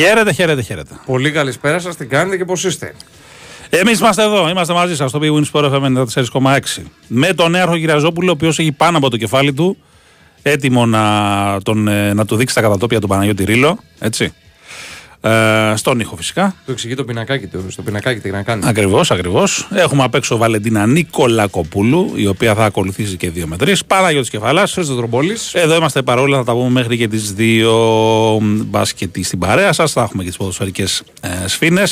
Χαίρετε, χαίρετε, χαίρετε. Πολύ καλησπέρα σας, τι κάνετε και πώς είστε; Εμείς είμαστε εδώ, είμαστε μαζί σας στο Big Win Sport FM 94,6. Με τον Νέαρχο Κυριαζόπουλο, ο οποίος έχει πάνω από το κεφάλι του έτοιμο να, τον, ε, να του δείξει τα κατατόπια του Παναγιώτη Ρήλο. Έτσι. Ε, στον ήχο φυσικά. Το εξηγεί το πινακάκι του. Στο πινακάκι τι να κάνει. Ακριβώς, ακριβώς. Έχουμε απ' έξω Βαλεντίνα Νίκολα Κοπούλου, η οποία θα ακολουθήσει και δύο με τρει. Παναγιώτης Κεφαλάς. Χρήστο Τρομπόλη. Εδώ είμαστε παρόλα, θα τα πούμε μέχρι και τις δύο μπάσκετ στην παρέα σας. Θα έχουμε και τις ποδοσφαιρικές ε, σφίνε.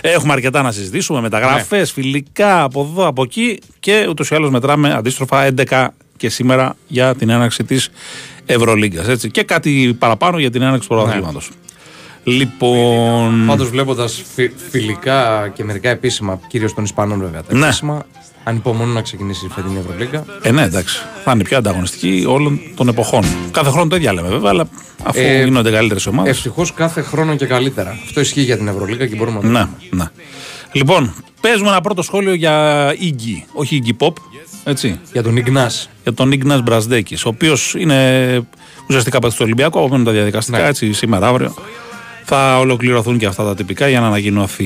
Έχουμε αρκετά να συζητήσουμε. Μεταγραφέ, ναι. φιλικά από εδώ, από εκεί. Και ούτως ή άλλως μετράμε αντίστροφα 11 και σήμερα για την έναρξη της Ευρωλίγκας. Και κάτι παραπάνω για την έναρξη του πρωταθλήματος. Ναι. Λοιπόν. Πάντως βλέποντας φιλικά και μερικά επίσημα, κυρίως των Ισπανών βέβαια, τα ναι. επίσημα, ανυπομονούν να ξεκινήσει η φετινή Ευρωλίγκα. Ε, ναι, εντάξει. Θα είναι πιο ανταγωνιστική όλων των εποχών. Κάθε χρόνο το ίδιο λέμε βέβαια, αλλά αφού ε, γίνονται καλύτερες ομάδες. Ευτυχώς κάθε χρόνο και καλύτερα. Αυτό ισχύει για την Ευρωλίγκα και μπορούμε να το ναι, ναι. Λοιπόν, παίζουμε ένα πρώτο σχόλιο για Iggy, όχι Iggy Pop. Έτσι. Για τον Ιγνά. Για τον Ιγνά Μπρασδέκη, ο οποίος είναι ουσιαστικά παίκτης του Ολυμπιακού, από τα διαδικαστικά, ναι. έτσι, σήμερα, αύριο θα ολοκληρωθούν και αυτά τα τυπικά για να ανακοινωθεί.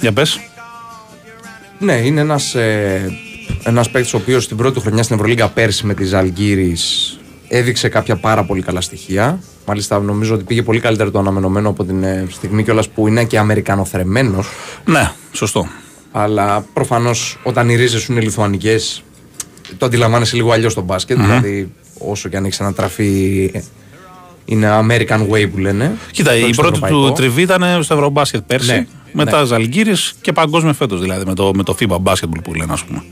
Για πες. Ναι, είναι ένας, ε, ένας παίκτης ο οποίος στην πρώτη χρονιά στην Ευρωλίγκα πέρσι με τη Ζαλγκύρης έδειξε κάποια πάρα πολύ καλά στοιχεία. Μάλιστα, νομίζω ότι πήγε πολύ καλύτερα το αναμενωμένο από την ε, στιγμή κιόλας που είναι και Αμερικανοθρεμένος. Ναι, σωστό. Αλλά προφανώς όταν οι ρίζες σου είναι λιθουανικές, το αντιλαμβάνεσαι λίγο αλλιώς στο μπασκετ Δηλαδή, όσο και αν έχεις ανατραφεί είναι American Way που λένε. Κοίτα, η πρώτη του τριβή ήταν στο Ευρωμπάσκετ πέρσι. Ναι, μετά ναι. Ζαλγκύρη και παγκόσμιο φέτος δηλαδή με το, με το FIBA Basketball που λένε, ας πούμε.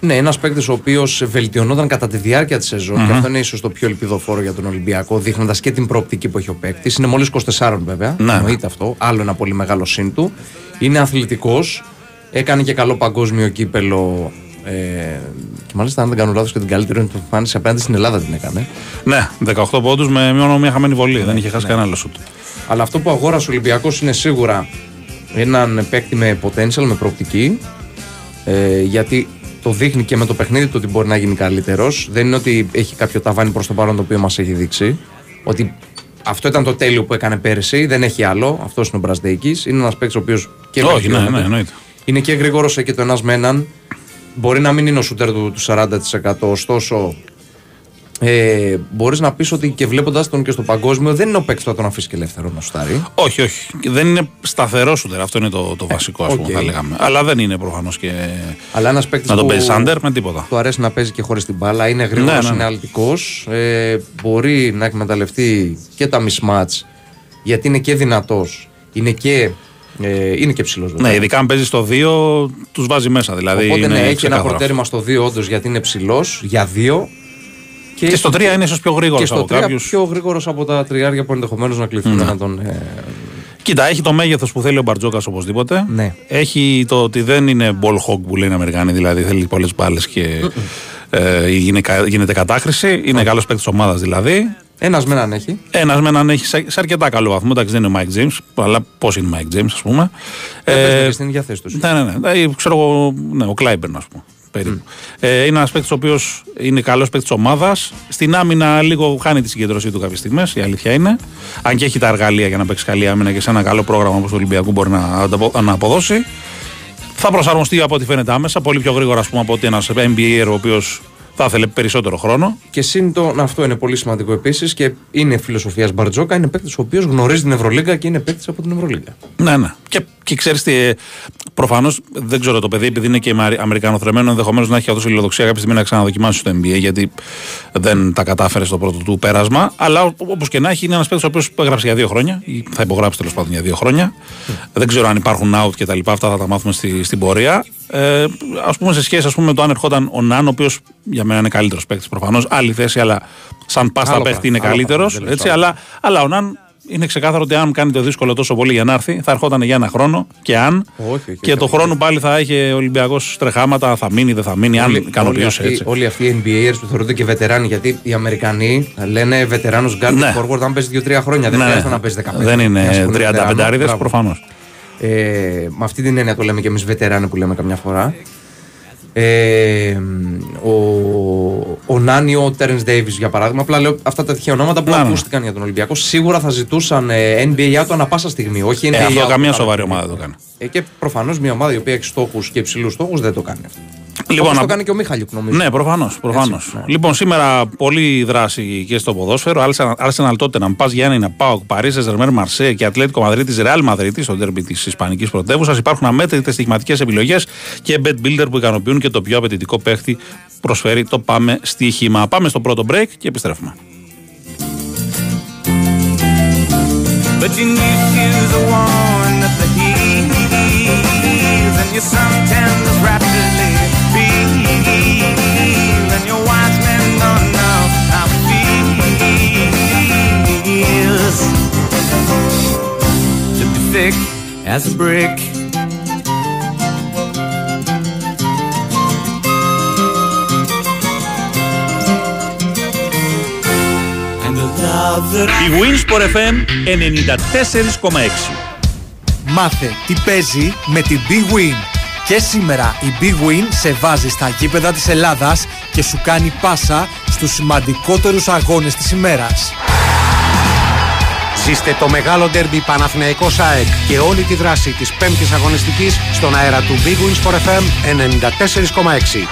Ναι, ένας παίκτης ο οποίος βελτιωνόταν κατά τη διάρκεια της σεζον mm-hmm. και αυτό είναι ίσως το πιο ελπιδοφόρο για τον Ολυμπιακό, δείχνοντας και την προοπτική που έχει ο παίκτης. Είναι μόλις 24 βέβαια. Ναι. Εννοείται αυτό. Άλλο ένα πολύ μεγάλο σύν του. Είναι αθλητικός. Έκανε και καλό παγκόσμιο κύπελο ε, και μάλιστα, αν δεν κάνω λάθος, και την καλύτερη του εμφάνιση απέναντι στην Ελλάδα την έκανε. Ναι, 18 πόντους με μόνο μία χαμένη βολή. δεν είχε χάσει ναι. κανένα άλλο σουτ. Αλλά αυτό που αγόρασε ο Ολυμπιακός είναι σίγουρα έναν παίκτη με potential, με προοπτική. Ε, γιατί το δείχνει και με το παιχνίδι του ότι μπορεί να γίνει καλύτερος. Δεν είναι ότι έχει κάποιο ταβάνι προς το παρόν το οποίο μας έχει δείξει. Ότι αυτό ήταν το τέλειο που έκανε πέρσι, δεν έχει άλλο. Αυτός είναι ο Μπρασδέκη. Είναι ένας παίκτης ο οποίος και Όχι, ναι, ναι, Είναι και γρήγορος και το ένας με έναν. Μπορεί να μην είναι ο σούτερ του, του 40%, ωστόσο ε, μπορείς να πεις ότι και βλέποντας τον και στο παγκόσμιο δεν είναι ο παίκτης που θα τον αφήσει και ελεύθερο να σουτάρει. Όχι, όχι. Δεν είναι σταθερό σούτερ. Αυτό είναι το, το βασικό, ας πούμε, θα λέγαμε. Αλλά δεν είναι προφανώς και. Αλλά ένας παίκτης. Να τον παίζει άντερ με τίποτα. Του αρέσει να παίζει και χωρίς την μπάλα. Είναι γρήγορος, ναι, ναι, ναι. είναι αλτικός. Ε, μπορεί να εκμεταλλευτεί και τα mismatch γιατί είναι και δυνατός. Είναι και ε, είναι και ψηλός. Ναι, ειδικά αν παίζεις στο 2, τους βάζει μέσα. Δηλαδή Οπότε ναι, έχει ένα προτέρημα στο 2 όντως γιατί είναι ψηλός για 2. Και, και στο 3 είναι ίσως πιο γρήγορος από κάποιους. πιο γρήγορος από τα τριάρια που ενδεχομένως να κληθούν ναι. να τον. Ε... Κοίτα, έχει το μέγεθος που θέλει ο Μπαρτζόκας οπωσδήποτε. Ναι. Έχει το ότι δεν είναι ball hog που λένε οι Αμερικάνοι, δηλαδή θέλει πολλές μπάλες και ε, γίνεται κατάχρηση. Είναι καλός παίκτης ομάδας δηλαδή. Ένας με έναν έχει. Ένας με έναν έχει σε, σε αρκετά καλό βαθμό. Εντάξει, δεν είναι ο Mike James, αλλά πώς είναι ο Mike James, ας πούμε. Ε, ε, στην ίδια θέση τους. Ναι, ναι, ναι. Ε, ξέρω εγώ, ναι, ο Κλάιμπερν, ας πούμε. Mm. Ε, είναι ένας παίκτης ο οποίος είναι καλός παίκτης ομάδας. Στην άμυνα λίγο χάνει τη συγκέντρωσή του κάποιες στιγμές, η αλήθεια είναι. Αν και έχει τα εργαλεία για να παίξει καλή άμυνα και σε ένα καλό πρόγραμμα όπως το Ολυμπιακού μπορεί να, να αποδώσει. Θα προσαρμοστεί από ό,τι φαίνεται άμεσα, πολύ πιο γρήγορα ας πούμε, από ότι ένας NBA ο οποίος θα ήθελε περισσότερο χρόνο. Και σύντο, αυτό είναι πολύ σημαντικό επίσης και είναι φιλοσοφίας Μπαρτζόκα. Είναι παίκτης ο οποίος γνωρίζει την Ευρωλίγκα και είναι παίκτης από την Ευρωλίγκα. Ναι, ναι. Και, και ξέρεις τι, ε, προφανώς δεν ξέρω το παιδί, επειδή είναι και Αμερικανοθρεμένο, ενδεχομένως να έχει η φιλοδοξία κάποια στιγμή να ξαναδοκιμάσει στο NBA, γιατί δεν τα κατάφερε στο πρώτο του πέρασμα. Αλλά όπως και να έχει, είναι ένας παίκτης ο οποίος έγραψε για δύο χρόνια, ή θα υπογράψει τέλος πάντων για δύο χρόνια. Mm. Δεν ξέρω αν υπάρχουν out και τα λοιπά, αυτά θα τα μάθουμε στη, στην πορεία. Ε, Α πούμε σε σχέση ας πούμε, με το αν ερχόταν ο Ναν, ο οποίος για μένα είναι καλύτερο παίκτη προφανώς. Άλλη θέση, αλλά σαν πάστα παίχτη είναι καλύτερος. Αλλά, αλλά ο Ναν είναι ξεκάθαρο ότι αν κάνει το δύσκολο τόσο πολύ για να έρθει, θα ερχόταν για ένα χρόνο και αν. Όχι, και το χρόνο πάλι θα έχει ο Ολυμπιακός τρεχάματα, θα μείνει, δεν θα μείνει, αν ικανοποιούσε έτσι. Όλοι αυτοί οι NBAers που θεωρούνται και βετεράνοι, γιατί οι Αμερικανοί λένε βετεράνος guard ναι. forward αν παίζει 2-3 χρόνια. Δεν ναι. χρειάζεται να παίζει 15. Δεν είναι 35 προφανώς. Ε, με αυτή την έννοια το λέμε και εμείς βετεράνοι που λέμε καμιά φορά. Ε, ο, ο Νάνιο, ο Τέρεν Ντέιβι για παράδειγμα. Απλά λέω αυτά τα τυχαία ονόματα που ακούστηκαν για τον Ολυμπιακό. Σίγουρα θα ζητούσαν ε, NBA του ανα πάσα στιγμή. Όχι NBA. Ε, αυτό καμία σοβαρή ομάδα το κάνει. Ε, και προφανώς μια ομάδα η οποία έχει στόχους και υψηλούς στόχους δεν το κάνει αυτό. Λοιπόν, Όπως το κάνει και ο Μίχαλιουκ νομίζω. Ναι, προφανώς. Προφανώς. Ναι. Λοιπόν, σήμερα πολύ δράση και στο ποδόσφαιρο. Arsenal τότε να πα για ένα Πάοκ, Παρίσι, Ζερμέρ, Μαρσέ και Ατλέτικο Μαδρίτη, Ρεάλ Μαδρίτη, στο τέρμι της Ισπανικής πρωτεύουσας. Υπάρχουν αμέτρητες στοιχηματικέ επιλογές και bet builder που ικανοποιούν και το πιο απαιτητικό παίχτη προσφέρει το πάμε στοίχημα. Πάμε στο πρώτο break και επιστρέφουμε. But you need to the one that the heels and your suntan rapidly feel as a brick Η Winsport FM 94,6 Μάθε τι παίζει με την Big Win. Και σήμερα η Big Win σε βάζει στα γήπεδα της Ελλάδας και σου κάνει πάσα στους σημαντικότερους αγώνες της ημέρας. Ζήστε το μεγάλο ντέρμπι Παναθηναϊκός ΑΕΚ και όλη τη δράση της πέμπτης αγωνιστικής στον αέρα του Big Win Sport FM 94,6.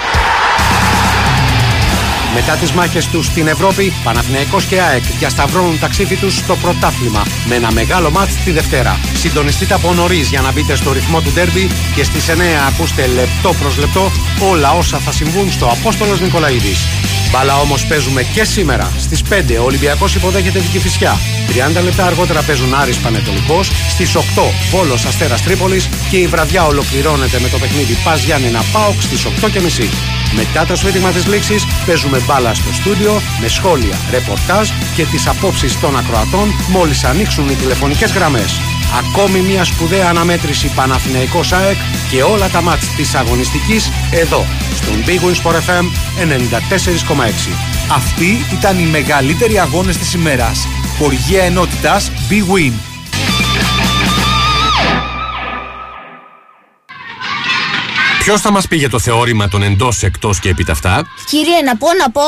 Μετά τις μάχες τους στην Ευρώπη, Παναθηναϊκός και ΑΕΚ διασταυρώνουν τα ξύφη τους στο πρωτάθλημα με ένα μεγάλο μάτς τη Δευτέρα. Συντονιστείτε από νωρί για να μπείτε στο ρυθμό του ντέρμπι και στις 9 ακούστε λεπτό προς λεπτό όλα όσα θα συμβούν στο Απόστολος Νικολαίδης. Μπάλα όμως παίζουμε και σήμερα. Στις 5 ο Ολυμπιακός υποδέχεται την Κηφισιά. 30 λεπτά αργότερα παίζουν Άρης Πανετολικός. Στις 8 Βόλος Αστέρας Τρίπολης και η βραδιά ολοκληρώνεται με το παιχνίδι Πας Γιάννενα Πάοξ στις 8.30. Μετά το σφίτιγμα της λήξης παίζουμε μπάλα στο στούντιο με σχόλια, ρεπορτάζ και τις απόψεις των ακροατών μόλις ανοίξουν οι τηλεφωνικές γραμμές. Ακόμη μια σπουδαία αναμέτρηση Παναθηναϊκός ΑΕΚ και όλα τα μάτς της αγωνιστικής εδώ στον Big Wins for FM 94,6. Αυτοί ήταν οι μεγαλύτεροι αγώνες της ημέρας. Χοργία ενότητας Big Win. Ποιος θα μας πει για το θεώρημα των εντός, εκτός και επιταυτά. Κύριε, να πω, να πω.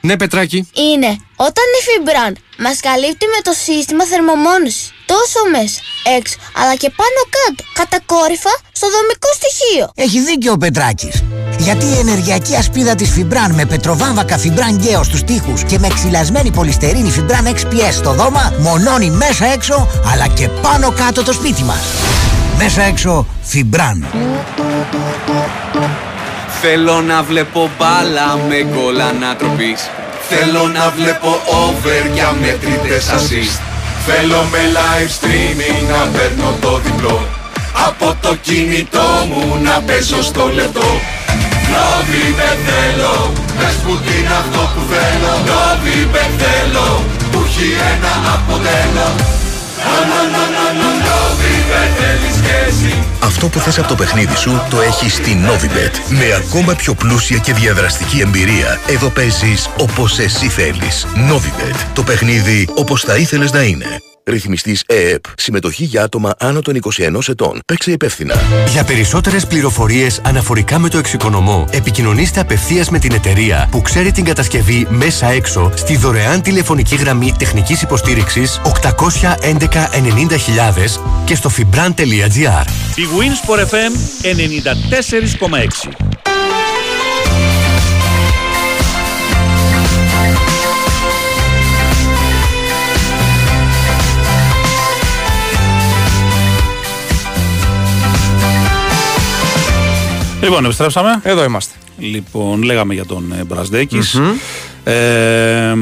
Ναι, Πετράκη. Είναι όταν η Fibran μας καλύπτει με το σύστημα θερμομόνωση. Τόσο μέσα, έξω, αλλά και πάνω κάτω, κατακόρυφα στο δομικό στοιχείο. Έχει δίκιο ο Πετράκης. Γιατί η ενεργειακή ασπίδα της Fibran με πετροβάμβακα Fibran Geo στους τοίχους και με ξυλασμένη πολυστερίνη Fibran XPS στο δώμα μονώνει μέσα έξω αλλά και πάνω κάτω το σπίτι μας. Μέσα έξω Φιμπράν. Θέλω να βλέπω μπάλα με γκολ ανατροπής. Θέλω να βλέπω over για μετρητές assist. Θέλω με live streaming να παίρνω το διπλό. Από το κινητό μου να παίζω στο λεπτό. Νόβι θέλω, πες που είναι αυτό που θέλω. Νόβι θέλω, που έχει ένα αποτέλο αυτό που θες από το παιχνίδι σου το έχεις στη Novibet. Με ακόμα πιο πλούσια και διαδραστική εμπειρία. Εδώ παίζεις όπως εσύ θέλεις. Novibet. Το παιχνίδι όπως θα ήθελες να είναι. Ρυθμιστής ΕΕΠ. Συμμετοχή για άτομα άνω των 21 ετών. Παίξε υπεύθυνα. Για περισσότερες πληροφορίες αναφορικά με το εξοικονομώ, επικοινωνήστε απευθείας με την εταιρεία που ξέρει την κατασκευή μέσα έξω στη δωρεάν τηλεφωνική γραμμή τεχνικής υποστήριξης 811 90.000 και στο fibran.gr. Η Wins for FM 94,6. Λοιπόν, επιστρέψαμε. Εδώ είμαστε. Λοιπόν, λέγαμε για τον ε, μπρασδεκη Ε,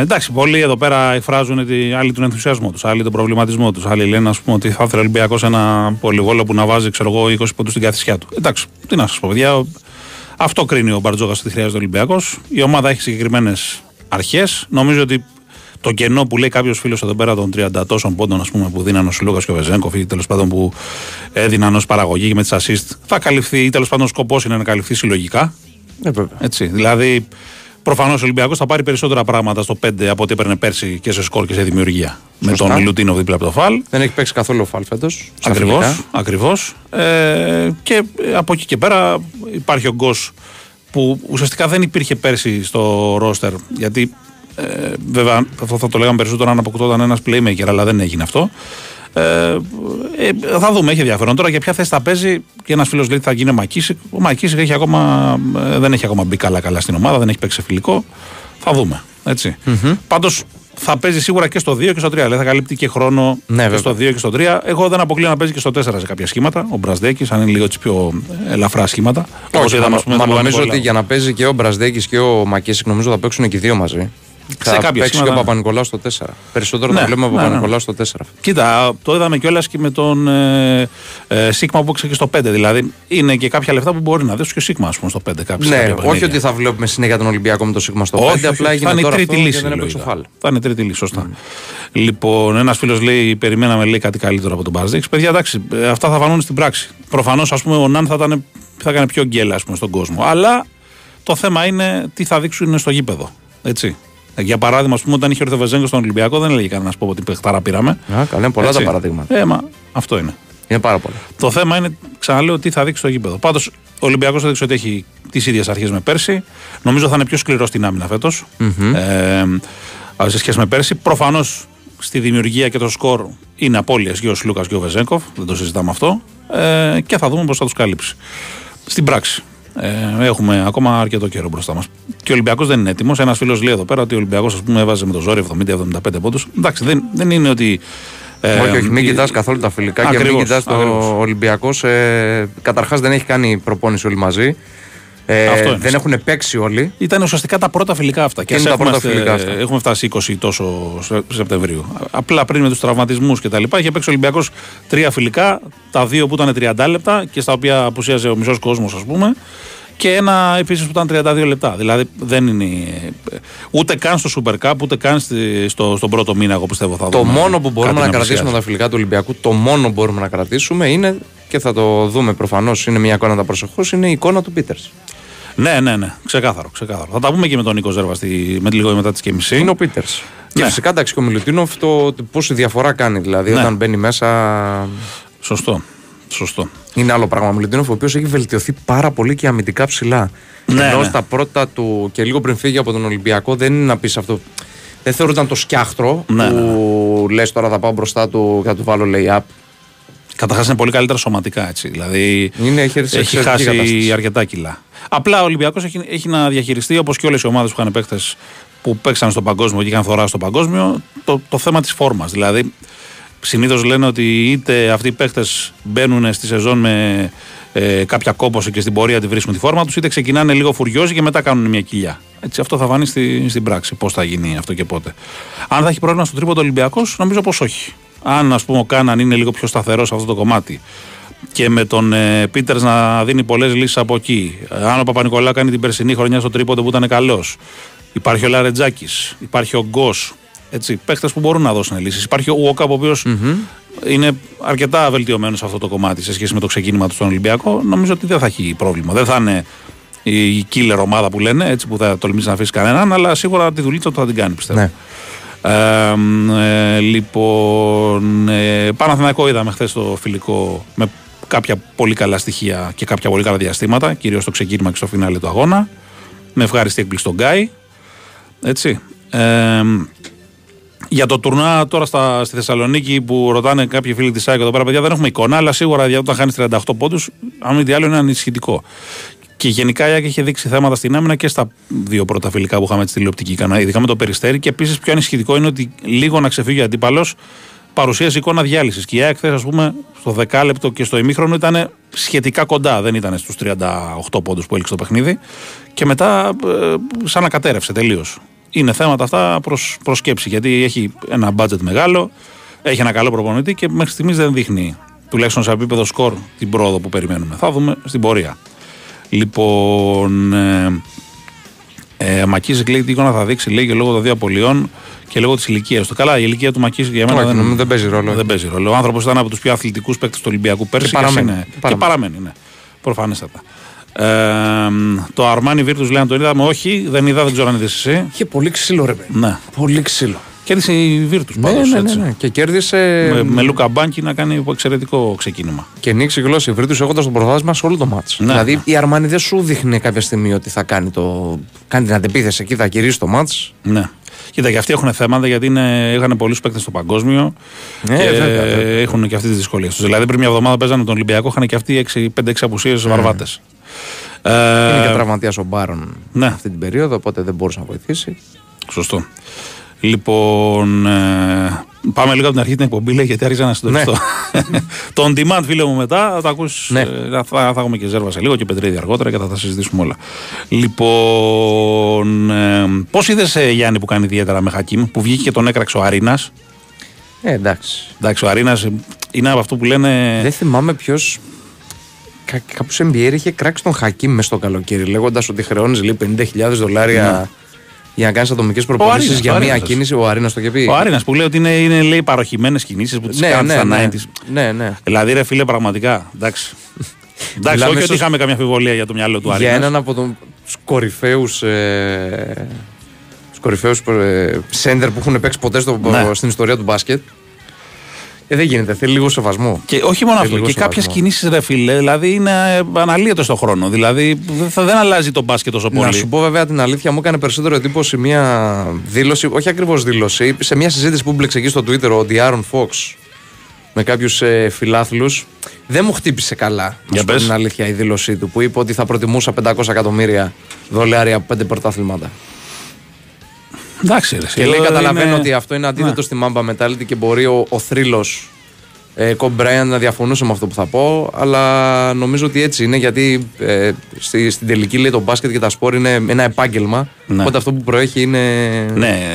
εντάξει, πολλοί εδώ πέρα εκφράζουν ότι άλλοι τον ενθουσιασμό τους, άλλοι τον προβληματισμό τους. Άλλοι λένε ας πούμε, ότι θα ήθελε ο Ολυμπιακός ένα πολυγόλο που να βάζει ξέρω εγώ, 20 πόντους στην καθησιά του. Εντάξει, τι να σας πω, παιδιά. Αυτό κρίνει ο Μπαρτζόκας ότι χρειάζεται ο Ολυμπιακός. Η ομάδα έχει συγκεκριμένες αρχές. Νομίζω ότι το κενό που λέει κάποιος φίλος εδώ πέρα των 30 τόσων πόντων ας πούμε, που δίναν ο Σιλούκας και ο Βεζέγκοφ ή τέλος πάντων που έδιναν ως παραγωγή και με τις assist θα καλυφθεί ή τέλος πάντων ο σκοπός είναι να καλυφθεί συλλογικά. Ε, Έτσι, δηλαδή Προφανώς ο Ολυμπιακός θα πάρει περισσότερα πράγματα στο 5 από ό,τι έπαιρνε πέρσι και σε σκορ και σε δημιουργία. Σωστά. Με τον Λουτίνο δίπλα από το φαλ. Δεν έχει παίξει καθόλου ο φαλ φέτος. Ακριβώς. Ακριβώς. Ε, και από εκεί και πέρα υπάρχει ο Γκος που ουσιαστικά δεν υπήρχε πέρσι στο ρόστερ. Γιατί ε, βέβαια αυτό θα το λέγαμε περισσότερο αν αποκτώταν ένας playmaker, αλλά δεν έγινε αυτό. Ε, ε, θα δούμε, έχει ενδιαφέρον. Τώρα για ποια θέση θα παίζει και ένας φίλος λέει ότι θα γίνει ο Μακίσικ. Ο Μακίσικ έχει ακόμα, ε, δεν έχει ακόμα μπει καλά-καλά στην ομάδα, δεν έχει παίξει φιλικό. Θα δούμε. Έτσι. Mm-hmm. Πάντως θα παίζει σίγουρα και στο 2 και στο 3. Δηλαδή θα καλύπτει και χρόνο ναι, και στο 2 και στο 3. Εγώ δεν αποκλείω να παίζει και στο 4 σε κάποια σχήματα. Ο Μπρασδέκης, αν είναι λίγο τι πιο ελαφρά σχήματα. Όχι, είδαμε, μα, μα νομίζω ότι για να παίζει και ο Μπρασδέκης και ο Μακίσικ νομίζω θα παίξουν και οι δύο μαζί. Θα σε κάποια παίξει και ο Παπα-Νικολάου στο 4. Περισσότερο ναι, θα βλέπουμε ναι, Παπα-Νικολάου ναι. στο 4. Κοίτα, το είδαμε κιόλας και με τον ε, ε, Σίγμα που έξερε και στο 5. Δηλαδή είναι και κάποια λεφτά που μπορεί να δώσει και ο Σίγμα πούμε, στο 5. Κάποιες, ναι, όχι ότι θα βλέπουμε συνέχεια τον Ολυμπιακό με τον Σίγμα στο 5. Όχι, απλά έγινε θα είναι τρίτη λύση. Θα είναι τρίτη λύση, σωστά. Mm. Λοιπόν, ένας φίλος λέει: Περιμέναμε λέει, κάτι καλύτερο από τον Μπαρζέξ. Παιδιά, εντάξει, ε, αυτά θα φανούν στην πράξη. Προφανώς, ας πούμε, ο Ναν θα, ήταν, θα έκανε πιο γκέλα στον κόσμο. Αλλά το θέμα είναι τι θα δείξουν στο γήπεδο. Έτσι. Για παράδειγμα, ας πούμε, όταν είχε έρθει ο στον Ολυμπιακό, δεν έλεγε κανένα πω ότι παιχτάρα πήραμε. Α, καλά, είναι πολλά Έτσι. τα παραδείγματα. Ε, μα, αυτό είναι. Είναι πάρα πολλά. Το θέμα είναι, ξαναλέω, τι θα δείξει στο γήπεδο. Πάντως, ο Ολυμπιακός θα δείξει ότι έχει τις ίδιες αρχές με πέρσι. Νομίζω θα είναι πιο σκληρό στην άμυνα φέτος. Mm-hmm. Ε, σε σχέση με πέρσι. Προφανώς στη δημιουργία και το σκορ είναι απώλειε και ο Σλούκας και ο Βεζέγκοφ. Δεν το συζητάμε αυτό. Ε, και θα δούμε πώς θα τους καλύψει. Στην πράξη. Ε, έχουμε ακόμα αρκετό καιρό μπροστά μας. Και ο Ολυμπιακός δεν είναι έτοιμος. Ένας φίλος λέει εδώ πέρα ότι ο Ολυμπιακός έβαζε με το ζόρι 70-75 πόντους. Εντάξει, δεν, δεν είναι ότι. Ε, όχι, όχι, μην κοιτάς καθόλου τα φιλικά ακριβώς, και μην κοιτάς το Ολυμπιακός. Ε, Καταρχάς δεν έχει κάνει προπόνηση όλοι μαζί. Ε, δεν έχουν παίξει όλοι. Ήταν ουσιαστικά τα πρώτα φιλικά αυτά. Και τα πρώτα φιλικά αυτά. Έχουμε φτάσει 20 τόσο Σεπτεμβρίου. Απλά πριν με τους τραυματισμούς και τα λοιπά είχε παίξει ο Ολυμπιακός τρία φιλικά, τα δύο που ήταν 30 λεπτά και στα οποία απουσίαζε ο μισός κόσμος, ας πούμε. Και ένα επίσης που ήταν 32 λεπτά. Δηλαδή δεν είναι. Ούτε καν στο Super Cup, ούτε καν στο, στον πρώτο μήνα, εγώ πιστεύω θα Το μόνο που μπορούμε να, να κρατήσουμε τα φιλικά του Ολυμπιακού, το μόνο που μπορούμε να κρατήσουμε είναι και θα το δούμε προφανώς, είναι μια εικόνα τα προσεχώς, είναι η εικόνα του Πίτερ. Ναι, ναι, ναι. Ξεκάθαρο, ξεκάθαρο. Θα τα πούμε και με τον Νίκο Ζέρβα στη, με λίγο μετά τις και μισή. Είναι ο Πίτερς. Και ναι. φυσικά εντάξει και ο Μιλουτίνοφ το πόση διαφορά κάνει. Δηλαδή ναι. όταν μπαίνει μέσα. Σωστό. Σωστό. Είναι άλλο πράγμα. Ο Μιλουτίνοφ ο οποίος έχει βελτιωθεί πάρα πολύ και αμυντικά ψηλά. Ναι, Ενώ ναι. στα πρώτα του και λίγο πριν φύγει από τον Ολυμπιακό δεν είναι να πεις αυτό. Δεν θεωρούταν το σκιάχτρο ναι, που ναι. λες τώρα θα πάω μπροστά του και θα του βάλω lay-up. Καταρχάς είναι πολύ καλύτερα σωματικά έτσι. Δηλαδή είναι, έχει, έχει χάσει κατάσταση. αρκετά κιλά. Απλά ο Ολυμπιακός έχει, έχει να διαχειριστεί όπως και όλες οι ομάδες που είχαν παίχτε που παίξαν στο παγκόσμιο και είχαν θωρά στο παγκόσμιο το, το θέμα της φόρμας. Δηλαδή, συνήθως λένε ότι είτε αυτοί οι παίχτε μπαίνουν στη σεζόν με ε, κάποια κόπωση και στην πορεία τη βρίσκουν τη φόρμα τους, είτε ξεκινάνε λίγο φουριόζοι και μετά κάνουν μια κοιλιά. Έτσι, αυτό θα φανεί στη, στην πράξη. Πώς θα γίνει αυτό και πότε. Αν θα έχει πρόβλημα στο τρίποντο Ολυμπιακός, νομίζω πως όχι. Αν ας πούμε ο Κάναν είναι λίγο πιο σταθερός σε αυτό το κομμάτι και με τον ε, Πίτερς να δίνει πολλές λύσεις από εκεί. Αν ο Παπα-Νικολάου κάνει την περσινή χρονιά στο τρίποντο που ήταν καλός. Υπάρχει ο Λαρετζάκης, υπάρχει ο Γκος. Έτσι, παίχτες που μπορούν να δώσουν λύσεις. Υπάρχει ο Ουόκαπ, ο οποιο είναι αρκετά βελτιωμένος σε αυτό το κομμάτι σε σχέση με το ξεκίνημα του στον Ολυμπιακό. Νομίζω ότι δεν θα έχει πρόβλημα. Δεν θα είναι η killer ομάδα που λένε, έτσι που θα τολμήσει να αφήσει κανέναν, αλλά σίγουρα τη δουλίτσα του θα την κάνει, πιστεύω. Ναι. Ε, ε, λοιπόν, ε, Παναθηναϊκό είδαμε χθες το φιλικό με κάποια πολύ καλά στοιχεία και κάποια πολύ καλά διαστήματα, κυρίως στο ξεκίνημα και στο φινάλε του αγώνα. Με ευχάριστη έκπληξη στον Γκάι. Έτσι. Ε, για το τουρνά τώρα στα, στη Θεσσαλονίκη που ρωτάνε κάποιοι φίλοι της ΣΑΕΚ εδώ πέρα, παιδιά δεν έχουμε εικόνα, αλλά σίγουρα όταν χάνεις 38 πόντους, αν μη τι άλλο είναι ανησυχητικό. Και γενικά η Άκη είχε δείξει θέματα στην άμυνα και στα δύο πρώτα φιλικά που είχαμε τη τηλεοπτική κανάλι, ειδικά με το περιστέρι. Και επίσης πιο ανησυχητικό είναι ότι λίγο να ξεφύγει ο αντίπαλος παρουσίασε εικόνα διάλυσης. Και η ΑΕΚ, ας πούμε, στο δεκάλεπτο και στο ημίχρονο ήταν σχετικά κοντά. Δεν ήταν στους 38 πόντους που έλειξε το παιχνίδι. Και μετά, ε, σαν να κατέρευσε τελείως. Είναι θέματα αυτά προς σκέψη. Γιατί έχει ένα μπάτζετ μεγάλο, έχει ένα καλό προπονητή και μέχρι στιγμής δεν δείχνει τουλάχιστον σε επίπεδο σκορ την πρόοδο που περιμένουμε. Θα δούμε στην πορεία. Λοιπόν, ε, ε, Μακίζικ λέει τι εικόνα θα δείξει, λέει και λόγω των δύο απολειών και λόγω της ηλικίας του. Καλά, η ηλικία του Μακίζικ για μένα δεν, δεν, παίζει ρόλο. Δεν παίζει ρόλο. Ο άνθρωπος ήταν από τους πιο αθλητικούς παίκτες του Ολυμπιακού πέρσι. Και παραμένει. Είναι, και παραμένει, ναι. Προφανέστατα. Ε, το Armani Virtus λέει αν το είδαμε, όχι, δεν είδα, δεν ξέρω αν είδες εσύ. Είχε πολύ ξύλο, ρε παιδί. Ναι. Πολύ ξύλο. Κέρδισε η Βίρτου ναι, πάντως, ναι, ναι, έτσι. ναι. Και κέρδισε. Με, με Λούκα Μπάνκι να κάνει εξαιρετικό ξεκίνημα. Και ανοίξει γλώσσα η Βίρτου έχοντας το προβάδισμα σε όλο το μάτς. Ναι, δηλαδή ναι. η Αρμάνι δεν σου δείχνει κάποια στιγμή ότι θα κάνει, το... κάνει την αντεπίθεση εκεί, θα γυρίσει το μάτς. Ναι. Κοίτα, και αυτοί έχουν θέματα γιατί είναι, είχαν πολλούς παίκτες στο παγκόσμιο. Ναι, και βέβαια, βέβαια. έχουν και αυτές τις δυσκολίες τους. Δηλαδή πριν μια εβδομάδα παίζανε τον Ολυμπιακό, είχαν και αυτοί 5-6 απουσίε βαρβάτε. Ε, Ναι. Είναι και τραυματίας ο Μπάρον ναι. αυτή την περίοδο, οπότε δεν μπορούσε να βοηθήσει. Σωστό. Λοιπόν, ε, πάμε λίγο από την αρχή την εκπομπή, λέει, γιατί άρχισα να συντονιστώ. το on demand, φίλε μου, μετά θα τα ακούσει. Ναι. θα, θα έχουμε και ζέρβα σε λίγο και πετρίδι αργότερα και θα τα συζητήσουμε όλα. Λοιπόν, ε, πώς είδες, Γιάννη, που κάνει ιδιαίτερα με Χακίμ, που βγήκε και τον έκραξε ο Αρίνας; Ε, εντάξει. Εντάξει, ο Αρίνας είναι από αυτό που λένε. Δεν θυμάμαι ποιος. Κα, Κάπου σε NBA είχε κράξει τον Χακίμ μες στο καλοκαίρι, λέγοντας ότι χρεώνεις λέει 50.000 δολάρια για να κάνεις ατομικές προπονήσεις Αρίνας, Ναι. ο για μία Αρίνας. κίνηση. Ο Αρίνα το είχε πει. Ο Άρινα που λέει ότι είναι, είναι λέει, παροχημένες κινήσεις που τις ναι, κάνεις ναι, στα ναι, 90s. ναι, ναι. Δηλαδή, ρε φίλε, πραγματικά. Εντάξει. Εντάξει, Μιλάμε όχι ότι ίσως είχαμε καμία αμφιβολία για το μυαλό του Για Άρινα. έναν από τους κορυφαίους. Ε, τους κορυφαίους ε, σέντερ που έχουν παίξει ποτέ στο, Ναι. στην ιστορία του μπάσκετ. Ε, δεν γίνεται, θέλει λίγο σεβασμό. Και όχι μόνο Θέλει αυτό, λίγο και κάποιες σεβασμό. κινήσεις, ρε φίλε, δηλαδή είναι αναλύεται στο χρόνο. Δηλαδή δεν, θα, δεν αλλάζει το μπάσκετ τόσο πολύ. Να σου πω βέβαια την αλήθεια, μου έκανε περισσότερο εντύπωση μια δήλωση, όχι ακριβώς δήλωση, σε μια συζήτηση που μπλεξε εκεί στο Twitter ο Diaron Fox με κάποιους ε, φιλάθλους. Δεν μου χτύπησε καλά, να Για σου πω πες. την αλήθεια, η δήλωσή του που είπε ότι θα προτιμούσα 500 εκατομμύρια δολάρια από πέντε πρωτάθληματα. Εντάξει, ρε, Και εδώ λέει: Καταλαβαίνω είναι- ότι αυτό είναι αντίθετο Ναι. στη Mamba Mentality και μπορεί ο, ο θρύλος ε, Κομπ Μπράιαν να διαφωνούσε με αυτό που θα πω, αλλά νομίζω ότι έτσι είναι γιατί ε, στη, στην τελική λέει το μπάσκετ και τα σπορ είναι ένα επάγγελμα. Ναι. Οπότε αυτό που προέχει είναι. Ναι,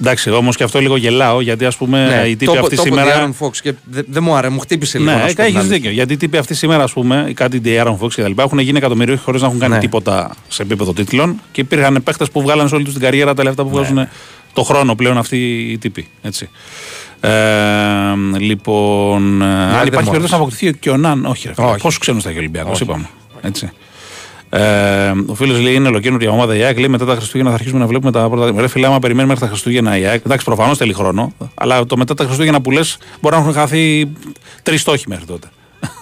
εντάξει, όμως και αυτό λίγο γελάω γιατί ας πούμε Ναι, οι τύποι το, είπε- αυτοί το είπε ο σήμερα. Diaron Fox και δεν δεν μου άρεσε, μου χτύπησε λίγο. να Ναι, σου πω την έχεις αλήθεια. δίκιο. Γιατί οι τύποι αυτοί σήμερα, ας πούμε, ή κάτι Diaron Fox και τα λοιπά, έχουν γίνει εκατομμυρίοι χωρίς να έχουν κάνει Ναι. τίποτα σε επίπεδο τίτλων και υπήρχαν παίχτε που βγάλαν σε όλη τους την καριέρα τα λεφτά που Ναι. βγάζουν το χρόνο πλέον αυτοί οι τύποι. Έτσι. Ε, λοιπόν, ε, αν δεν υπάρχει μου περίπτωση άρεσε. να αποκτηθεί και ο Ναν, όχι, ρε, φίλε, Όχι. πόσους ξένους θα έχει ο Ολυμπιακός, Όχι. είπαμε. Έτσι. Ε, ο φίλος λέει: Είναι ολοκένουργια ομάδα η ΑΕΚ. Λέει μετά τα Χριστούγεννα θα αρχίσουμε να βλέπουμε τα πρώτα. Ρε φίλε, άμα περιμένουμε μέχρι τα Χριστούγεννα η ΑΕΚ. Εντάξει, προφανώς θέλει χρόνο. Αλλά το μετά τα Χριστούγεννα που λες μπορεί να έχουν χαθεί τρεις στόχοι μέχρι τότε.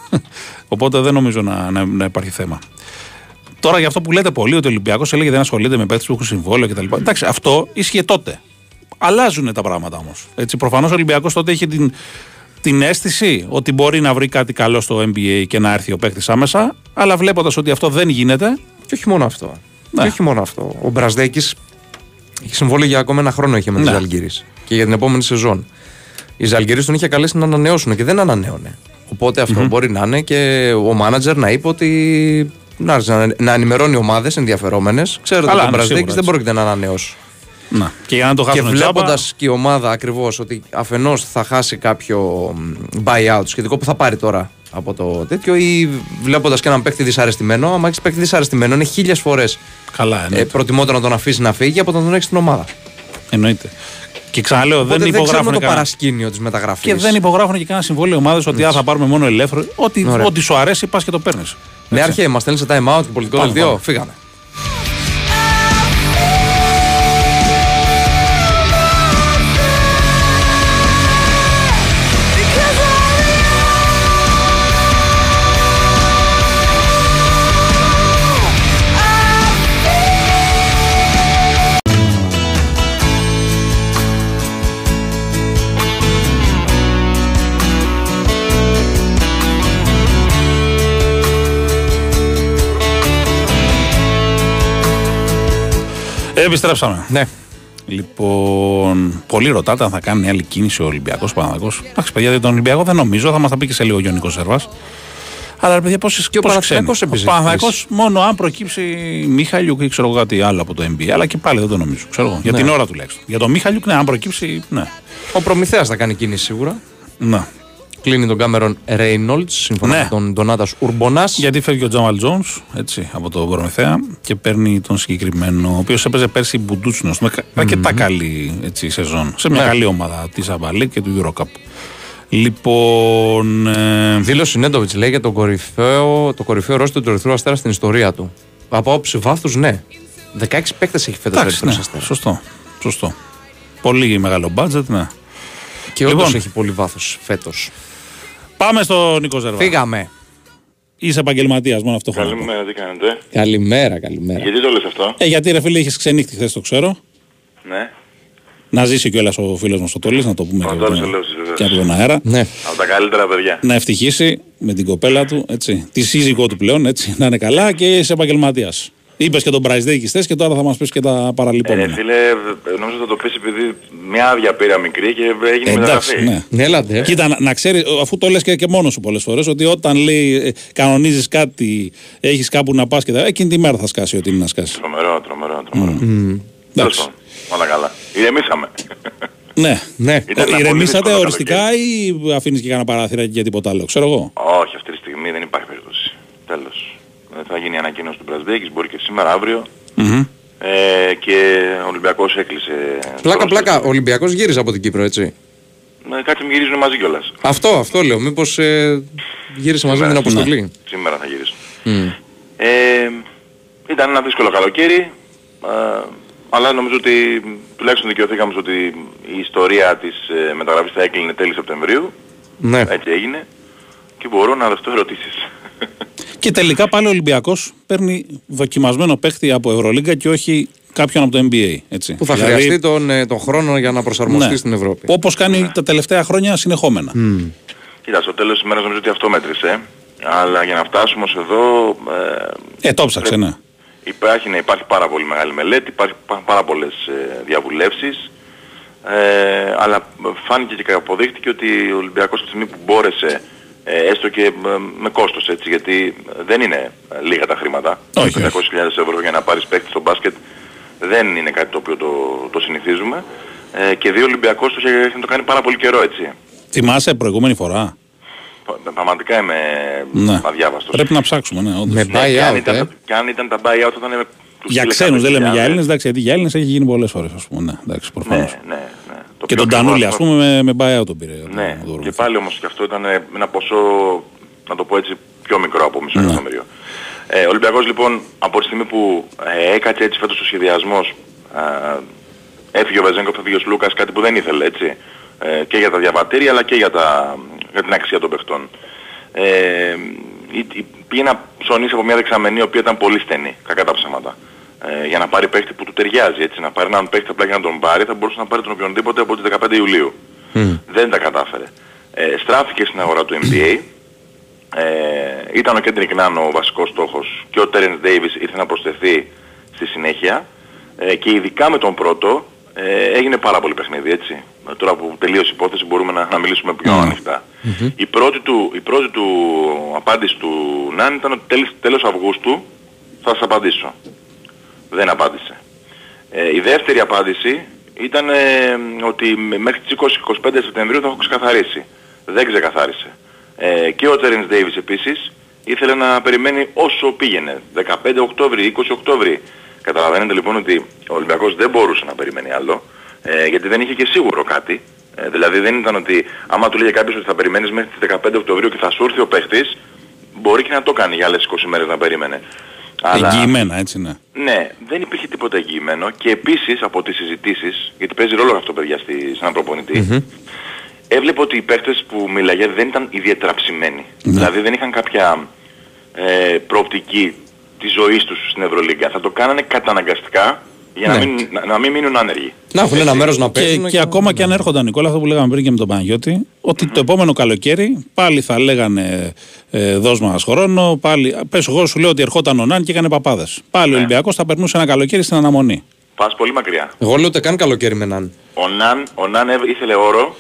Οπότε δεν νομίζω να, να, να υπάρχει θέμα. Τώρα για αυτό που λέτε πολύ ότι ο Ολυμπιακός έλεγε δεν ασχολείται με παίκτες που έχουν συμβόλαιο κτλ. Εντάξει, αυτό ίσχυε τότε. Αλλάζουν τα πράγματα όμως. Προφανώς ο Ολυμπιακός τότε είχε την, την αίσθηση ότι μπορεί να βρει κάτι καλό στο NBA και να έρθει ο παίκτης άμεσα. Αλλά βλέποντας ότι αυτό δεν γίνεται. Και όχι μόνο αυτό. Ναι. Και όχι μόνο αυτό. Ο Μπραζδέκης είχε συμβόλαιο για ακόμα ένα χρόνο είχε με τη Ναι. Ζαλγκύρη. Και για την επόμενη σεζόν. Οι Ζαλγκύρη τον είχε καλέσει να ανανεώσουν και δεν ανανέωνε. Οπότε αυτό μπορεί να είναι και ο μάνατζερ να είπε ότι. Να, να, να ενημερώνει ομάδες ενδιαφερόμενες. Ξέρετε Καλά, ότι ο ναι, Μπραζδέκης σίγουρα, δεν έτσι. πρόκειται να ανανεώσει. Να. Και για να το Και χάσουν βλέποντα τζάμπα, και η ομάδα ακριβώς ότι αφενός θα χάσει κάποιο μ, buyout σχετικό που θα πάρει τώρα από το τέτοιο, ή βλέποντας και έναν παίκτη δυσαρεστημένο. Άμα έχεις παίκτη δυσαρεστημένο, είναι χίλιες φορές Καλά, ε, εννοείται. προτιμότερο να τον αφήσει να φύγει από το να τον έχει στην ομάδα. εννοείται. Και ξαναλέω, Οπότε δεν δεν ξέρουμε υπογράφουν το κανένα. παρασκήνιο της μεταγραφής. Και δεν υπογράφουν και κανένα συμβόλαιο ομάδε ότι α, θα πάρουμε μόνο ελεύθερο. Ό,τι, Ωραία. ό,τι σου αρέσει, πας και το παίρνεις. Ναι, αρχαίοι, μας στέλνεις σε time out και πολιτικό Πάμε, δελτίο. πάμε. Φύγαμε. Επιστρέψαμε. Ναι. Λοιπόν, πολλοί ρωτάτε αν θα κάνει άλλη κίνηση ο Ολυμπιακός Παναγό. Εντάξει, παιδιά, για τον Ολυμπιακό δεν νομίζω, θα μας τα πει και σε λίγο ο Γιονικό Σέρβα. Αλλά ρε παιδιά, πόσε Και ο Παναθηναϊκός Ο επίσης. Παναγό μόνο αν προκύψει Μίχαλιουκ ή ξέρω εγώ κάτι άλλο από το NBA. Αλλά και πάλι δεν το νομίζω. Ξέρω εγώ. Για Ναι. την ώρα τουλάχιστον. Για τον Μίχαλιουκ, ναι, αν προκύψει, ναι. Ο Προμηθέας θα κάνει κίνηση σίγουρα. ναι. Κλείνει τον Κάμερον Ρέινολτς σύμφωνα Ναι. με τον Ντονάτας Ουρμπονάς. Γιατί φεύγει ο Τζάμαλ Τζόουν από τον Προμηθέα και παίρνει τον συγκεκριμένο, ο οποίος έπαιζε πέρσι Μπουντούτσινος με κα- αρκετά καλή έτσι, σεζόν. Σε μια Ναι. καλή ομάδα της Αμπαλή και του Eurocup. Λοιπόν. Ε, Δήλωσε Νέντοβιτς λέει για τον κορυφαίο, το κορυφαίο ρόστο του Ερυθρού Αστέρα στην ιστορία του. Από άποψη βάθους, ναι. 16 παίκτες έχει φέτος ο εντάξει, Ερυθρός ναι, Αστέρα. σωστό. σωστό. Πολύ μεγάλο μπάτζετ, ναι. Και όντως Λοιπόν. έχει πολύ βάθος φέτος. Πάμε στο Νίκο Ζερβά. Φύγαμε. Είσαι επαγγελματίας, μόνο αυτό θέλω να πω. Καλημέρα, τι κάνετε; Καλημέρα, καλημέρα. Γιατί το λες αυτό, Ε, γιατί ρε φίλε, είχες ξενύχτη χθες, το ξέρω. ναι. Να ζήσει κιόλας ο φίλος μας ο Τόλης, να το πούμε Ο και, Τόλης από- ο Λέωσης, βεβαίως. και από τον αέρα. Ναι. Από τα καλύτερα παιδιά. Να ευτυχήσει με την κοπέλα του, έτσι. Τη σύζυγό του πλέον, έτσι. Να είναι καλά και είσαι επαγγελματίας. Είπες και τον Price Day χθες και τώρα θα μας πεις και τα Ε, παραλυπόμενα. φίλε, ε, νόμιζα θα το πεις επειδή μια άδεια πήρα μικρή και έγινε Ε, εντάξει, μεταγραφή. ναι. Έλατε. Κοίτα, να, να ξέρεις, αφού το λες και, και μόνος σου πολλές φορές, ότι όταν λέει κανονίζεις κάτι, έχεις κάπου να πας και τα. εκείνη τη μέρα θα σκάσει ό,τι είναι να σκάσει. Τρομερό, τρομερό, τρομερό. Τέλος Εντάξει. πάντων, όλα καλά. Ηρεμήσαμε. Ναι. Ναι. Ήταν ένα πολύ Ηρεμήσατε δύσκολο οριστικά ή αφήνεις και κανένα παράθυρα για τίποτα άλλο, ξέρω εγώ; Όχι, αυτή τη στιγμή δεν υπάρχει περίπτωση. Τέλος. Ε, Θα γίνει η ανακοίνωση του Πρασδέκης, μπορεί και σήμερα, αύριο. Μμμ. Ε, και ο Ολυμπιακός έκλεισε... Πλάκα, το πλάκα. ρόστερ. Ο Ολυμπιακός γύριζε από την Κύπρο, έτσι. Ε, Κάτι μην γυρίζουν μαζί κιόλας. Αυτό, αυτό λέω. Μήπως ε, γύρισε μαζί με την αποστολή. Σήμερα θα γυρίσουν. Ε, ήταν ένα δύσκολο καλοκαίρι, ε, αλλά νομίζω ότι τουλάχιστον δικαιωθήκαμε στο ότι η ιστορία της ε, μεταγραφής θα έκλεινε τέλη Σεπτεμβρίου. Ναι. Έτσι έγινε. Και μπορώ να δεχτώ ερωτήσεις. Και τελικά πάλι ο Ολυμπιακός παίρνει δοκιμασμένο παίχτη από Ευρωλίγκα και όχι κάποιον από το NBA. Έτσι. Που θα Δηλαδή, χρειαστεί τον, ε, τον χρόνο για να προσαρμοστεί ναι, στην Ευρώπη. Όπως κάνει τα τελευταία χρόνια συνεχόμενα. Κοίτα, στο τέλος της ημέρας νομίζω ότι αυτό μέτρησε. Αλλά για να φτάσουμε ως εδώ... Ε, Ε, το ψάξε, ναι. Υπάρχει, ναι, υπάρχει πάρα πολύ μεγάλη μελέτη, υπάρχει, υπάρχουν πάρα πολλές ε, διαβουλεύσεις, ε, αλλά φάνηκε και αποδείχτηκε ότι ο Ολυμπιακός τη στιγμή που μπόρεσε, ε, έστω και με, με κόστος έτσι, γιατί δεν είναι ε, λίγα τα χρήματα, Όχι, 500.000 ευρώ για να πάρεις παίκτη στο μπάσκετ δεν είναι κάτι το οποίο το, το συνηθίζουμε, ε, και δύο Ολυμπιακός το είχε έχει να το κάνει πάρα πολύ καιρό έτσι. Θυμάσαι προηγούμενη φορά; Πα- Πραγματικά είμαι Ναι. αδιάβαστος. Πρέπει να ψάξουμε, ναι, όντως. Με Ναι, και αν buyout, ήταν, ε. τα- και αν ήταν τα buyout θα ήταν... τους Για 1.100.000. ξένους δεν λέμε για Έλληνες, εντάξει, γιατί για Έλληνες έχει γίνει πολλές φορές, ας πούμε. Ναι, εντάξει, Ναι, προφανώς. ναι, ναι. Το Και πιο τον Τανούλη, ας ακριβό πούμε, με, με buyout τον πήρε. Ναι, τον Δούρος. και πάλι όμως και αυτό ήταν ένα ποσό, να το πω έτσι, πιο μικρό από μισό Ναι. εκατομμύριο. Ε, ο Ολυμπιακός λοιπόν από τη στιγμή που ε, έκατσε έτσι φέτος ο σχεδιασμός, ε, έφυγε ο Βεζέγκοφ, έφυγε ο Σλούκας, κάτι που δεν ήθελε έτσι, ε, και για τα διαβατήρια αλλά και για, τα, για την αξία των παιχτών. Ε, η- η- πήγε να ψωνίσει από μια δεξαμενή η οποία ήταν πολύ στενή, κακά τα ψέματα. Ε, για να πάρει παίχτη που του ταιριάζει, έτσι, να πάρει έναν παίχτη απλά για να τον πάρει, θα μπορούσε να πάρει τον οποιονδήποτε από τις 15 Ιουλίου. Δεν τα κατάφερε. Ε, στράφηκε στην αγορά του NBA. Ε, ήταν ο Κέντρικ Νάν ο βασικός στόχος και ο Τέρενς Ντέιβις ήρθε να προσθεθεί στη συνέχεια. Ε, και ειδικά με τον πρώτο ε, έγινε πάρα πολύ παιχνίδι, έτσι. Ε, Τώρα που τελείωσε η υπόθεση μπορούμε να, να μιλήσουμε πιο ανοιχτά. Η, πρώτη του, η πρώτη του απάντηση του Νάν ήταν ότι τέλος, τέλος Αυγούστου θα σας απαντήσω. Δεν απάντησε. Ε, η δεύτερη απάντηση ήταν ε, ότι μ- μέχρι τις 20-25 Σεπτεμβρίου θα έχω ξεκαθαρίσει. Δεν ξεκαθάρισε. Ε, και ο Terence Davis επίσης ήθελε να περιμένει όσο πήγαινε. 15 Οκτώβρη, 20 Οκτώβρη. Καταλαβαίνετε λοιπόν ότι ο Ολυμπιακός δεν μπορούσε να περιμένει άλλο. Ε, γιατί δεν είχε και σίγουρο κάτι. Ε, δηλαδή δεν ήταν ότι άμα του λέγε κάποιος ότι θα περιμένεις μέχρι τις 15 Οκτωβρίου και θα σου έρθει ο παίχτης, μπορεί και να το κάνει για άλλες 20 μέρες να περίμενε. Εγγυημένα, έτσι, ναι. Ναι, δεν υπήρχε τίποτα εγγυημένο και επίσης από τις συζητήσεις, γιατί παίζει ρόλο αυτό παιδιά στη, σε έναν προπονητή, έβλεπε ότι οι παίχτες που μίλαγε δεν ήταν ιδιαίτερα ψημένοι. Δηλαδή δεν είχαν κάποια ε, προοπτική της ζωής τους στην Ευρωλίγκα. Θα το κάνανε καταναγκαστικά για να, Ναι. μην, να, να μην μείνουν άνεργοι. Να έχουν ένα μέρος να Και, παίξουν. και ακόμα και αν έρχονταν, Νικόλα, αυτό που λέγαμε πριν και με τον Παναγιώτη, ότι το επόμενο καλοκαίρι πάλι θα λέγανε ε, δώσ' μας χρόνο. Πάλι, πες εγώ σου λέω ότι ερχόταν ο Νάν και έκανε παπάδες. Πάλι ο Ολυμπιακός θα περνούσε ένα καλοκαίρι στην αναμονή. Πας πολύ μακριά. Εγώ λέω ούτε καν καλοκαίρι με έναν. Ο Ναν, ο Ναν έβ- ήθελε όρο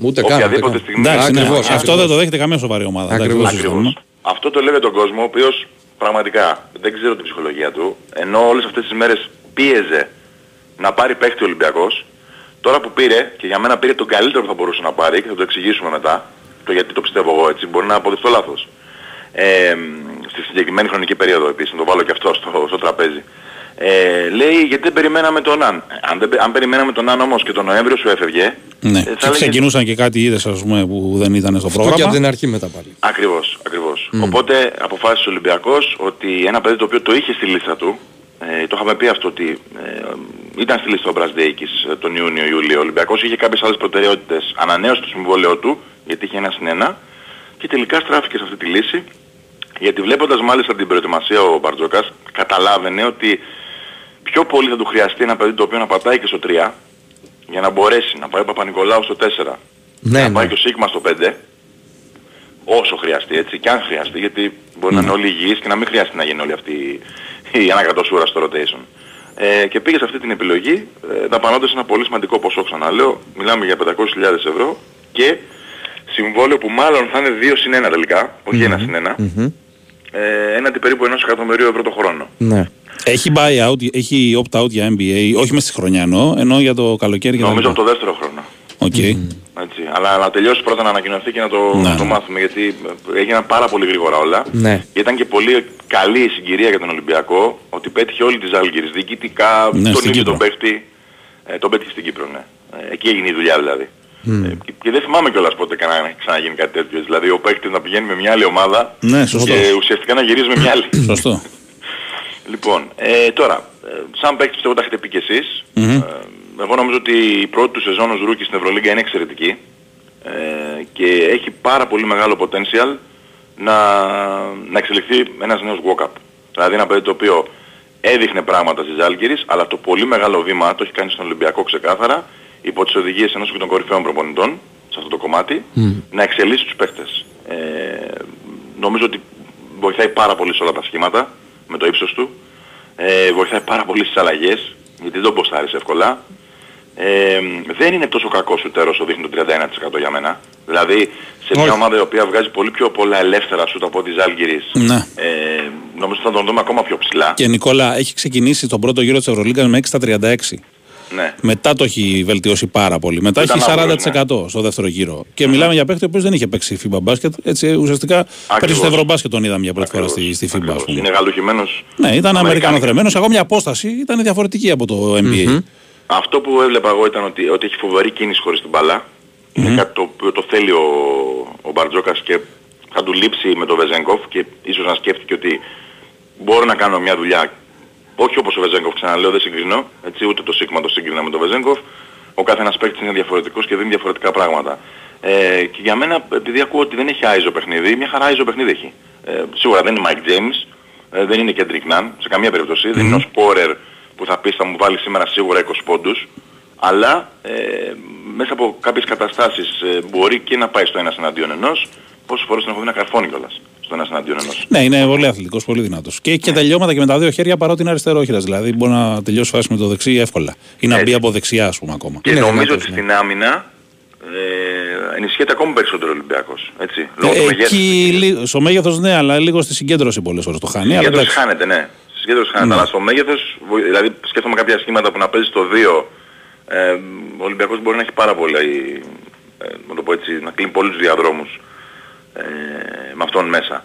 Ούτε καν. ούτε οποιαδήποτε καν. στιγμή. Εντάξει, ναι, Ακριβώς, αυτό ακριβώς. δεν το δέχεται καμία σοβαρή ομάδα. Εντάξει, Ακριβώς. δεν το συζητούμε. Ακριβώς. Αυτό το λέει τον κόσμο, ο οποίος πραγματικά δεν ξέρω την ψυχολογία του, ενώ όλες αυτές τις μέρες πίεζε να πάρει παίχτη ο Ολυμπιακός, τώρα που πήρε, και για μένα πήρε τον καλύτερο που θα μπορούσε να πάρει, και θα το εξηγήσουμε μετά, το γιατί το πιστεύω εγώ έτσι, μπορεί να αποδειχτώ λάθος. Ε, στη συγκεκριμένη χρονική περίοδο επίσης, να το βάλω και αυτό στο, στο τραπέζι. Ε, λέει γιατί δεν περιμέναμε τον Αν. Αν, δεν, πε- αν περιμέναμε τον Αν όμως και τον Νοέμβριο σου έφευγε, Ναι. ε, Και θα έλεγες- ξεκινούσαν και κάτι είδες ας πούμε που δεν ήταν στο Αυτό και από πρόγραμμα. την αρχή μετά πάλι. Ακριβώς, ακριβώς. Οπότε αποφάσισε ο Ολυμπιακός ότι ένα παιδί το οποίο το είχε στη λίστα του, ε, το είχαμε πει αυτό ότι ε, ήταν στη λίστα ο Μπρασδέικης ε, τον Ιούνιο-Ιούλιο. Ο Ολυμπιακός είχε κάποιες άλλες προτεραιότητες. Ανανέωσε το συμβόλαιο του, γιατί είχε ένα συν ένα, και τελικά στράφηκε σε αυτή τη λύση. Γιατί βλέποντας μάλιστα την προετοιμασία ο Μπαρτζόκας, καταλάβαινε ότι πιο πολύ θα του χρειαστεί ένα παιδί το οποίο να πατάει και στο 3, για να μπορέσει να πάει ο Παπα-Νικολάου στο 4, Ναι, να ναι. πάει και ο Σίγμα στο 5, όσο χρειαστεί έτσι και αν χρειαστεί γιατί μπορεί να είναι όλοι υγιείς και να μην χρειαστεί να γίνει όλη αυτή η ανακατοσούρα στο rotation. Ε, και πήγε σε αυτή την επιλογή ε, δαπανώντας ένα πολύ σημαντικό ποσό ξαναλέω, μιλάμε για 500.000 ευρώ και συμβόλαιο που μάλλον θα είναι 2 συν 1 τελικά, όχι 1 συν 1, ε, έναντι περίπου 1 εκατομμυρίου ευρώ το χρόνο. Ναι. Έχει buyout, έχει opt-out για NBA, όχι μες στη χρονιά εννοώ, ενώ για το καλοκαίρι και τα Νομίζω λοιπά. από το δεύτερο χρόνο. Οκ. Έτσι. Αλλά να τελειώσει πρώτα να ανακοινωθεί και να το, Ναι, να το ναι. μάθουμε γιατί ε, έγιναν πάρα πολύ γρήγορα όλα. Ναι. Και ήταν και πολύ καλή η συγκυρία για τον Ολυμπιακό ότι πέτυχε όλη τη Ζάλγκυρης διοικητικά, Ναι, τον στην ίδιο Κύπρο. τον παίχτη. Ε, τον πέτυχε στην Κύπρο, ναι. Ε, εκεί έγινε η δουλειά δηλαδή. Ε, και, και δεν θυμάμαι κιόλας πότε κανένα έχει ξαναγίνει κάτι τέτοιο. Δηλαδή ο παίχτης να πηγαίνει με μια άλλη ομάδα Ναι, σωστό. και ουσιαστικά να γυρίζει με μια άλλη. Σωστό. Λοιπόν, ε, τώρα, ε, σαν παίκτης πιστεύω τα έχετε πει κι εσείς. Ε, εγώ νομίζω ότι η πρώτη του σεζόν ως rookie στην Ευρωλίγκα είναι εξαιρετική ε, και έχει πάρα πολύ μεγάλο potential να, να εξελιχθεί ένας νέος Γουόκαπ. Δηλαδή ένα παιδί το οποίο έδειχνε πράγματα στις Ζάλγκυρης, αλλά το πολύ μεγάλο βήμα το έχει κάνει στον Ολυμπιακό ξεκάθαρα υπό τις οδηγίες ενός και των κορυφαίων προπονητών σε αυτό το κομμάτι, να εξελίσσει τους παίκτες. Ε, νομίζω ότι βοηθάει πάρα πολύ σε όλα τα σχήματα με το ύψος του. Ε, βοηθάει πάρα πολύ στις αλλαγές, γιατί δεν τον ποστάρεις εύκολα. Ε, δεν είναι τόσο κακό σουτέρ όσο δείχνει το 31% για μένα. Δηλαδή σε μια Όχι. ομάδα η οποία βγάζει πολύ πιο πολλά ελεύθερα σουτ από τη Ζάλγκυρης Ναι. ε, νομίζω θα τον δούμε ακόμα πιο ψηλά. Και Νικόλα, έχει ξεκινήσει τον πρώτο γύρο της Ευρωλίγκας με 6 στα 36. Ναι. Μετά το έχει βελτιώσει πάρα πολύ. Μετά Ήταν έχει άβολος, 40% στο δεύτερο γύρο. Και μιλάμε για παίχτη ο οποίος δεν είχε παίξει FIBA μπάσκετ. Έτσι ουσιαστικά πέρυσι στο Ευρωμπάσκετ τον είδαμε για πρώτη φορά στη, στη FIBA. ας Ακριβώς. πούμε. Είναι γαλουχημένος. Ναι, ήταν Αμερικάνικα. Αμερικανοθρεμένος. Ακόμα μια απόσταση ήταν διαφορετική από το NBA. Αυτό που έβλεπα εγώ ήταν ότι, ότι έχει φοβερή κίνηση χωρίς την μπάλα. Είναι κάτι το οποίο το θέλει ο, ο Μπαρτζόκας και θα του λείψει με τον Βεζέγκοφ και ίσως να σκέφτηκε ότι μπορώ να κάνω μια δουλειά όχι όπως ο Βεζέγκοφ ξαναλέω δεν συγκρινώ έτσι ούτε το Σίγμα το σύγκρινα με τον Βεζέγκοφ ο κάθε ένας παίκτης είναι διαφορετικός και δίνει διαφορετικά πράγματα. Ε, και για μένα επειδή ακούω ότι δεν έχει άιζο παιχνίδι μια χαρά άιζο παιχνίδι έχει. Ε, σίγουρα δεν είναι Mike James ε, δεν είναι Kendrick Nunn σε καμία περίπτωση δεν είναι ο scorer που θα πεις θα μου βάλεις σήμερα σίγουρα 20 πόντους αλλά ε, μέσα από κάποιες καταστάσεις ε, μπορεί και να πάει στο ένας εναντίον ενός πόσες φορές τον έχω δει να καρφώνει κιόλας στο ένας εναντίον ενός Ναι, είναι πολύ αθλητικός, πολύ δυνατός. Και έχει και τελειώματα και με τα δύο χέρια παρότι είναι αριστερόχειρας. Δηλαδή μπορεί να τελειώσει φάση με το δεξί εύκολα. Ή να μπει Έτσι. από δεξιά, ας πούμε, ακόμα. Και Είναι νομίζω δυνατός, ότι ναι. στην άμυνα ε, ενισχύεται ακόμη περισσότερο ο Ολυμπιακός. Έτσι. Λόγω του Ε, μεγέθους. εκεί, λί- στο μέγεθος ναι, αλλά λίγο στη συγκέντρωση πολλές φορές το χάνει. Αλλά Συγκέντρωση εντάξει. χάνεται, ναι. Συγκέντρωση χάνεται. Ναι. Αλλά στο μέγεθος, βοη- δηλαδή σκέφτομαι κάποια σχήματα που να παίζει στο 2, ε, ο Ολυμπιακός μπορεί να έχει πάρα πολλά, ε, να το πω έτσι, να κλείνει πολλούς διαδρόμους ε, με αυτόν μέσα.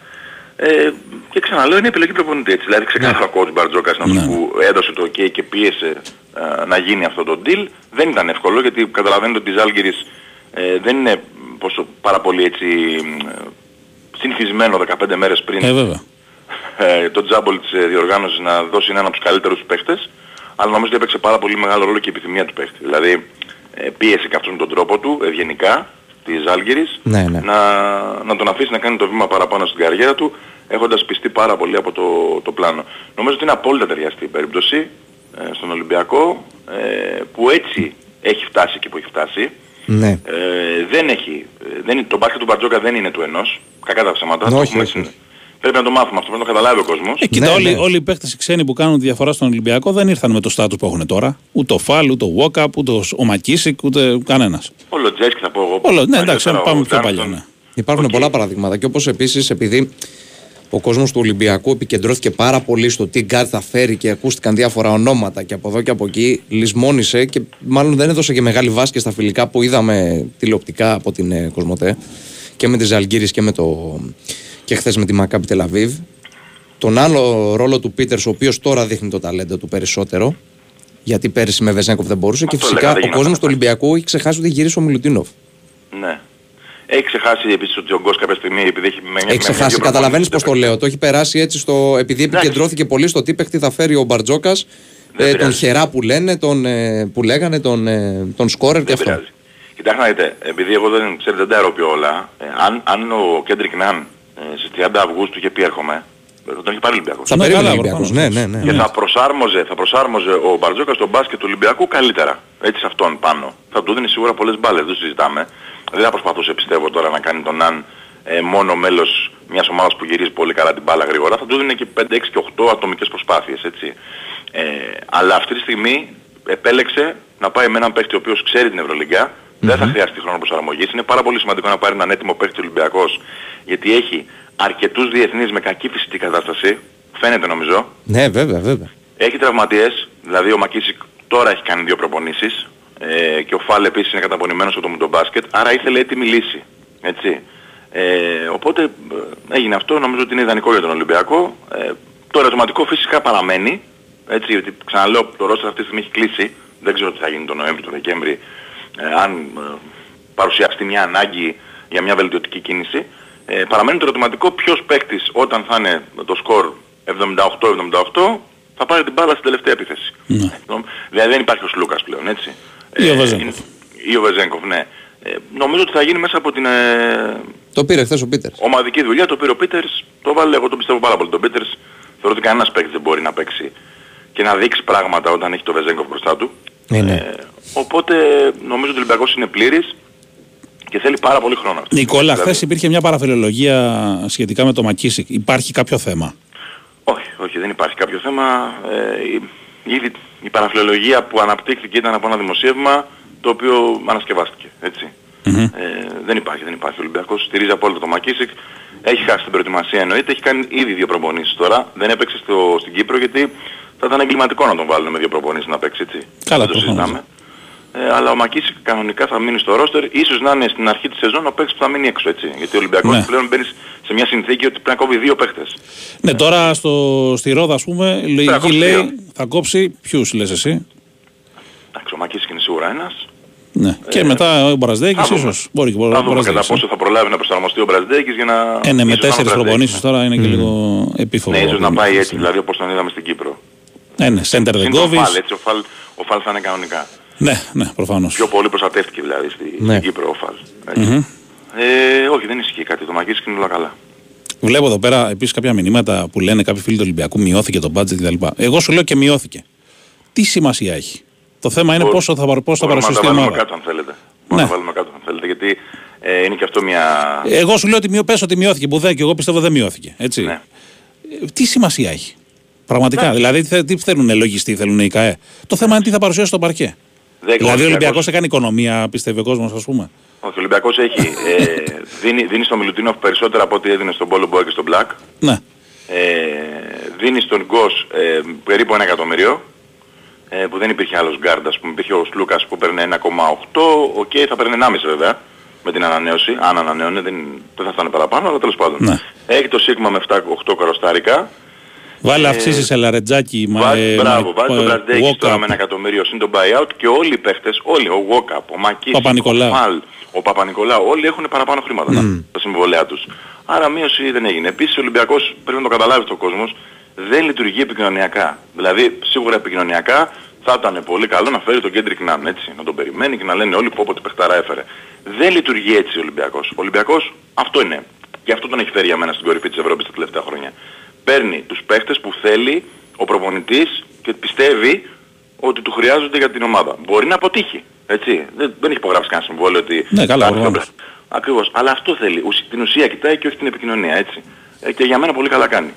Ε, και ξαναλέω είναι επιλογή προπονητή έτσι. Δηλαδή ξεκάθαρα ο coach Μπαρτζόκας είναι αυτός Ναι. που έδωσε το OK και πίεσε ε, να γίνει αυτό το deal. Δεν ήταν εύκολο γιατί καταλαβαίνετε ότι η Ζάλγκυρης ε, δεν είναι πόσο πάρα πολύ έτσι ε, συνηθισμένο 15 μέρες πριν Ε, βέβαια. ε, το τζάμπολ της ε, διοργάνωσης να δώσει έναν από τους καλύτερους παίχτες, αλλά νομίζω ότι έπαιξε πάρα πολύ μεγάλο ρόλο και η επιθυμία του παίχτη. Δηλαδή ε, πίεσε και αυτόν με τον τρόπο του, ευγενικά, της Ζάλγκυρης, Ναι, ναι. να, να τον αφήσει να κάνει το βήμα παραπάνω στην καριέρα του, έχοντας πιστεί πάρα πολύ από το, το πλάνο. Νομίζω ότι είναι απόλυτα ταιριαστή η περίπτωση ε, στον Ολυμπιακό, ε, που έτσι έχει φτάσει και που έχει φτάσει. Ναι. Ε, δεν έχει, ε, δεν, είναι- το μπάσκετ του Μπαρτζόκα δεν είναι του ενός, κακά τα ψέματα. Ναι, το όχι, έχουμε όχι, συν- όχι. Πρέπει να το μάθουμε αυτό, πρέπει να το καταλάβει ο κόσμος. Ε, κοίτα, Ναι, όλοι, ναι. όλοι οι παίκτες οι ξένοι που κάνουν τη διαφορά στον Ολυμπιακό δεν ήρθαν με το στάτους που έχουν τώρα. Ούτε ο Φαλ, ούτε ο Βόκαπ, ούτε ο- ο Μακίσικ, ούτε κανένας. Όλο Τζέσκι θα πω εγώ. Όλο, ναι, εντάξει, Παλιότερα, πάμε ο πιο Τζάνσον. παλιά. Ναι. Υπάρχουν Οκ. πολλά παραδείγματα και όπως επίσης επειδή ο κόσμος του Ολυμπιακού επικεντρώθηκε πάρα πολύ στο τι γκαρντ θα φέρει και ακούστηκαν διάφορα ονόματα και από εδώ και από εκεί λησμόνησε και μάλλον δεν έδωσε και μεγάλη βάση και στα φιλικά που είδαμε τηλεοπτικά από την ε, Κοσμοτέ και με τη Ζαλγκύρης και, με το, και χθες με τη Μακάμπι Τελ Αβίβ τον άλλο ρόλο του Πίτερς ο οποίος τώρα δείχνει το ταλέντο του περισσότερο γιατί πέρυσι με Βεζέγκοφ δεν μπορούσε και Αυτό φυσικά έλεγα, δεν ο κόσμος του γινόταν. Ολυμπιακού έχει ξεχάσει ότι γύρισε ο Μιλουτίνοφ. Ναι. Έχει ξεχάσει επίσης ότι ο Γκος κάποια στιγμή επειδή έχει με Έχει ξεχάσει, καταλαβαίνεις πώς το λέω. Το έχει περάσει έτσι στο. Επειδή Εντάξει. επικεντρώθηκε πολύ στο τι παίχτη θα φέρει ο Μπαρτζόκας ε, τον Χερά που λένε, τον, ε, που λέγανε, τον, ε, τον Σκόρερ και αυτό. πειράζει. Κοιτάξτε να δείτε, επειδή εγώ δεν ξέρετε δεν τα αεροποιώ όλα, ε, αν, αν ο Κέντρικ Ναν ε, στις 30 Αυγούστου είχε πει έρχομαι, ε, θα τον είχε πάρει ο Ολυμπιακός. Θα Ναι, περίμενε ο καλά, Ολυμπιακός. Ναι, προφανώς. ναι, ναι. Και ναι. θα προσάρμοζε, θα προσάρμοζε ο Μπαρτζόκας στον μπάσκετ του Ολυμπιακού καλύτερα. Έτσι σε αυτόν πάνω. Θα του δίνει σίγουρα πολλές μπάλες, δεν το συζητάμε. Δεν θα προσπαθούσε πιστεύω τώρα να κάνει τον Αν ε, μόνο μέλος μιας ομάδας που γυρίζει πολύ καλά την μπάλα γρήγορα. Θα του δίνει και 5, 6 και 8 ατομικές προσπάθειες, έτσι. Ε, αλλά αυτή τη στιγμή επέλεξε να πάει με έναν παίχτη ο οποίος ξέρει την ευρωλιγκα Δεν θα χρειαστεί χρόνο προσαρμογής. Είναι πάρα πολύ σημαντικό να πάρει έναν έτοιμο παίχτη Ολυμπιακός γιατί έχει αρκετούς διεθνείς με κακή φυσική κατάσταση. Φαίνεται νομίζω. Ναι, βέβαια, βέβαια. Έχει τραυματίες, δηλαδή ο Μακίσικ τώρα έχει κάνει δύο προπονήσεις ε, και ο Φάλ επίσης είναι καταπονημένος από το μουντομπάσκετ, άρα ήθελε έτοιμη λύση. Έτσι. Ε, οπότε ε, έγινε αυτό, νομίζω ότι είναι ιδανικό για τον Ολυμπιακό. Ε, το ερωτηματικό φυσικά παραμένει, έτσι, γιατί ξαναλέω το ρόστερ αυτή τη στιγμή έχει κλείσει, δεν ξέρω τι θα γίνει τον Νοέμβρη, τον Δεκέμβρη, ε, αν ε, παρουσιαστεί μια ανάγκη για μια βελτιωτική κίνηση. Ε, παραμένει το ερωτηματικό ποιος παίκτης όταν θα είναι το σκορ 78-78 θα πάρει την μπάλα στην τελευταία επίθεση. Ναι. Ε, νομ- Δηλαδή δεν υπάρχει ο Σλούκας πλέον, έτσι. Ή ο Ε, Βεζέγκοφ. είναι- Ή ο Βεζέγκοφ, ναι. Ε, νομίζω ότι θα γίνει μέσα από την ε, Το πήρε χθες ο Πίτερς. ομαδική δουλειά, το πήρε ο Πίτερς, το βάλε, εγώ τον πιστεύω πάρα πολύ τον Πίτερς. Θεωρώ ότι κανένας παίκτης δεν μπορεί να παίξει και να δείξει πράγματα όταν έχει το Βεζέγκοφ μπροστά του. Ναι, ναι. Ε, οπότε νομίζω ότι ο Ολυμπιακός είναι πλήρης και θέλει πάρα πολύ χρόνο. αυτό. Νικόλα, Δηλαδή, χθες υπήρχε μια παραφιλολογία σχετικά με το Μακίσικ. Υπάρχει κάποιο θέμα; Όχι, όχι, δεν υπάρχει κάποιο θέμα. Ε, η- ήδη η παραφιλολογία που αναπτύχθηκε ήταν από ένα δημοσίευμα το οποίο ανασκευάστηκε. Έτσι. Ε, δεν υπάρχει, δεν υπάρχει. Ο Ολυμπιακός στηρίζει απόλυτα το Μακίσικ. Έχει χάσει την προετοιμασία εννοείται. Έχει κάνει ήδη δύο προπονήσεις τώρα. Δεν έπαιξε στο, στην Κύπρο γιατί θα ήταν εγκληματικό να τον βάλουν με δύο προπονήσεις να παίξει έτσι. Καλά, δεν το προφανώς. συζητάμε. Ε, αλλά ο Μακίσικ κανονικά θα μείνει στο ρόστερ, ίσως να είναι στην αρχή της σεζόν ο παίκτης που θα μείνει έξω έτσι. Γιατί ο Ολυμπιακός Ναι. πλέον μπαίνει σε μια συνθήκη ότι πρέπει να κόβει δύο παίκτες. Ναι, τώρα στο, στη Ρόδα, ας πούμε, η λογική κόψει λέει δύο. θα κόψει ποιους, λες εσύ; Εντάξει, ο Μακίσικ είναι σίγουρα ένας. Ναι. και μετά ο Μπραζδέκης, θα δούμε. ίσως. Μπορεί και ο Θα δούμε κατά Μπραζδέκης, ε. πόσο θα προλάβει να προσαρμοστεί ο Μπραζδέκης για να... Ε, ναι, με ίσως να τέσσερι είναι ο προπονήσει Μπραζδέκης, τώρα είναι και λίγο επίφοβο. Ναι, ίσως να το πάει μήνα. έτσι, δηλαδή όπως τον είδαμε στην Κύπρο. Ε, ναι, center δεν Είναι το κόβεις. Φαλ, έτσι, ο Φαλ, ο Φαλ θα είναι κανονικά. Ναι, ναι, προφανώς. Πιο πολύ προστατεύτηκε δηλαδή στη, Ναι. στην Κύπρο ο Φαλ. έτσι. Ε, όχι, δεν ισχύει κάτι. Το Μακίσικ είναι όλα καλά. Βλέπω εδώ πέρα επίσης κάποια μηνύματα που λένε κάποιοι φίλοι του Ολυμπιακού μειώθηκε το budget κτλ. Εγώ σου λέω και μειώθηκε. Τι σημασία έχει; Το θέμα είναι Μπο- πόσο θα, παρ- πώς θα Μπορούμε να τα παρουσιαστεί η βάλουμε ομάδα. κάτω αν θέλετε. Μπορούμε να τα βάλουμε κάτω αν θέλετε, γιατί ε, είναι και αυτό μια... Εγώ σου λέω ότι μειώ, πες ότι μειώθηκε που δεν και εγώ πιστεύω δεν μειώθηκε. Έτσι. Ναι. Ε, Τι σημασία έχει; Πραγματικά. Δηλαδή τι, θε- τι θέλουν λογιστές, θέλουν οι ΚΑΕ; Το θέμα είναι τι θα παρουσιάσει στο παρκέ. Δεν- Δηλαδή ο ο Ολυμπιακός έκανε οικονομία, πιστεύει ο κόσμος, ας πούμε. Όχι, ο Ολυμπιακός έχει, ε, δίνει, δίνει στο Μιλουτίνοφ περισσότερα από ό,τι έδινε στον Μπολομπόι και στον Μπλακ. Ναι. Ε, δίνει στον Γκος ε, περίπου ένα εκατομμύριο ε, που δεν υπήρχε άλλος γκάρντ, ας πούμε, υπήρχε ο Σλούκας που παίρνει 1,8, οκ, θα παίρνει 1,5 βέβαια με την ανανέωση, αν ανανέωνε, δεν, δεν θα φτάνε παραπάνω, αλλά τέλος πάντων. Ναι. Έχει το Σίγμα με 7-8 καροστάρικα, Βάλε αυξήσεις σε λαρετζάκι, μα, βάζει, ε, μπράβο, μα- βάζει τον ε, Μπραντέκης τώρα walk-up. με ένα εκατομμύριο συν τον buyout και όλοι οι παίχτες, όλοι, ο Βόκαπ, ο Μακής, Παπα-Νικολάου. ο Φαλ, ο Παπα-Νικολάου, όλοι έχουν παραπάνω χρήματα τα συμβολέα τους. Άρα μείωση δεν έγινε. Επίσης ο Ολυμπιακός πρέπει να το καταλάβει αυτό ο κόσμος, δεν λειτουργεί επικοινωνιακά. Δηλαδή σίγουρα επικοινωνιακά θα ήταν πολύ καλό να φέρει τον Κέντρικ Ναν, έτσι, να τον περιμένει και να λένε όλοι πω πω τι παιχτάρα έφερε. Δεν λειτουργεί έτσι ο Ολυμπιακός. Ο Ολυμπιακός αυτό είναι. Γι' αυτό τον έχει φέρει για μένα στην κορυφή της Ευρώπης τα τελευταία χρόνια. Παίρνει τους παίχτες που θέλει ο προπονητής και πιστεύει ότι του χρειάζονται για την ομάδα. Μπορεί να αποτύχει. Έτσι. Δεν, δεν έχει υπογράψει κανένα συμβόλαιο ότι... Ναι, καλά, θα- προφανώς. Ακριβώς. Αλλά αυτό θέλει. Ουσ- την ουσία κοιτάει και όχι την επικοινωνία. Έτσι. Ε, και για μένα πολύ καλά κάνει.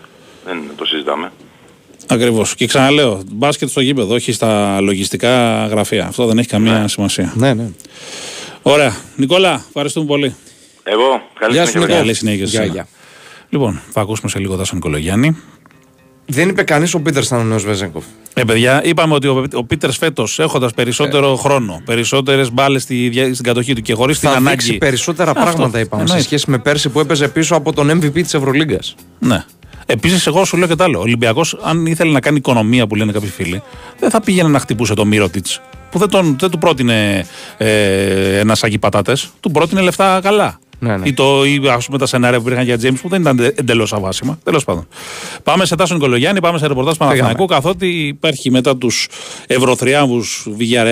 Δεν το συζητάμε. Ακριβώς. Και ξαναλέω, μπάσκετ στο γήπεδο, όχι στα λογιστικά γραφεία. Αυτό δεν έχει καμία σημασία. Ναι, ναι. Ωραία. Νικόλα, ευχαριστούμε πολύ. Εγώ, καλή Γεια σου, συνέχεια. Νικόλα. Καλή συνέχεια σε Γεια, εσένα. γεια. Λοιπόν, θα ακούσουμε σε λίγο Τάσο Νικολογιάννη. Δεν είπε κανείς ο Πίτερς ήταν ο νέος Βεζέγκοφ. Ε, παιδιά, είπαμε ότι ο, ο Πίτερ φέτος έχοντας περισσότερο χρόνο, περισσότερες μπάλες στη, δια- στην κατοχή του και χωρίς την Θα ανάγκη. δείξει περισσότερα Αυτό, πράγματα είπαμε σε εννοείται. σχέση με πέρσι που έπαιζε πίσω από τον MVP της Ευρωλίγκας. Ναι. Επίσης, εγώ σου λέω και το άλλο. Ο Ολυμπιακός, αν ήθελε να κάνει οικονομία που λένε κάποιοι φίλοι, δεν θα πήγαινε να χτυπούσε το Μύρωτιτς. Που δεν, τον, δεν του πρότεινε ε, ένας σάκι πατάτε, του πρότεινε λεφτά καλά. Ναι, ναι. Ή, το, ή ας πούμε τα σενάρια που υπήρχαν για James που δεν ήταν εντελώς αβάσιμα. Τέλος πάντων. Πάμε σε Τάσο Νικολογιάννη, πάμε σε ρεπορτάζ Παναθηναϊκού. Καθότι υπάρχει μετά τους ευρωθριάμβους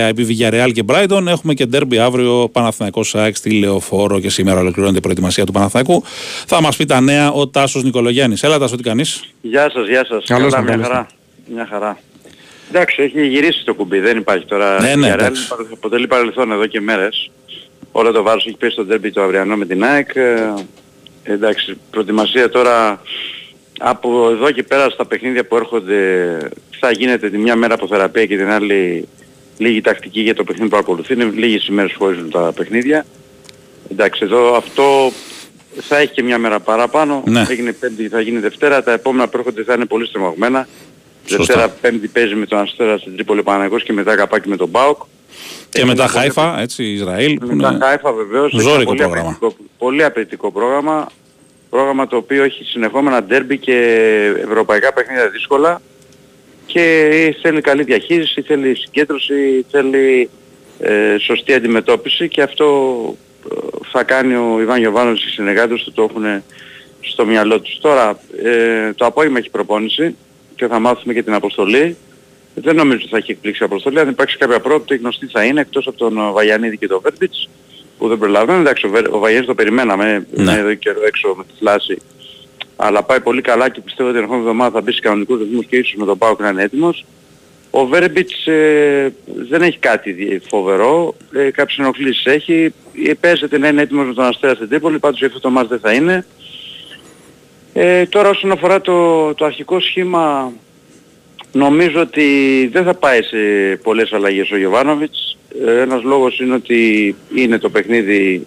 επί Βηγιαρεάλ και Μπράιντον, έχουμε και ντέρμπι αύριο Παναθηναϊκός ΣΑΕΚ στη Λεωφόρο και σήμερα ολοκληρώνεται η προετοιμασία του Παναθηναϊκού. Θα μας πει τα νέα ο Τάσος Νικολογιάννης. Έλα, Τάσο, τι κάνεις; Γεια σας, γεια σας. Καλά, μια χαρά. Μια χαρά. Εντάξει, έχει γυρίσει το κουμπί, δεν υπάρχει τώρα. Ναι, ναι, αποτελεί παρελθόν εδώ και μέρες. Όλο το βάρος έχει πέσει στο τέρμπι το αυριανό με την ΑΕΚ. Ε, εντάξει, προετοιμασία τώρα από εδώ και πέρα στα παιχνίδια που έρχονται θα γίνεται τη μια μέρα από θεραπεία και την άλλη λίγη τακτική για το παιχνίδι που ακολουθεί. Είναι λίγες ημέρες που χωρίζουν τα παιχνίδια. Εντάξει, εδώ αυτό θα έχει και μια μέρα παραπάνω. Ναι. Έγινε πέμπτη, θα γίνει Δευτέρα. Τα επόμενα που έρχονται θα είναι πολύ στριμωγμένα. Δευτέρα Πέμπτη παίζει με τον Αστέρα στην Τρίπολη Παναγός και μετά καπάκι με τον Μπάουκ. Και μετά Χάιφα, έτσι, Ισραήλ. Που μετά είναι... Χάιφα βεβαίως. Ζώρικο πολύ πρόγραμμα. Απαιτητικό, πολύ απαιτητικό πρόγραμμα. Πρόγραμμα το οποίο έχει συνεχόμενα ντέρμπι και ευρωπαϊκά παιχνίδια δύσκολα και θέλει καλή διαχείριση, θέλει συγκέντρωση, θέλει ε, σωστή αντιμετώπιση και αυτό ε, θα κάνει ο Ιβάν Γιωβάνος και οι συνεργάτες του το έχουν στο μυαλό τους. Τώρα ε, το απόγευμα έχει προπόνηση και θα μάθουμε και την αποστολή. Δεν νομίζω ότι θα έχει εκπλήξει η αποστολή. Αν υπάρξει κάποια πρόοπτη γνωστή θα είναι εκτός από τον Βαγιανίδη και τον Βέρμπιτς που δεν προλαβαίνουν. Εντάξει, ο Βαγιανίδης το περιμέναμε, ναι. είναι εδώ καιρό έξω με τη φλάση. Αλλά πάει πολύ καλά και πιστεύω ότι την ερχόμενη εβδομάδα θα μπει σε κανονικούς ρυθμούς και ίσως με τον Πάο να είναι έτοιμος. Ο Βέρμπιτς ε, δεν έχει κάτι φοβερό, ε, κάποιες ενοχλήσεις έχει. Παίζεται να είναι έτοιμος με τον Αστέρα στην Τρίπολη, πάντως αυτό το μάτς δεν θα είναι. Ε, τώρα όσον αφορά το, το αρχικό σχήμα νομίζω ότι δεν θα πάει σε πολλές αλλαγές ο Γιωβάνοβιτς. Ε, ένας λόγος είναι ότι είναι το παιχνίδι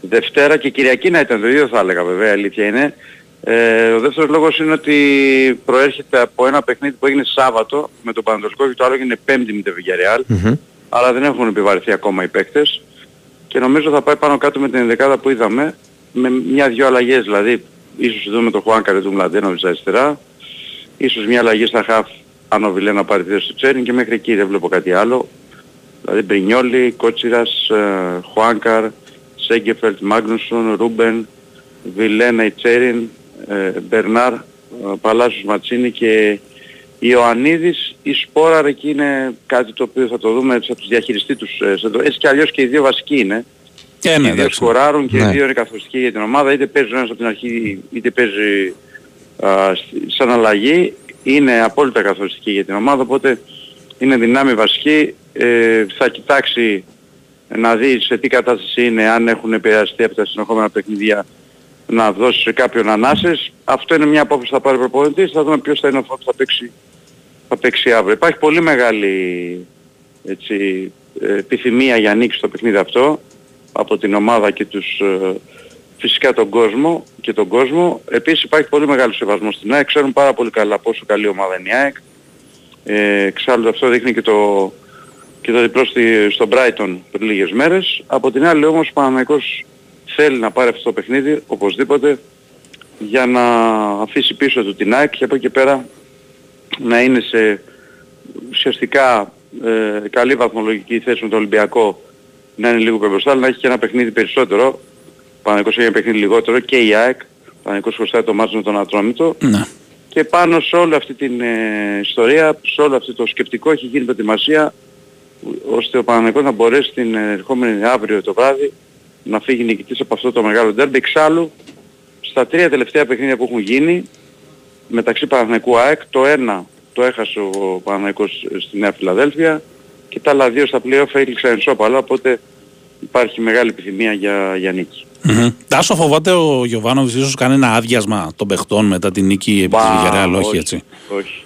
Δευτέρα και Κυριακή να ήταν το ίδιο θα έλεγα βέβαια, αλήθεια είναι. Ε, ο δεύτερος λόγος είναι ότι προέρχεται από ένα παιχνίδι που έγινε Σάββατο με τον Πανατολικό και το άλλο έγινε Πέμπτη με το Βιγιαρεάλ. Αλλά δεν έχουν επιβαρηθεί ακόμα οι παίκτες. Και νομίζω θα πάει πάνω κάτω με την ενδεκάδα που είδαμε με μια-δυο αλλαγές δηλαδή Ίσως δούμε τον Χουάνκαρε του Μλαντένοβιτς αριστερά. Ίσως μια αλλαγή στα χαφ αν ο Βιλέ να πάρει θέση του Τσέριν και μέχρι εκεί δεν βλέπω κάτι άλλο. Δηλαδή Μπρινιόλι, Κότσιρας, ε, Χουάνκαρ, Σέγκεφελτ, Μάγνουσον, Ρούμπεν, Βιλένα, Τσέριν, ε, Μπερνάρ, ε, Παλάσιος Ματσίνη και Ιωαννίδης. Η Σπόραρ εκεί είναι κάτι το οποίο θα το δούμε, θα τους διαχειριστεί τους. Έτσι και αλλιώς και οι δύο βασικοί είναι. Και ναι, οι δύο σκοράρουν και ναι. οι δύο είναι καθοριστικοί για την ομάδα. Είτε παίζει ένας από την αρχή είτε παίζει α, σαν αλλαγή. Είναι απόλυτα καθοριστική για την ομάδα οπότε είναι δυνάμει βασική. Ε, θα κοιτάξει να δει σε τι κατάσταση είναι αν έχουν επηρεαστεί από τα συνεχόμενα παιχνίδια να δώσει σε κάποιον ανάσες. Αυτό είναι μια απόφαση που θα πάρει ο προπονητής. Θα δούμε ποιος θα είναι αυτό που θα παίξει, θα παίξει αύριο. Υπάρχει πολύ μεγάλη έτσι, ε, επιθυμία για νίκη στο παιχνίδι αυτό από την ομάδα και τους ε, φυσικά τον κόσμο και τον κόσμο. Επίσης υπάρχει πολύ μεγάλο σεβασμό στην ΑΕΚ. Ξέρουν πάρα πολύ καλά πόσο καλή ομάδα είναι η ΑΕΚ. Ε, εξάλλου αυτό δείχνει και το, και το διπλό στη, στο Brighton πριν λίγες μέρες. Από την άλλη όμως ο Παναμαϊκός θέλει να πάρει αυτό το παιχνίδι οπωσδήποτε για να αφήσει πίσω του την ΑΕΚ και από εκεί πέρα να είναι σε ουσιαστικά ε, καλή βαθμολογική θέση με το Ολυμπιακό να είναι λίγο πιο αλλά να έχει και ένα παιχνίδι περισσότερο. Παναγικός έχει ένα παιχνίδι λιγότερο και η ΑΕΚ. Παναγικός χρωστάει το μάτσο με τον Ατρόμητο. Ναι. Και πάνω σε όλη αυτή την ε, ιστορία, σε όλο αυτό το σκεπτικό έχει γίνει προετοιμασία ώστε ο Παναγικός να μπορέσει την ερχόμενη αύριο το βράδυ να φύγει νικητής από αυτό το μεγάλο ντέρμπι. Εξάλλου, στα τρία τελευταία παιχνίδια που έχουν γίνει μεταξύ Παναγικού ΑΕΚ, το ένα το έχασε ο Παναγικός στη Νέα Φιλαδέλφια, και τα άλλα δύο στα playoff έληξαν ενσώπαλα, οπότε υπάρχει μεγάλη επιθυμία για, για νίκη. Mm-hmm. Τάσο φοβάται ο Γιωβάνοβης ίσως κάνει ένα άδειασμα των παιχτών μετά την νίκη επί της Βιγερεάλ, όχι, έτσι. Όχι.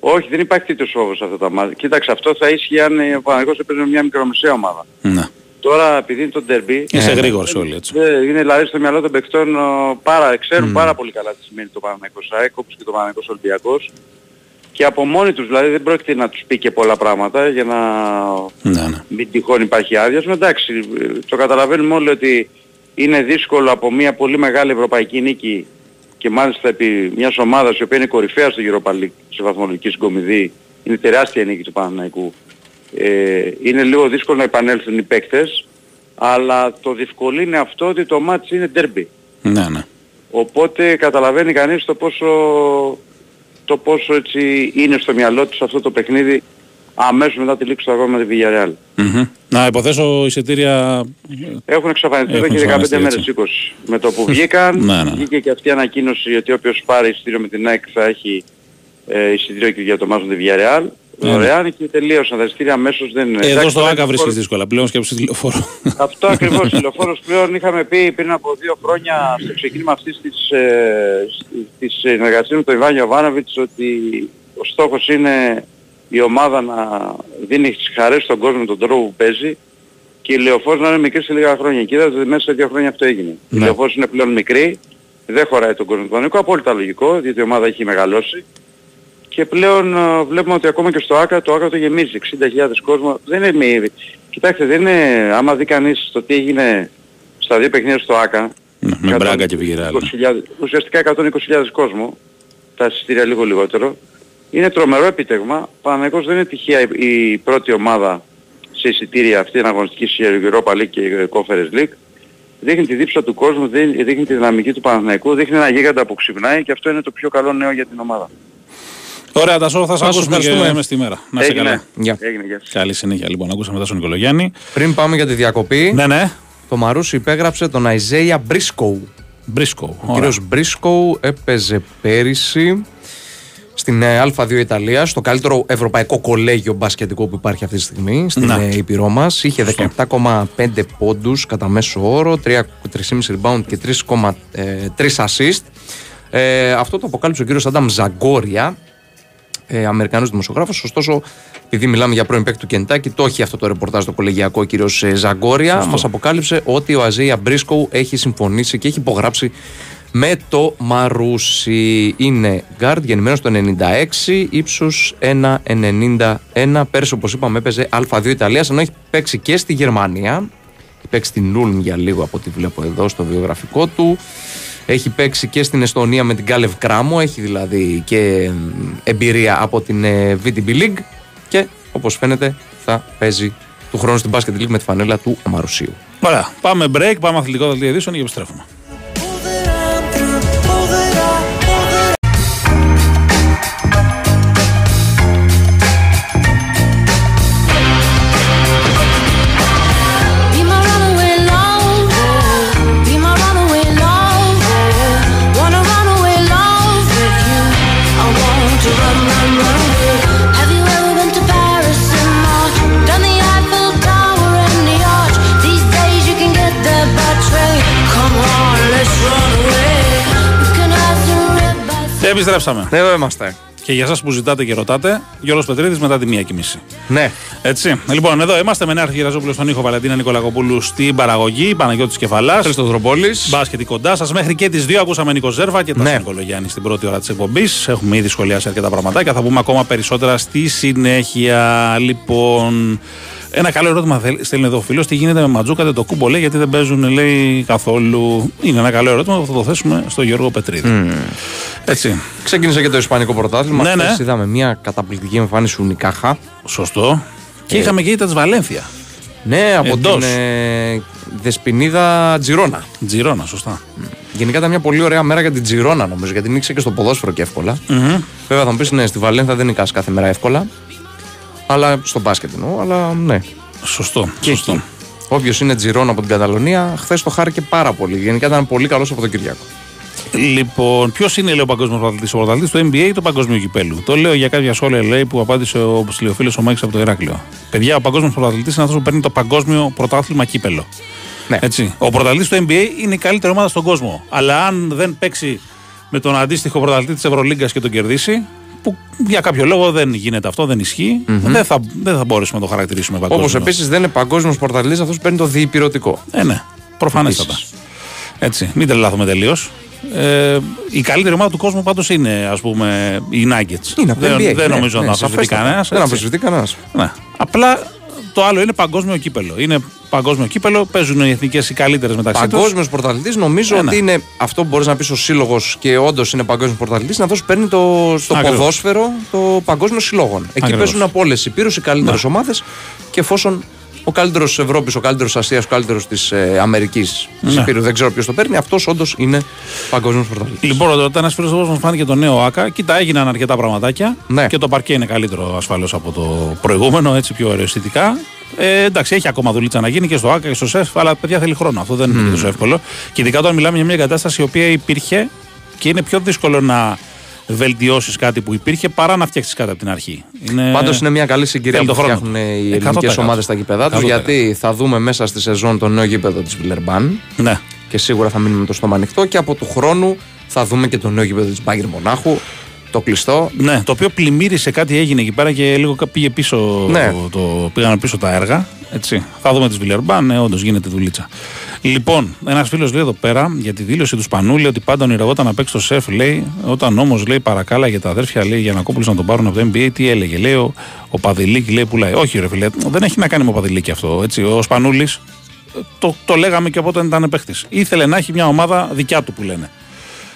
Όχι, δεν υπάρχει τέτοιος φόβος σε αυτά τα μάτια. Κοίταξε, αυτό θα ίσχυε αν ο Παναγικός έπαιζε μια μικρομεσαία ομάδα. Ναι. Τώρα επειδή είναι το ντερμπί... Είσαι ε, γρήγορος όλοι έτσι. Ε, είναι δηλαδή στο μυαλό των παιχτών πάρα, ξέρουν mm. πάρα πολύ καλά τι σημαίνει το Παναγικός ΑΕΚ, όπως και το Παναγικός Ολυμπιακός και από μόνοι τους δηλαδή δεν πρόκειται να τους πει και πολλά πράγματα για να ναι, ναι. μην τυχόν υπάρχει άδειασμα. Εντάξει, το καταλαβαίνουμε όλοι ότι είναι δύσκολο από μια πολύ μεγάλη ευρωπαϊκή νίκη και μάλιστα επί μιας ομάδας η οποία είναι κορυφαία στο Europa League σε βαθμολογική συγκομιδή, είναι τεράστια νίκη του Παναναϊκού. Ε, είναι λίγο δύσκολο να επανέλθουν οι παίκτες αλλά το διευκολύνει αυτό ότι το μάτς είναι derby. Ναι, ναι. Οπότε καταλαβαίνει κανείς το πόσο, το πόσο έτσι είναι στο μυαλό τους αυτό το παιχνίδι αμέσως μετά τη λήξη του αγώνα με τη Villarreal. Μμμ. Να υποθέσω εισιτήρια. Έχουν εξαφανιστεί εδώ Έχουν και 15 εξαφανιστεί, μέρες έτσι. 20. Με το που βγήκαν, Ναι, ναι. βγήκε και αυτή η ανακοίνωση ότι όποιος πάρει εισιτήριο με την ΑΕΚ θα έχει ε, εισιτήριο και για το μάτς με τη Villarreal. Ναι, ναι. Δωρεάν και τελείωσαν. Τα εισιτήρια αμέσως δεν είναι. Εδώ Εντάξει, στο τώρα ΆΚΑ είναι βρίσκεις χώρο- δύσκολα. Πλέον σκέψη τηλεφόρο. Αυτό ακριβώς. Τηλεφόρος πλέον είχαμε πει πριν από δύο χρόνια στο ξεκίνημα αυτής της, ε, της συνεργασίας με τον Ιβάν Ιωβάνοβιτς ότι ο στόχος είναι η ομάδα να δίνει τις χαρές στον κόσμο με τον τρόπο που παίζει και η Λεωφόρος να είναι μικρή σε λίγα χρόνια. Και είδατε ότι μέσα σε δύο χρόνια αυτό έγινε. Η Ναι. Λεωφόρος είναι πλέον μικρή, δεν χωράει τον κόσμο του Παναγικού, απόλυτα λογικό, διότι η ομάδα έχει μεγαλώσει. Και πλέον ε, βλέπουμε ότι ακόμα και στο ΆΚΑ, το ΆΚΑ το γεμίζει, 60.000 κόσμο. Δεν είναι μη... Κοιτάξτε, δεν είναι... Άμα δει κανείς το τι έγινε στα δύο παιχνίδια στο ΆΚΑ, Ναι, Με μπράγκα και Βιγεράλ. 20.000 ουσιαστικά 120.000 κόσμο, τα εισιτήρια λίγο λιγότερο. Είναι τρομερό επίτευγμα. Παναγικός δεν είναι τυχαία η, η πρώτη ομάδα σε εισιτήρια αυτή την αγωνιστική σε Europa League και Conference League. Δείχνει τη δίψα του κόσμου, δείχνει δείχνει τη δυναμική του Παναθηναϊκού, δείχνει ένα γίγαντα που ξυπνάει και αυτό είναι το πιο καλό νέο για την ομάδα. Ωραία, Τασό, θα σε Τάσο, ακούσουμε και ευχαριστούμε. μες στη μέρα. Να σε Έγινε. καλά. Γεια. Έγινε, γεια σας. Καλή συνέχεια λοιπόν. Ακούσαμε Τάσο Νικολογιάννη. Πριν πάμε για τη διακοπή, Ναι, ναι. το Μαρούσι υπέγραψε τον Αϊζέια Μπρίσκοου. Μπρίσκο. Ο κύριος Μπρίσκοου έπαιζε πέρυσι στην ε, Α2 Ιταλία, στο καλύτερο ευρωπαϊκό κολέγιο μπασκετικό που υπάρχει αυτή τη στιγμή στην Να. ε, Ήπειρό μας. Είχε 17,5 πόντους κατά μέσο όρο, 3 3,5 rebound και 3,3 assist. Ε, αυτό το αποκάλυψε ο κύριος Άνταμ Ζαγκόρια, ε, Αμερικανός δημοσιογράφος. Ωστόσο, επειδή μιλάμε για πρώην παίκτη του Κεντάκη, το έχει αυτό το ρεπορτάζ το κολεγιακό ο κύριος ε, Ζαγκόρια. Μας αποκάλυψε ότι ο Αζέια Μπρίσκο έχει συμφωνήσει και έχει υπογράψει με το Μαρούσι. Είναι guard, γεννημένος το 96, ύψους 1,91. Πέρσι, όπως είπαμε, έπαιζε Α2 Ιταλίας, ενώ έχει παίξει και στη Γερμανία. Έχει παίξει στην Ούλν για λίγο από ό,τι βλέπω εδώ στο βιογραφικό του. Έχει παίξει και στην Εστονία με την Κάλευ Κράμο. Έχει δηλαδή και μ, εμπειρία από την ε, VTB League. Και όπως φαίνεται θα παίζει του χρόνου στην Basket League με τη φανέλα του Μαρουσίου. Ωραία. Πάμε break, πάμε αθλητικό δελτίο ειδήσεων και επιστρέφουμε. Επιστρέψαμε. Εδώ είμαστε. Και για εσάς που ζητάτε και ρωτάτε, Γιώργος Πετρίδης μετά τη μία και μισή. Ναι. Έτσι. Λοιπόν, εδώ είμαστε με Νέα Γεραζόπουλος στον ήχο Βαλεντίνα Νικολακοπούλου στην παραγωγή, Παναγιώτης Κεφαλάς. Χρήστος Δροπόλης. Μπάσκετ κοντά σας. Μέχρι και τις δύο ακούσαμε Νίκο Ζέρβα και τα Ναι. Νικολογιάννη στην πρώτη ώρα της εκπομπής. Έχουμε ήδη σχολιάσει αρκετά πραγματάκια. Θα πούμε ακόμα περισσότερα στη συνέχεια. Λοιπόν, ένα καλό ερώτημα θέλ- στέλνει εδώ ο φίλος. Τι γίνεται με Ματζούκα, το κούμπο λέει, γιατί δεν παίζουν λέει καθόλου. Είναι ένα καλό ερώτημα που θα το θέσουμε στο Γιώργο Πετρίδη. Έτσι. Ξεκίνησε και το Ισπανικό πρωτάθλημα. Ναι, Χθες ναι. Είδαμε μια καταπληκτική εμφάνιση του Νικάχα. Σωστό. Και Ε, είχαμε και ήττα της Βαλένθια. Ναι, από Εντός. την ε, Δεσποινίδα Τζιρόνα. Τζιρόνα, σωστά. Γενικά ήταν μια πολύ ωραία μέρα για την Τζιρόνα νομίζω, γιατί νίξε και στο ποδόσφαιρο και εύκολα. Μμμ. Βέβαια θα μου πεις ναι, στη Βαλένθια δεν νικάς κάθε μέρα εύκολα. Αλλά στο μπάσκετ εννοώ, αλλά ναι. Σωστό. Και σωστό. εκεί. Όποιος είναι Τζιρόνα από την Καταλωνία, χθες το χάρηκε πάρα πολύ. Γενικά ήταν πολύ καλός από τον Κυριακό. Λοιπόν, ποιος είναι λέει, ο παγκόσμιος πρωταθλητής, ο πρωταθλητής του NBA ή του παγκόσμιου κυπέλου; Το λέω για κάποια σχόλια λέει, που απάντησε ο ψηλιοφίλο ο Μάκης από το Ηράκλειο. Παιδιά, ο παγκόσμιος πρωταθλητής είναι αυτό που παίρνει το παγκόσμιο πρωτάθλημα κύπελο. Ναι. Έτσι. Ο πρωταθλητής του NBA είναι η καλύτερη ομάδα στον κόσμο. Αλλά αν δεν παίξει με τον αντίστοιχο πρωταθλητή της Ευρωλίγκας και τον κερδίσει, που για κάποιο λόγο δεν γίνεται αυτό, δεν ισχυει δεν, θα, δεν θα μπορέσουμε να το χαρακτηρίσουμε παγκόσμιο. Όπως επίσης δεν είναι παγκόσμιος πρωταθλητής αυτός που παίρνει το διυπηρωτικό. Ε, ναι, προφανέστατα. Επίσης. Έτσι, μην τρελάθουμε τελείως. Ε, η καλύτερη ομάδα του κόσμου πάντως είναι ας πούμε οι Nuggets. Είναι από το δεν, NBA, δεν ναι, νομίζω ναι, να το αμφισβητεί σαφέστατα. κανένας. Δεν αμφισβητεί κανένας. Ναι. Απλά το άλλο είναι παγκόσμιο κύπελο. Είναι παγκόσμιο κύπελο, παίζουν οι εθνικές οι καλύτερες μεταξύ τους. Παγκόσμιος πρωταθλητής νομίζω Ε, ναι. ότι είναι αυτό που μπορείς να πεις ο σύλλογος και όντως είναι παγκόσμιος πρωταθλητής, είναι αυτό που παίρνει το, στο Ακριβώς. ποδόσφαιρο το παγκόσμιο συλλόγων. Εκεί Ακριβώς. παίζουν από όλες οι πύρους οι καλύτερες Ναι. ομάδες και εφόσον Ο καλύτερος τη Ευρώπης, ο καλύτερος τη Ασίας, ο καλύτερος της ε, Αμερικής. Ναι. Δεν ξέρω ποιος το παίρνει. Αυτός όντως είναι παγκόσμιος πρωταθλητής. Λοιπόν, ρωτά ένας φίλος μας φάνηκε το νέο ΑΚΑ. Κοίτα, έγιναν αρκετά πραγματάκια. Ναι. Και το παρκέ είναι καλύτερο ασφαλώς από το προηγούμενο, έτσι πιο αισθητικά. Ε, εντάξει, έχει ακόμα δουλίτσα να γίνει και στο ΑΚΑ και στο ΣΕΦ, αλλά παιδιά θέλει χρόνο. Αυτό δεν είναι τόσο εύκολο. Και ειδικά όταν μιλάμε για μια κατάσταση η οποία υπήρχε και είναι πιο δύσκολο να βελτιώσεις κάτι που υπήρχε παρά να φτιάξεις κάτι από την αρχή. Είναι... Πάντως είναι μια καλή συγκυρία Θέλει που το χρόνο. φτιάχνουν οι 100%. ελληνικές ομάδες στα γήπεδά τους. 100%. Γιατί θα δούμε μέσα στη σεζόν το νέο γήπεδο της Βιλερμπάν. Ναι. Και σίγουρα θα μείνουμε με το στόμα ανοιχτό. Και από του χρόνου θα δούμε και το νέο γήπεδο της Μπάγκερ Μονάχου. Το κλειστό. Ναι, το οποίο πλημμύρισε κάτι έγινε εκεί πέρα και λίγο πήγε πίσω, Ναι. το, πήγαν πίσω τα έργα. Έτσι. Θα δούμε τις Βιλερμπάν, ναι, όντως γίνεται δουλίτσα. Λοιπόν, ένας φίλος λέει εδώ πέρα για τη δήλωση του Σπανούλη ότι πάντα ονειρευόταν να παίξει στο σεφ. Λέει, όταν όμως λέει παρακάλα για τα αδέρφια λέει Γιανακόπουλο να τον πάρουν από το NBA, τι έλεγε. Λέει ο, ο Παδηλίκη λέει πουλάει. Όχι, ρε φίλε, δεν έχει να κάνει με ο Παδηλίκη αυτό. Έτσι. Ο Σπανούλης το, το λέγαμε και από όταν ήταν παίχτη. Ήθελε να έχει μια ομάδα δικιά του που λένε.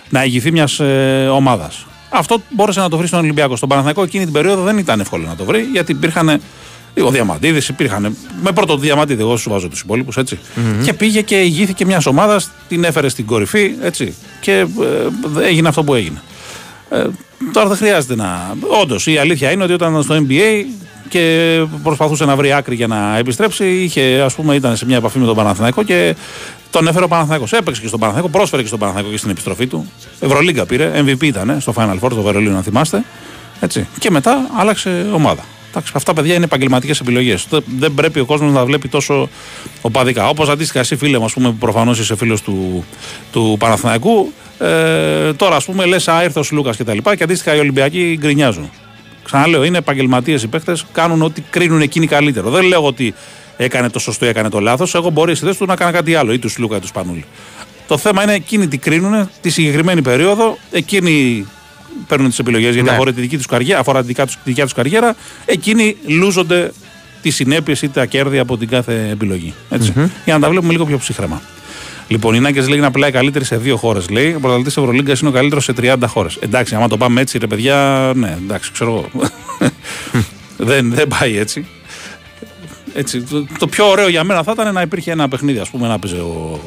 Να ηγηθεί μιας ε, ομάδας. Αυτό μπόρεσε να το βρει στον Ολυμπιακό. Στον Παναθηναϊκό εκείνη την περίοδο δεν ήταν εύκολο να το βρει γιατί υπήρχαν. Ο Διαμαντίδης υπήρχαν. Με πρώτο το Διαμαντίδη, εγώ σου βάζω τους υπόλοιπους έτσι. Και πήγε και ηγήθηκε μιας ομάδας, την έφερε στην κορυφή έτσι. Και ε, έγινε αυτό που έγινε. Ε, τώρα δεν χρειάζεται να. Όντως, η αλήθεια είναι ότι όταν ήταν στο NBA και προσπαθούσε να βρει άκρη για να επιστρέψει, είχε, ας πούμε, ήταν σε μια επαφή με τον Παναθηναϊκό και τον έφερε ο Παναθηναϊκός. Έπαιξε και στον Παναθηναϊκό, πρόσφερε και στον Παναθηναϊκό και στην επιστροφή του. Ευρωλίγκα πήρε, MVP ήταν στο Final Four, το Βερολίνο, αν θυμάστε. Έτσι. Και μετά άλλαξε ομάδα. Εντάξει, αυτά παιδιά είναι επαγγελματικές επιλογές. Δεν πρέπει ο κόσμος να τα βλέπει τόσο οπαδικά. Όπως αντίστοιχα, εσύ φίλε μου, ας πούμε, που προφανώς είσαι φίλος του, του Παναθηναϊκού, ε, τώρα ας πούμε λες, Α, ήρθε ο Λούκας και τα λοιπά, και αντίστοιχα οι Ολυμπιακοί γκρινιάζουν. Ξαναλέω, είναι επαγγελματίες οι παίχτε, κάνουν ό,τι κρίνουν εκείνοι καλύτερο. Δεν λέω ότι έκανε το σωστό ή έκανε το λάθος. Εγώ μπορεί στη θέση του να έκανε κάτι άλλο, ή τους Λούκα ή τους Σπανούλη. Το θέμα είναι εκείνοι τι κρίνουν τη συγκεκριμένη περίοδο, εκείνοι παίρνουν τις επιλογές γιατί Ναι. αφορά τη δική τους καριέρα, αφορά τη δικά τους- τη δικιά τους καριέρα, εκείνοι λούζονται τις συνέπειες ή τα κέρδη από την κάθε επιλογή. Έτσι. Για να τα βλέπουμε λίγο πιο ψύχρεμα. Λοιπόν, οι Νάγκες λέει να πλάει καλύτερη σε δύο χώρες. Λέει ο πρωταθλητής Ευρωλίγκας είναι ο καλύτερος σε 30 χώρες. Εντάξει, άμα το πάμε έτσι, ρε παιδιά, ναι, εντάξει, ξέρω εγώ. δεν, δεν πάει έτσι. έτσι το, το πιο ωραίο για μένα θα ήταν να υπήρχε ένα παιχνίδι, ας πούμε, να παίζει ο,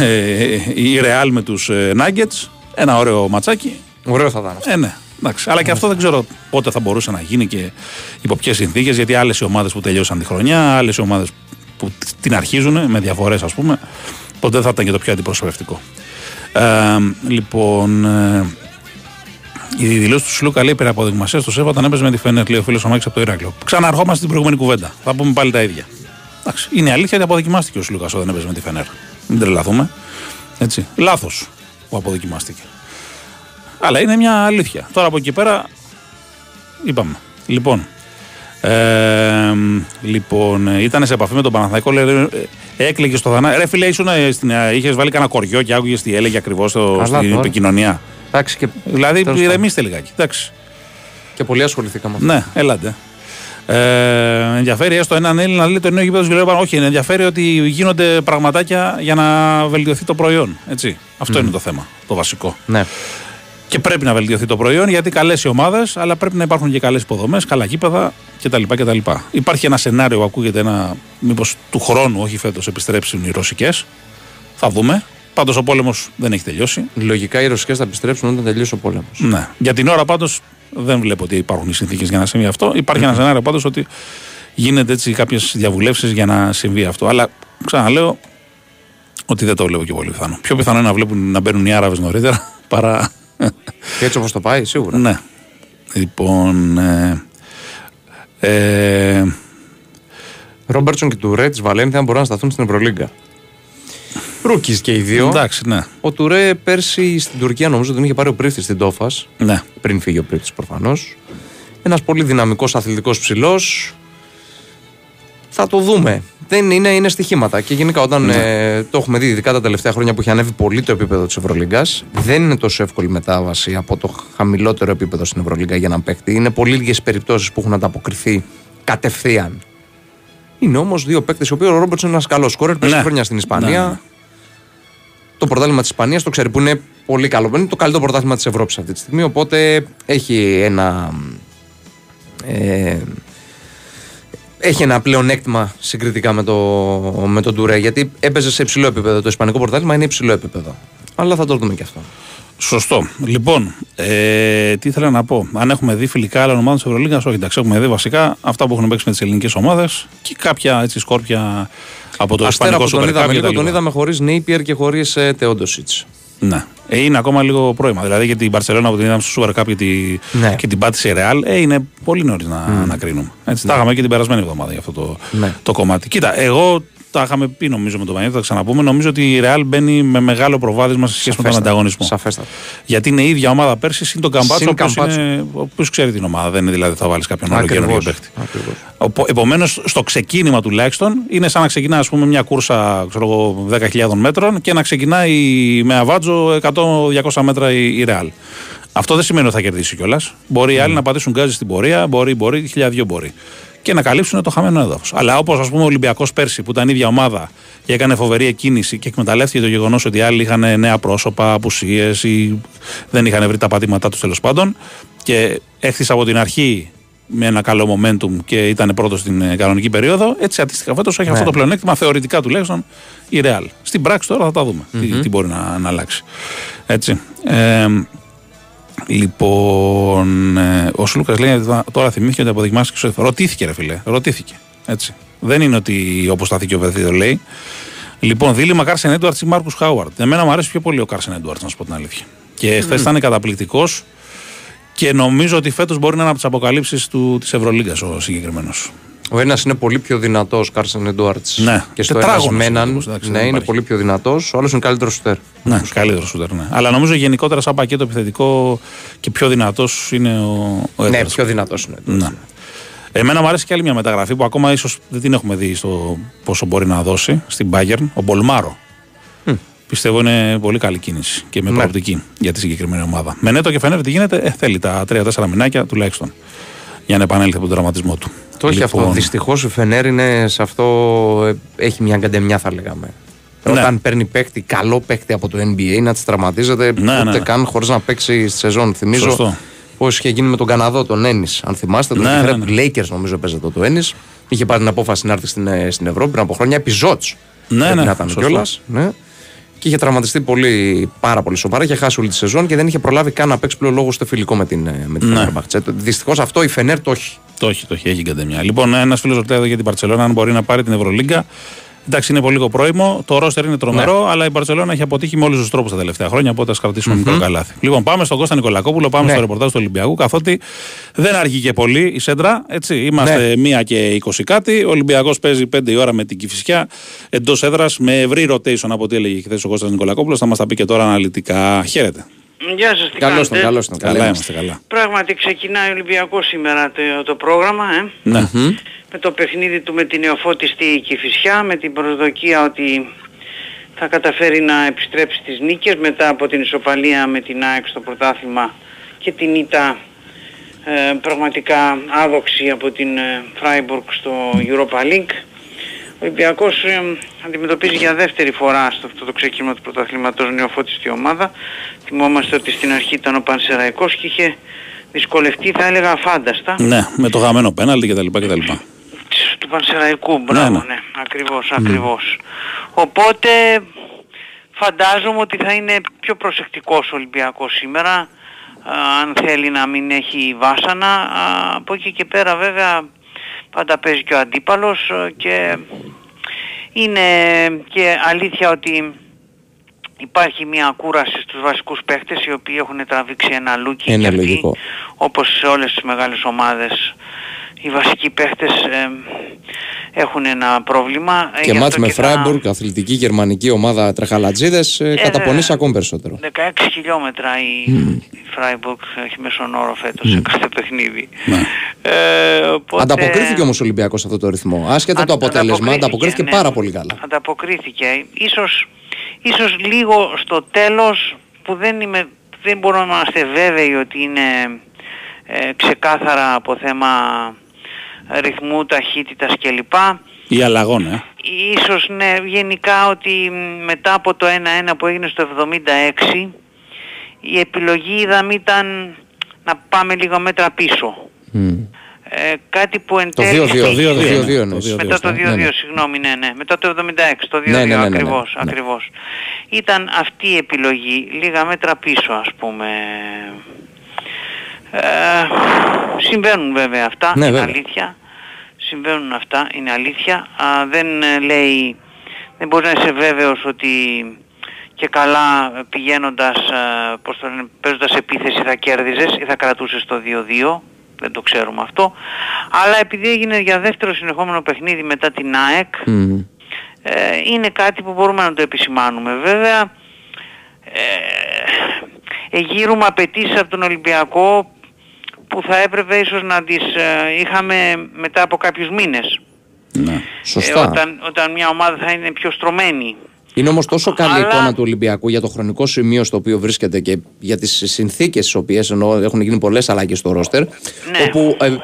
ε, η Real με τους ε, Nuggets. Ένα ωραίο ματσάκι. Ωραίο θα ήταν. Ε, ναι. Εντάξει. Αλλά και αυτό δεν ξέρω πότε θα μπορούσε να γίνει και υπό ποιες συνθήκες. Γιατί άλλες οι ομάδες που τελειώσαν τη χρονιά, άλλες οι ομάδες που την αρχίζουν με διαφορές, ας πούμε, ποτέ θα ήταν και το πιο αντιπροσωπευτικό. Ε, λοιπόν, ε, η δηλώση του Σλούκα λέει περαποδειγμασία στο ΣΕΒ όταν έπαιζε με τη Φενέρ, λέει ο φίλος ο Μάκης από το Ηράκλειο. Ξαναρχόμαστε στην προηγούμενη κουβέντα. Θα πούμε πάλι τα ίδια. Εντάξει, είναι αλήθεια ότι αποδοκιμάστηκε ο Σλούκα όταν έπαιζε με τη Φενέρ. Μην τρελαθούμε. Έτσι. Λάθος που αποδοκιμάστηκε. Αλλά είναι μια αλήθεια. Τώρα από εκεί πέρα είπαμε. Λοιπόν, ε, λοιπόν, ήταν σε επαφή με τον Παναθαϊκό, λέει, ε, έκλαιγες στο θανάτο. Ρε φίλε, ήσουν, ε, στην, ε, είχες βάλει κανένα κοριό και άκουγες τι έλεγε ακριβώς στο, Καλά στην τώρα. επικοινωνία. Εντάξει και, Δηλαδή, τέλος ηρεμήστε λιγάκι. Εντάξει. και πολύ ασχοληθήκαμε. Ναι, έλατε. Ε, ενδιαφέρει έστω έναν Έλληνα να λέει το νέο γήπεδο της Βιλερμπάν. Όχι, ενδιαφέρει ότι γίνονται πραγματάκια για να βελτιωθεί το προϊόν. Έτσι. Αυτό είναι το θέμα, το βασικό. Ναι. Και πρέπει να βελτιωθεί το προϊόν γιατί καλές οι ομάδες, αλλά πρέπει να υπάρχουν και καλές υποδομές, καλά γήπεδα κτλ. κτλ. Υπάρχει ένα σενάριο που ακούγεται ένα. Μήπως του χρόνου, όχι φέτος, επιστρέψουν οι ρωσικές. Θα δούμε. Πάντως ο πόλεμος δεν έχει τελειώσει. Λογικά οι Ρωσικές θα επιστρέψουν όταν τελειώσει ο πόλεμος. Ναι. Για την ώρα πάντως δεν βλέπω ότι υπάρχουν οι συνθήκες για να συμβεί αυτό. Υπάρχει ένα σενάριο πάντως ότι γίνεται έτσι κάποιες διαβουλεύσεις για να συμβεί αυτό. Αλλά ξαναλέω ότι δεν το βλέπω και πολύ πιθανό. Πιο πιθανό είναι να βλέπουν να μπαίνουν οι Άραβες νωρίτερα παρά. Και έτσι όπως το πάει, σίγουρα. Ναι. Λοιπόν. Ε, ε, Ρόμπερτσον και Τουρέ της Βαλένθια μπορούν να σταθούν στην Ευρωλίγκα. Ρούκι και οι δύο. εντάξει, ναι. Ο Τουρέ πέρσι στην Τουρκία νομίζω ότι τον είχε πάρει ο πρίφτης στην Τόφας. ναι. Πριν φύγει ο πρίφτης προφανώς. Ένας πολύ δυναμικός αθλητικός ψηλός. Θα το δούμε. Δεν είναι, είναι στοιχήματα. Και γενικά όταν ε, το έχουμε δει, ειδικά τα τελευταία χρόνια που έχει ανέβει πολύ το επίπεδο της Ευρωλίγκας, δεν είναι τόσο εύκολη μετάβαση από το χαμηλότερο επίπεδο στην Ευρωλίγκα για να παίχτη. Είναι πολύ λίγες περιπτώσεις που έχουν ανταποκριθεί κατευθείαν. Είναι όμως δύο παίκτες, οι οποίοι ο Ρόμπερτσον είναι ένας καλός σκόρερ, πέρσι Ναι. χρόνια στην Ισπανία. Ναι, ναι. Το πρωτάθλημα της Ισπανίας το ξέρει που είναι πολύ καλό. Είναι το καλύτερο πρωτάθλημα της Ευρώπης αυτή τη στιγμή. Οπότε έχει ένα. Ε, έχει ένα πλεονέκτημα συγκριτικά με, το, με τον Τουρέ. Γιατί έπαιζε σε υψηλό επίπεδο. Το Ισπανικό πρωτάθλημα είναι υψηλό επίπεδο. Αλλά θα το δούμε και αυτό. Σωστό. Λοιπόν, ε, τι ήθελα να πω. Αν έχουμε δει φιλικά άλλων ομάδων της Ευρωλίγα, όχι. Εντάξει, έχουμε δει βασικά αυτά που έχουν παίξει με τις ελληνικές ομάδες και κάποια έτσι σκόρπια από το Αστέρα Ισπανικό που τον Super Cup είδαμε και τα λίγο, τον λοιπά. είδαμε χωρίς Νέιπιερ και χωρίς ε, Τεόντοσιτ. Ναι. Ε, είναι ακόμα λίγο πρόημα. Δηλαδή για την Παρσελόνα που την είδαμε στο Super Cup και, τη, Ναι. και την πάτησε η Real, ε, είναι πολύ νωρίς να, να κρίνουμε. Έτσι, Τα είχαμε και την περασμένη εβδομάδα για αυτό το, Ναι. το κομμάτι. Κοίτα, εγώ τα είχαμε πει νομίζω με τον Παναγιώτη, θα τα ξαναπούμε. Νομίζω ότι η Real μπαίνει με μεγάλο προβάδισμα σε σχέση με τον Σαφέστατα. ανταγωνισμό. Σαφέστατα. Γιατί είναι η ίδια ομάδα πέρσι, συν τον Καμπάτσο, Συν ο οποίος Καμπάτσο. είναι- ο οποίος ξέρει την ομάδα. Δεν είναι δηλαδή θα βάλεις κάποιον άλλο Ακριβώς. καινούργιο παίχτη. Ακριβώς. Επομένως, στο ξεκίνημα τουλάχιστον είναι σαν να ξεκινά ας πούμε, μια κούρσα ξέρω εγώ, 10.000 μέτρων και να ξεκινάει με αβάτζο 100-200 μέτρα η, η Real. Αυτό δεν σημαίνει ότι θα κερδίσει κιόλας. Μπορεί οι άλλοι να πατήσουν γκάζι στην πορεία, μπορεί, μπορεί, χιλιάδιο μπορεί. Και να καλύψουν το χαμένο έδαφος. Αλλά όπως ας πούμε ο Ολυμπιακός πέρσι που ήταν η ίδια ομάδα και έκανε φοβερή εκκίνηση και εκμεταλλεύτηκε το γεγονός ότι οι άλλοι είχαν νέα πρόσωπα, απουσίες ή δεν είχαν βρει τα πατήματά τους τέλος πάντων. Και έχθισε από την αρχή με ένα καλό momentum και ήταν πρώτος στην ε, κανονική περίοδο. Έτσι αντίστοιχα φέτος έχει αυτό το πλεονέκτημα, θεωρητικά τουλάχιστον, η Real. Στην πράξη τώρα θα τα δούμε τι, τι μπορεί να, να αλλάξει. Έτσι. Ε, λοιπόν, ε, ο Σλούκας λέει ότι τώρα θυμήθηκε ότι αποδεικμάστηκε στο Ρωτήθηκε, ρε φιλέ. Ρωτήθηκε. Έτσι. Δεν είναι ότι όπω στάθηκε ο Βεθίδο λέει. Λοιπόν, δίλημα Κάρσεν Έντουαρτς ή Μάρκους Χάουαρτ. Εμένα μου αρέσει πιο πολύ ο Κάρσεν Έντουαρτς, να σου πω την αλήθεια. Και χθες ήταν καταπληκτικός και νομίζω ότι φέτος μπορεί να είναι από τις αποκαλύψεις της Ευρωλίγκας ο συγκεκριμένος. Ο ένας είναι πολύ πιο δυνατός, Κάρσεν Εντουάρτς. Ναι. Και στο ένας Τετράγωνος με έναν. είναι, εντάξει, Ναι, δεν είναι υπάρχει. πολύ πιο δυνατός. Ο άλλος είναι καλύτερος σουτέρ. Ναι, καλύτερος σούτερ, ναι. Αλλά νομίζω γενικότερα σαν πακέτο επιθετικό και πιο δυνατός είναι ο, ο Ναι, Edwards. πιο δυνατός είναι. Ναι. Εμένα μου αρέσει και άλλη μια μεταγραφή που ακόμα ίσως δεν την έχουμε δει στο πόσο μπορεί να δώσει στην Bayern, ο Μπολμάρο. Πιστεύω είναι πολύ καλή κίνηση και με Ναι. προοπτική για τη συγκεκριμένη ομάδα. Με Νέτο και φαίνεται τι γίνεται, ε, θέλει τα 3-4 μηνάκια τουλάχιστον για να επανέλθει από τον τραυματισμό του. Το έχει αυτό. Λοιπόν, Δυστυχώς η Φενέρ είναι σε αυτό. ε, Έχει μια γκαντεμιά, θα λέγαμε. Ναι. Όταν παίρνει παίκτη, καλό παίκτη από το NBA, να της τραυματίζεται Ναι, ούτε ναι, ναι. καν χωρίς να παίξει στη σεζόν. Θυμίζω Σωστό. πώς είχε γίνει με τον Καναδό, τον Έννη. Αν θυμάστε, τον Ναι, είχε φέρει ναι, από τους Lakers, νομίζω παίζεται το, το Έννη. Είχε πάρει την απόφαση να έρθει στην, ε, στην Ευρώπη πριν από χρόνια. Επιζότ. Ναι, ναι, να ήταν σωστό. κιόλας. Ναι. Και είχε τραυματιστεί πολύ, πάρα πολύ σοβαρά. Είχε χάσει όλη τη σεζόν και δεν είχε προλάβει καν να παίξει πλέον λόγο στο φιλικό με την, ε, με την Ναι. Fenerbahce. Δυστυχώς αυτό η Φενέρ το έχει. Το έχει, το έχει, έχει καντεμιά. Λοιπόν, ένας φίλος ρωτάει εδώ για την Παρσελόνα αν μπορεί να πάρει την Ευρωλίγκα. Εντάξει, είναι πολύ λίγο πρόημο. Το ρόστερ είναι τρομερό, αλλά η Παρσελόνα έχει αποτύχει με όλους τους τρόπους τα τελευταία χρόνια. Οπότε ας κρατήσουμε μικρό καλάθι. Λοιπόν, πάμε στον Κώστα Νικολακόπουλο, πάμε Ναι. στο ρεπορτάζ του Ολυμπιακού. Καθότι δεν αργεί και πολύ η Σέντρα. Έτσι, είμαστε μία και 20 κάτι. Ο Ολυμπιακός παίζει 5 η ώρα με την Κυφυσιά εντός έδρας με ευρύ rotation από ό,τι έλεγε χθες ο Κώστας Νικολακόπουλος. Θα μας τα πει και τώρα αναλυτικά. Χαίρετε. Γεια σας, τι Καλώς κάνετε; τον, καλώς τον. Καλά είμαστε, καλά. Πράγματι ξεκινάει ο Ολυμπιακός σήμερα το, το πρόγραμμα, ε. Ναι. με το παιχνίδι του με την νεοφώτιστη Κηφισιά, με την προσδοκία ότι θα καταφέρει να επιστρέψει στις νίκες μετά από την ισοπαλία με την ΑΕΚ στο πρωτάθλημα και την ήττα ε, πραγματικά άδοξη από την ε, Freiburg στο Europa League. Ο Ολυμπιακός ε, αντιμετωπίζει για δεύτερη φορά στο αυτό το ξεκίνημα του πρωταθλήματος νεοφώτιστη ομάδα. Θυμόμαστε ότι στην αρχή ήταν ο Πανσεραϊκός και είχε δυσκολευτεί θα έλεγα αφάνταστα Ναι, με το γαμμένο πέναλτι κτλ. κτλ. του Πανσεραϊκού, μπράβο, Ναι, ναι, ναι. ακριβώς, ακριβώς. Οπότε φαντάζομαι ότι θα είναι πιο προσεκτικός ο Ολυμπιακός σήμερα, α, αν θέλει να μην έχει βάσανα. Α, από εκεί και πέρα βέβαια πάντα παίζει και ο αντίπαλος α, και είναι και αλήθεια ότι υπάρχει μια κούραση στους βασικούς παίχτες οι οποίοι έχουν τραβήξει ένα λούκι Είναι και αυτοί, λογικό. όπως σε όλες τις μεγάλες ομάδες οι βασικοί παίχτες ε, έχουν ένα πρόβλημα. Ε, Και γι' μάτς αυτό με θα- Φράιμπουργκ, αθλητική γερμανική ομάδα τρεχαλατζίδες, ε, καταπονείς βέβαια. ακόμη περισσότερο. 16 χιλιόμετρα η, η Φράιμπουργκ έχει μέσον όρο φέτος σε κάθε παιχνίδι. Ναι. Ε, οπότε... Ανταποκρίθηκε όμως ο Ολυμπιακός σε αυτό το ρυθμό. Άσχετα το Αντα- αποτέλεσμα, ανταποκρίθηκε ναι. πάρα πολύ καλά. Ανταποκρίθηκε. Ίσως, ίσως λίγο στο τέλος που δεν, είμαι, δεν μπορούμε να είμαστε βέβαιοι ότι είναι ε, ξεκάθαρα από θέμα ρυθμού, ταχύτητας κλπ. Ή αλλαγών, ε. Ίσως ναι, γενικά ότι μ, μετά από το 1-1 που έγινε στο 76 η επιλογή είδαμε ήταν να πάμε λίγο μέτρα πίσω. Ε, ε, κάτι που εν Το τέλει... 2-2. Το 2-2, Το ναι. 2-2 εννοείς. Το 2-2. Μετά το 2-2, Ναι, ναι. συγγνώμη, ναι, ναι. Μετά το 76, το 2-2 Ναι, ναι, ναι, ναι, ναι. ακριβώς, Ναι. ακριβώς. Ήταν αυτή η επιλογή, λίγα μέτρα πίσω ας πούμε. Ε, συμβαίνουν βέβαια αυτά, Ναι, είναι βέβαια. αλήθεια. Συμβαίνουν αυτά, είναι αλήθεια. Α, δεν ε, λέει, δεν μπορεί να είσαι βέβαιος ότι και καλά ε, πηγαίνοντας, ε, πώς το λένε, παίζοντας επίθεση θα κέρδιζες ή θα κρατούσες το 2-2. Δεν το ξέρουμε αυτό. Αλλά επειδή έγινε για δεύτερο συνεχόμενο παιχνίδι μετά την ΑΕΚ, Μμμ. ε, είναι κάτι που μπορούμε να το επισημάνουμε. Βέβαια, ε, εγείρουμε απαιτήσεις από τον Ολυμπιακό που θα έπρεπε ίσως να τις ε, είχαμε μετά από κάποιους μήνες. Ναι. Σωστά. όταν, όταν μια ομάδα θα είναι πιο στρωμένη. Είναι όμως τόσο καλή η Αλλά- εικόνα του Ολυμπιακού για το χρονικό σημείο στο οποίο βρίσκεται και για τις συνθήκες στις οποίες έχουν γίνει πολλές αλλαγές στο ρόστερ. Ναι. Όπου ε,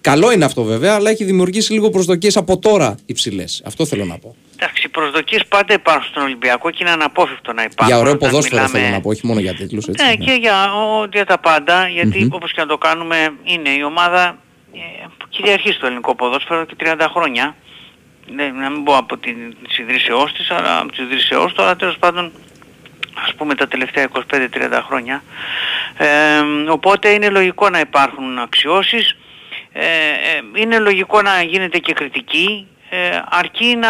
καλό είναι αυτό βέβαια, αλλά έχει δημιουργήσει λίγο προσδοκίες από τώρα υψηλέ. Αυτό θέλω να πω. Εντάξει, οι προσδοκίες πάντα υπάρχουν στον Ολυμπιακό και είναι αναπόφευκτο να υπάρχουν. για ωραίο όταν ποδόσφαιρο μιλάμε- θέλω να πω, όχι μόνο για τίτλους. Ναι, και για, ο, για τα πάντα, γιατί όπως και να το κάνουμε είναι η ομάδα ε, που κυριαρχεί στο ελληνικό ποδόσφαιρο και 30 χρόνια. Ναι, να μην πω από την της ιδρύσεώς της, αλλά από τις ιδρύσεώς του, αλλά τέλος πάντων ας πούμε τα τελευταία 25-30 χρόνια. Ε, οπότε είναι λογικό να υπάρχουν αξιώσεις, ε, ε, είναι λογικό να γίνεται και κριτική, ε, αρκεί να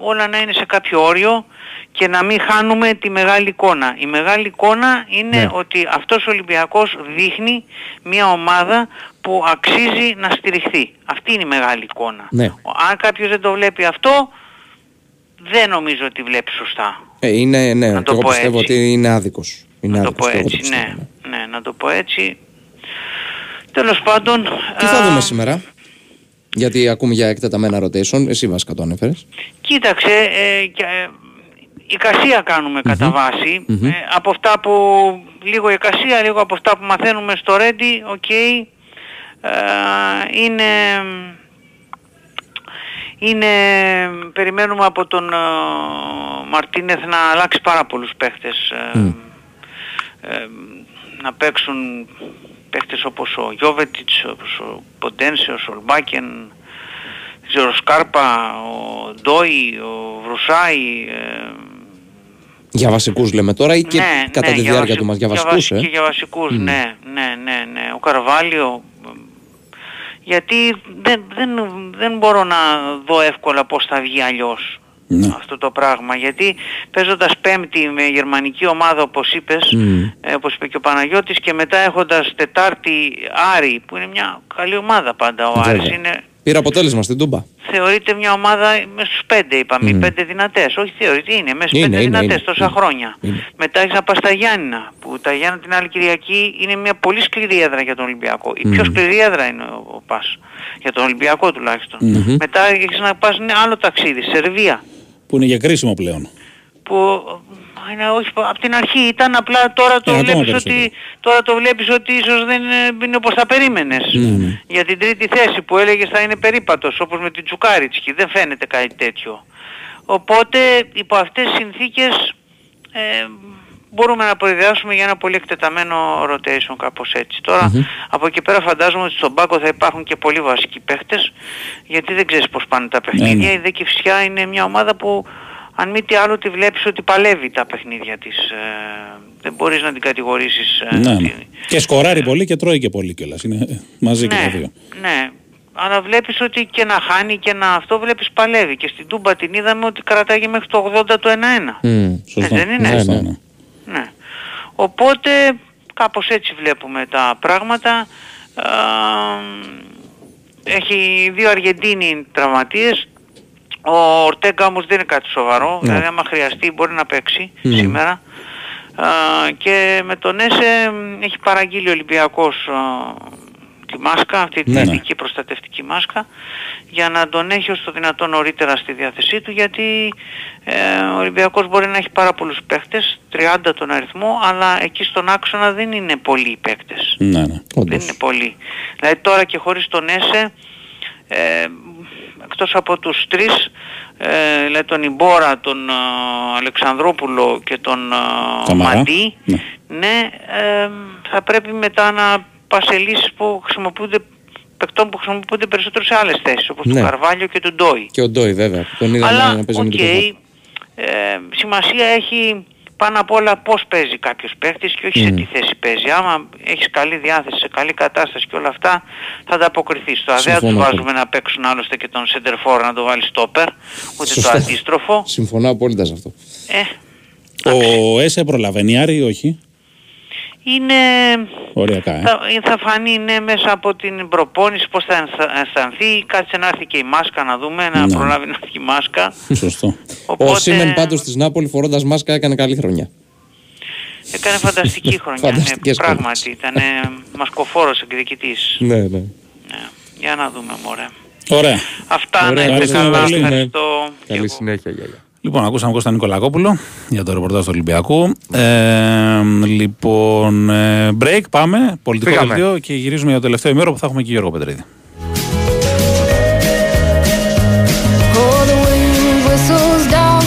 όλα να είναι σε κάποιο όριο και να μην χάνουμε τη μεγάλη εικόνα. Η μεγάλη εικόνα είναι Ναι. ότι αυτός ο Ολυμπιακός δείχνει μια ομάδα που αξίζει να στηριχθεί. Αυτή είναι η μεγάλη εικόνα. Ναι. Αν κάποιος δεν το βλέπει αυτό, δεν νομίζω ότι βλέπει σωστά. Ε, είναι, ναι, Να και το εγώ πω πιστεύω έτσι. ότι είναι άδικος. Είναι να το άδικος πω και εγώ το έτσι, πιστεύω, ναι. ναι. να το πω έτσι. Τέλος πάντων... Τι θα α, δούμε σήμερα, Γιατί ακούμε για εκτεταμένα rotation. Εσύ βασικά το ανέφερε. Κοίταξε, ε, και, ε, εικασία κάνουμε κατά βάση. Μμμ. Ε, από αυτά που... Λίγο εικασία, λίγο από αυτά που μαθαίνουμε στο Ready, ok. ε, είναι... Είναι, περιμένουμε από τον ε, Μαρτίνεθ να αλλάξει πάρα πολλούς παίχτες. ε, Μμ. ε, να παίξουν παίχτες όπως ο Γιόβετιτς, όπως ο Ποντένσε, ο Σολμπάκεν, δεν ξέρω, ο Σκάρπα, ο Ντόι, ο Βρουσάι. ε, Για βασικούς λέμε τώρα ή και ναι, κατά ναι, τη για διάρκεια βασι- του μας. Για για βασικούς, βασι- ε; Και για βασικούς, Μμ. ναι, ναι, ναι, ναι. Ο Καρβάλιο. ε, Γιατί δεν, δεν, δεν μπορώ να δω εύκολα πώς θα βγει αλλιώς Ναι. αυτό το πράγμα. Γιατί παίζοντας πέμπτη με γερμανική ομάδα όπως είπες, Μμ. ε, όπως είπε και ο Παναγιώτης και μετά έχοντας τετάρτη Άρη που είναι μια καλή ομάδα πάντα ο Βέβαια. Άρης είναι Πήρε αποτέλεσμα στην Τούμπα. θεωρείται μια ομάδα μέσα στους πέντε είπαμε, οι Μμμ. πέντε δυνατές. Όχι θεωρείται, είναι μέσα στους Είναι, πέντε είναι, δυνατές είναι, τόσα είναι. χρόνια. Είναι. Μετά έχεις να πας στα Γιάννηνα, που τα Γιάννηνα την άλλη Κυριακή είναι μια πολύ σκληρή έδρα για τον Ολυμπιακό. Η πιο Μμμ. σκληρή έδρα είναι ο, ο Πας, για τον Ολυμπιακό τουλάχιστον. Μμμ. Μετά έχεις να πας ναι, άλλο ταξίδι, Σερβία, Που είναι για κρίσιμο πλέον. που ε, είναι, όχι, από την αρχή ήταν απλά τώρα το Ε, ακόμα βλέπεις περισσότερο. ότι, τώρα το βλέπεις ότι ίσως δεν είναι, είναι όπως θα περίμενες. Ναι, ναι. Για την τρίτη θέση που έλεγες θα είναι περίπατος όπως με την Τσουκάριτσκι. Δεν φαίνεται κάτι τέτοιο. Οπότε υπό αυτές τις συνθήκες ε, μπορούμε να προειδεάσουμε για ένα πολύ εκτεταμένο rotation κάπως έτσι. Τώρα από εκεί πέρα φαντάζομαι ότι στον πάγκο θα υπάρχουν και πολύ βασικοί παίχτες γιατί δεν ξέρεις πώς πάνε τα παιχνίδια. ναι. Η Δέκη Φυσιά είναι μια ομάδα που αν μη τι άλλο τη βλέπεις ότι παλεύει τα παιχνίδια της. Ε, δεν μπορείς να την κατηγορήσεις. ε, Ναι, ότι- ναι. Και σκοράρει πολύ και τρώει και πολύ κιόλας. Είναι ε, μαζί και τα δύο. ναι. Αλλά βλέπεις ότι και να χάνει και να αυτό βλέπεις παλεύει. Και στην Τούμπα την είδαμε ότι κρατάγει μέχρι το 80 το 1-1. Μμ. Σωστά. δεν είναι; Σωστά, Ναι, ναι. Ναι. Οπότε κάπως έτσι βλέπουμε τα πράγματα. Α, έχει δύο Αργεντίνοι τραυματίες. Ο Ορτέγκα όμως δεν είναι κάτι σοβαρό. Ναι. Δηλαδή άμα χρειαστεί μπορεί να παίξει Μμ. σήμερα. Α, και με τον Έσε μ, έχει παραγγείλει ο Ολυμπιακός α, τη μάσκα, αυτή τη Ναι, ναι. ειδική προστατευτική μάσκα για να τον έχει όσο το δυνατόν νωρίτερα στη διάθεσή του γιατί ε, ο Ολυμπιακός μπορεί να έχει πάρα πολλούς παίχτες, 30 τον αριθμό, αλλά εκεί στον άξονα δεν είναι πολλοί οι παίχτες. Ναι, ναι. Δεν Όντως. είναι πολλοί. Δηλαδή τώρα και χωρίς τον Έσε, ε, εκτός από τους τρεις, ε, δηλαδή τον Ιμπόρα, τον ε, Αλεξανδρόπουλο και τον ε, Καμαρά. Μαντί, Ναι. ναι, ε, θα πρέπει μετά να πας σε λύσεις που χρησιμοποιούνται παικτών που χρησιμοποιούνται περισσότερο σε άλλες θέσεις, όπως Ναι. του Καρβάλιο και του Ντόι. Και ο Ντόι βέβαια. Τον είδαμε Αλλά, να παίζει οκ, με την Κοβά. ε, σημασία έχει πάνω απ' όλα πώς παίζει κάποιος παίχτης και όχι σε Μμ. τι θέση παίζει. Άμα έχεις καλή διάθεση, σε καλή κατάσταση και όλα αυτά, θα ανταποκριθείς. Τώρα δεν θα τους Συμφωνώ βάζουμε να παίξουν άλλωστε και τον Σεντερφόρ να το βάλει στόπερ, ούτε Σωστά. το αντίστροφο. Συμφωνώ απόλυτα σε αυτό. Ε, Ο ΕΣΕ προλαβαίνει Άρη ή όχι. Είναι... Οριακά, ε. Θα, θα φανεί ναι, μέσα από την προπόνηση πώς θα ενθα- αισθανθεί. Κάτσε να έρθει και η μάσκα να δούμε, να Ναι. προλάβει να έρθει η μάσκα. Σωστό. Ο Οπότε- Σίμεν πάντως της Νάπολης φορώντας μάσκα έκανε καλή χρονιά. Έκανε φανταστική χρονιά. ναι, Φανταστικές πράγματι, ήταν μασκοφόρος εκδικητής. Ναι, ναι. Για να δούμε μωρέ. Ωραία. Αυτά να Ωραία, είστε ευχαριστούμε καλά. πολύ. Ευχαριστώ. Καλή συνέχεια, Γιάγια. Λοιπόν, ακούσαμε Κώστα Νικολακόπουλο για το ρεπορτάζ του Ολυμπιακού. Ε, λοιπόν, ε, break, πάμε. Πολιτικό Φύγαμε. δελτίο και γυρίζουμε για το τελευταίο ημέρο που θα έχουμε και Γιώργο Πετρίδη. Oh, the wind whistles down